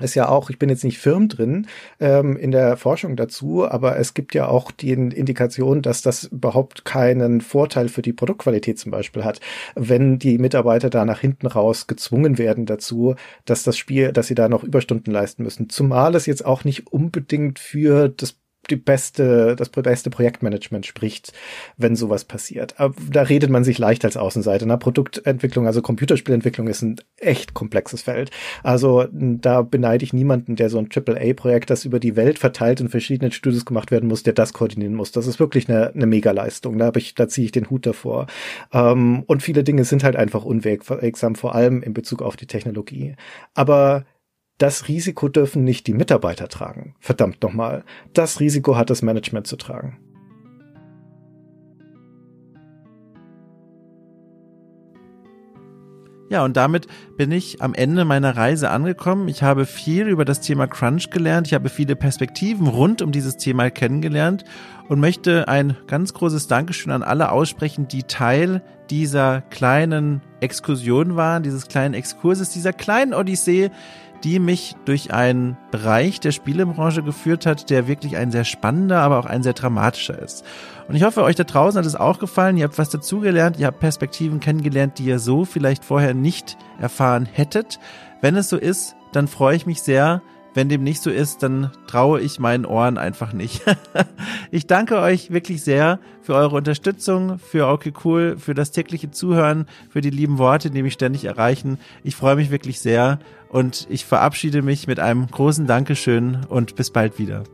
ist ja auch, ich bin jetzt nicht firm drin ähm, in der Forschung dazu, aber es gibt ja auch die Indikation, dass das überhaupt keinen Vorteil für die Produktqualität zum Beispiel hat, wenn die Mitarbeiter da nach hinten raus gezwungen werden dazu, dass das Spiel, dass sie da noch Überstunden leisten müssen. Zumal es jetzt auch nicht unbedingt für das die beste, das beste Projektmanagement spricht, wenn sowas passiert. Da redet man sich leicht als Außenseiter. Na, Produktentwicklung, also Computerspielentwicklung ist ein echt komplexes Feld. Also da beneide ich niemanden, der so ein AAA-Projekt, das über die Welt verteilt in verschiedenen Studios gemacht werden muss, der das koordinieren muss. Das ist wirklich eine, eine Mega-Leistung. Da, ich, da ziehe ich den Hut davor. Ähm, und viele Dinge sind halt einfach unwegsam, vor allem in Bezug auf die Technologie. Aber das Risiko dürfen nicht die Mitarbeiter tragen. Verdammt nochmal. Das Risiko hat das Management zu tragen. Ja, und damit bin ich am Ende meiner Reise angekommen. Ich habe viel über das Thema Crunch gelernt. Ich habe viele Perspektiven rund um dieses Thema kennengelernt und möchte ein ganz großes Dankeschön an alle aussprechen, die Teil dieser kleinen Exkursion waren, dieses kleinen Exkurses, dieser kleinen Odyssee, die mich durch einen Bereich der Spielebranche geführt hat, der wirklich ein sehr spannender, aber auch ein sehr dramatischer ist. Und ich hoffe, euch da draußen hat es auch gefallen. Ihr habt was dazugelernt, ihr habt Perspektiven kennengelernt, die ihr so vielleicht vorher nicht erfahren hättet. Wenn es so ist, dann freue ich mich sehr, wenn dem nicht so ist, dann traue ich meinen Ohren einfach nicht. ich danke euch wirklich sehr für eure Unterstützung, für okay cool, für das tägliche Zuhören, für die lieben Worte, die mich ständig erreichen. Ich freue mich wirklich sehr und ich verabschiede mich mit einem großen Dankeschön und bis bald wieder.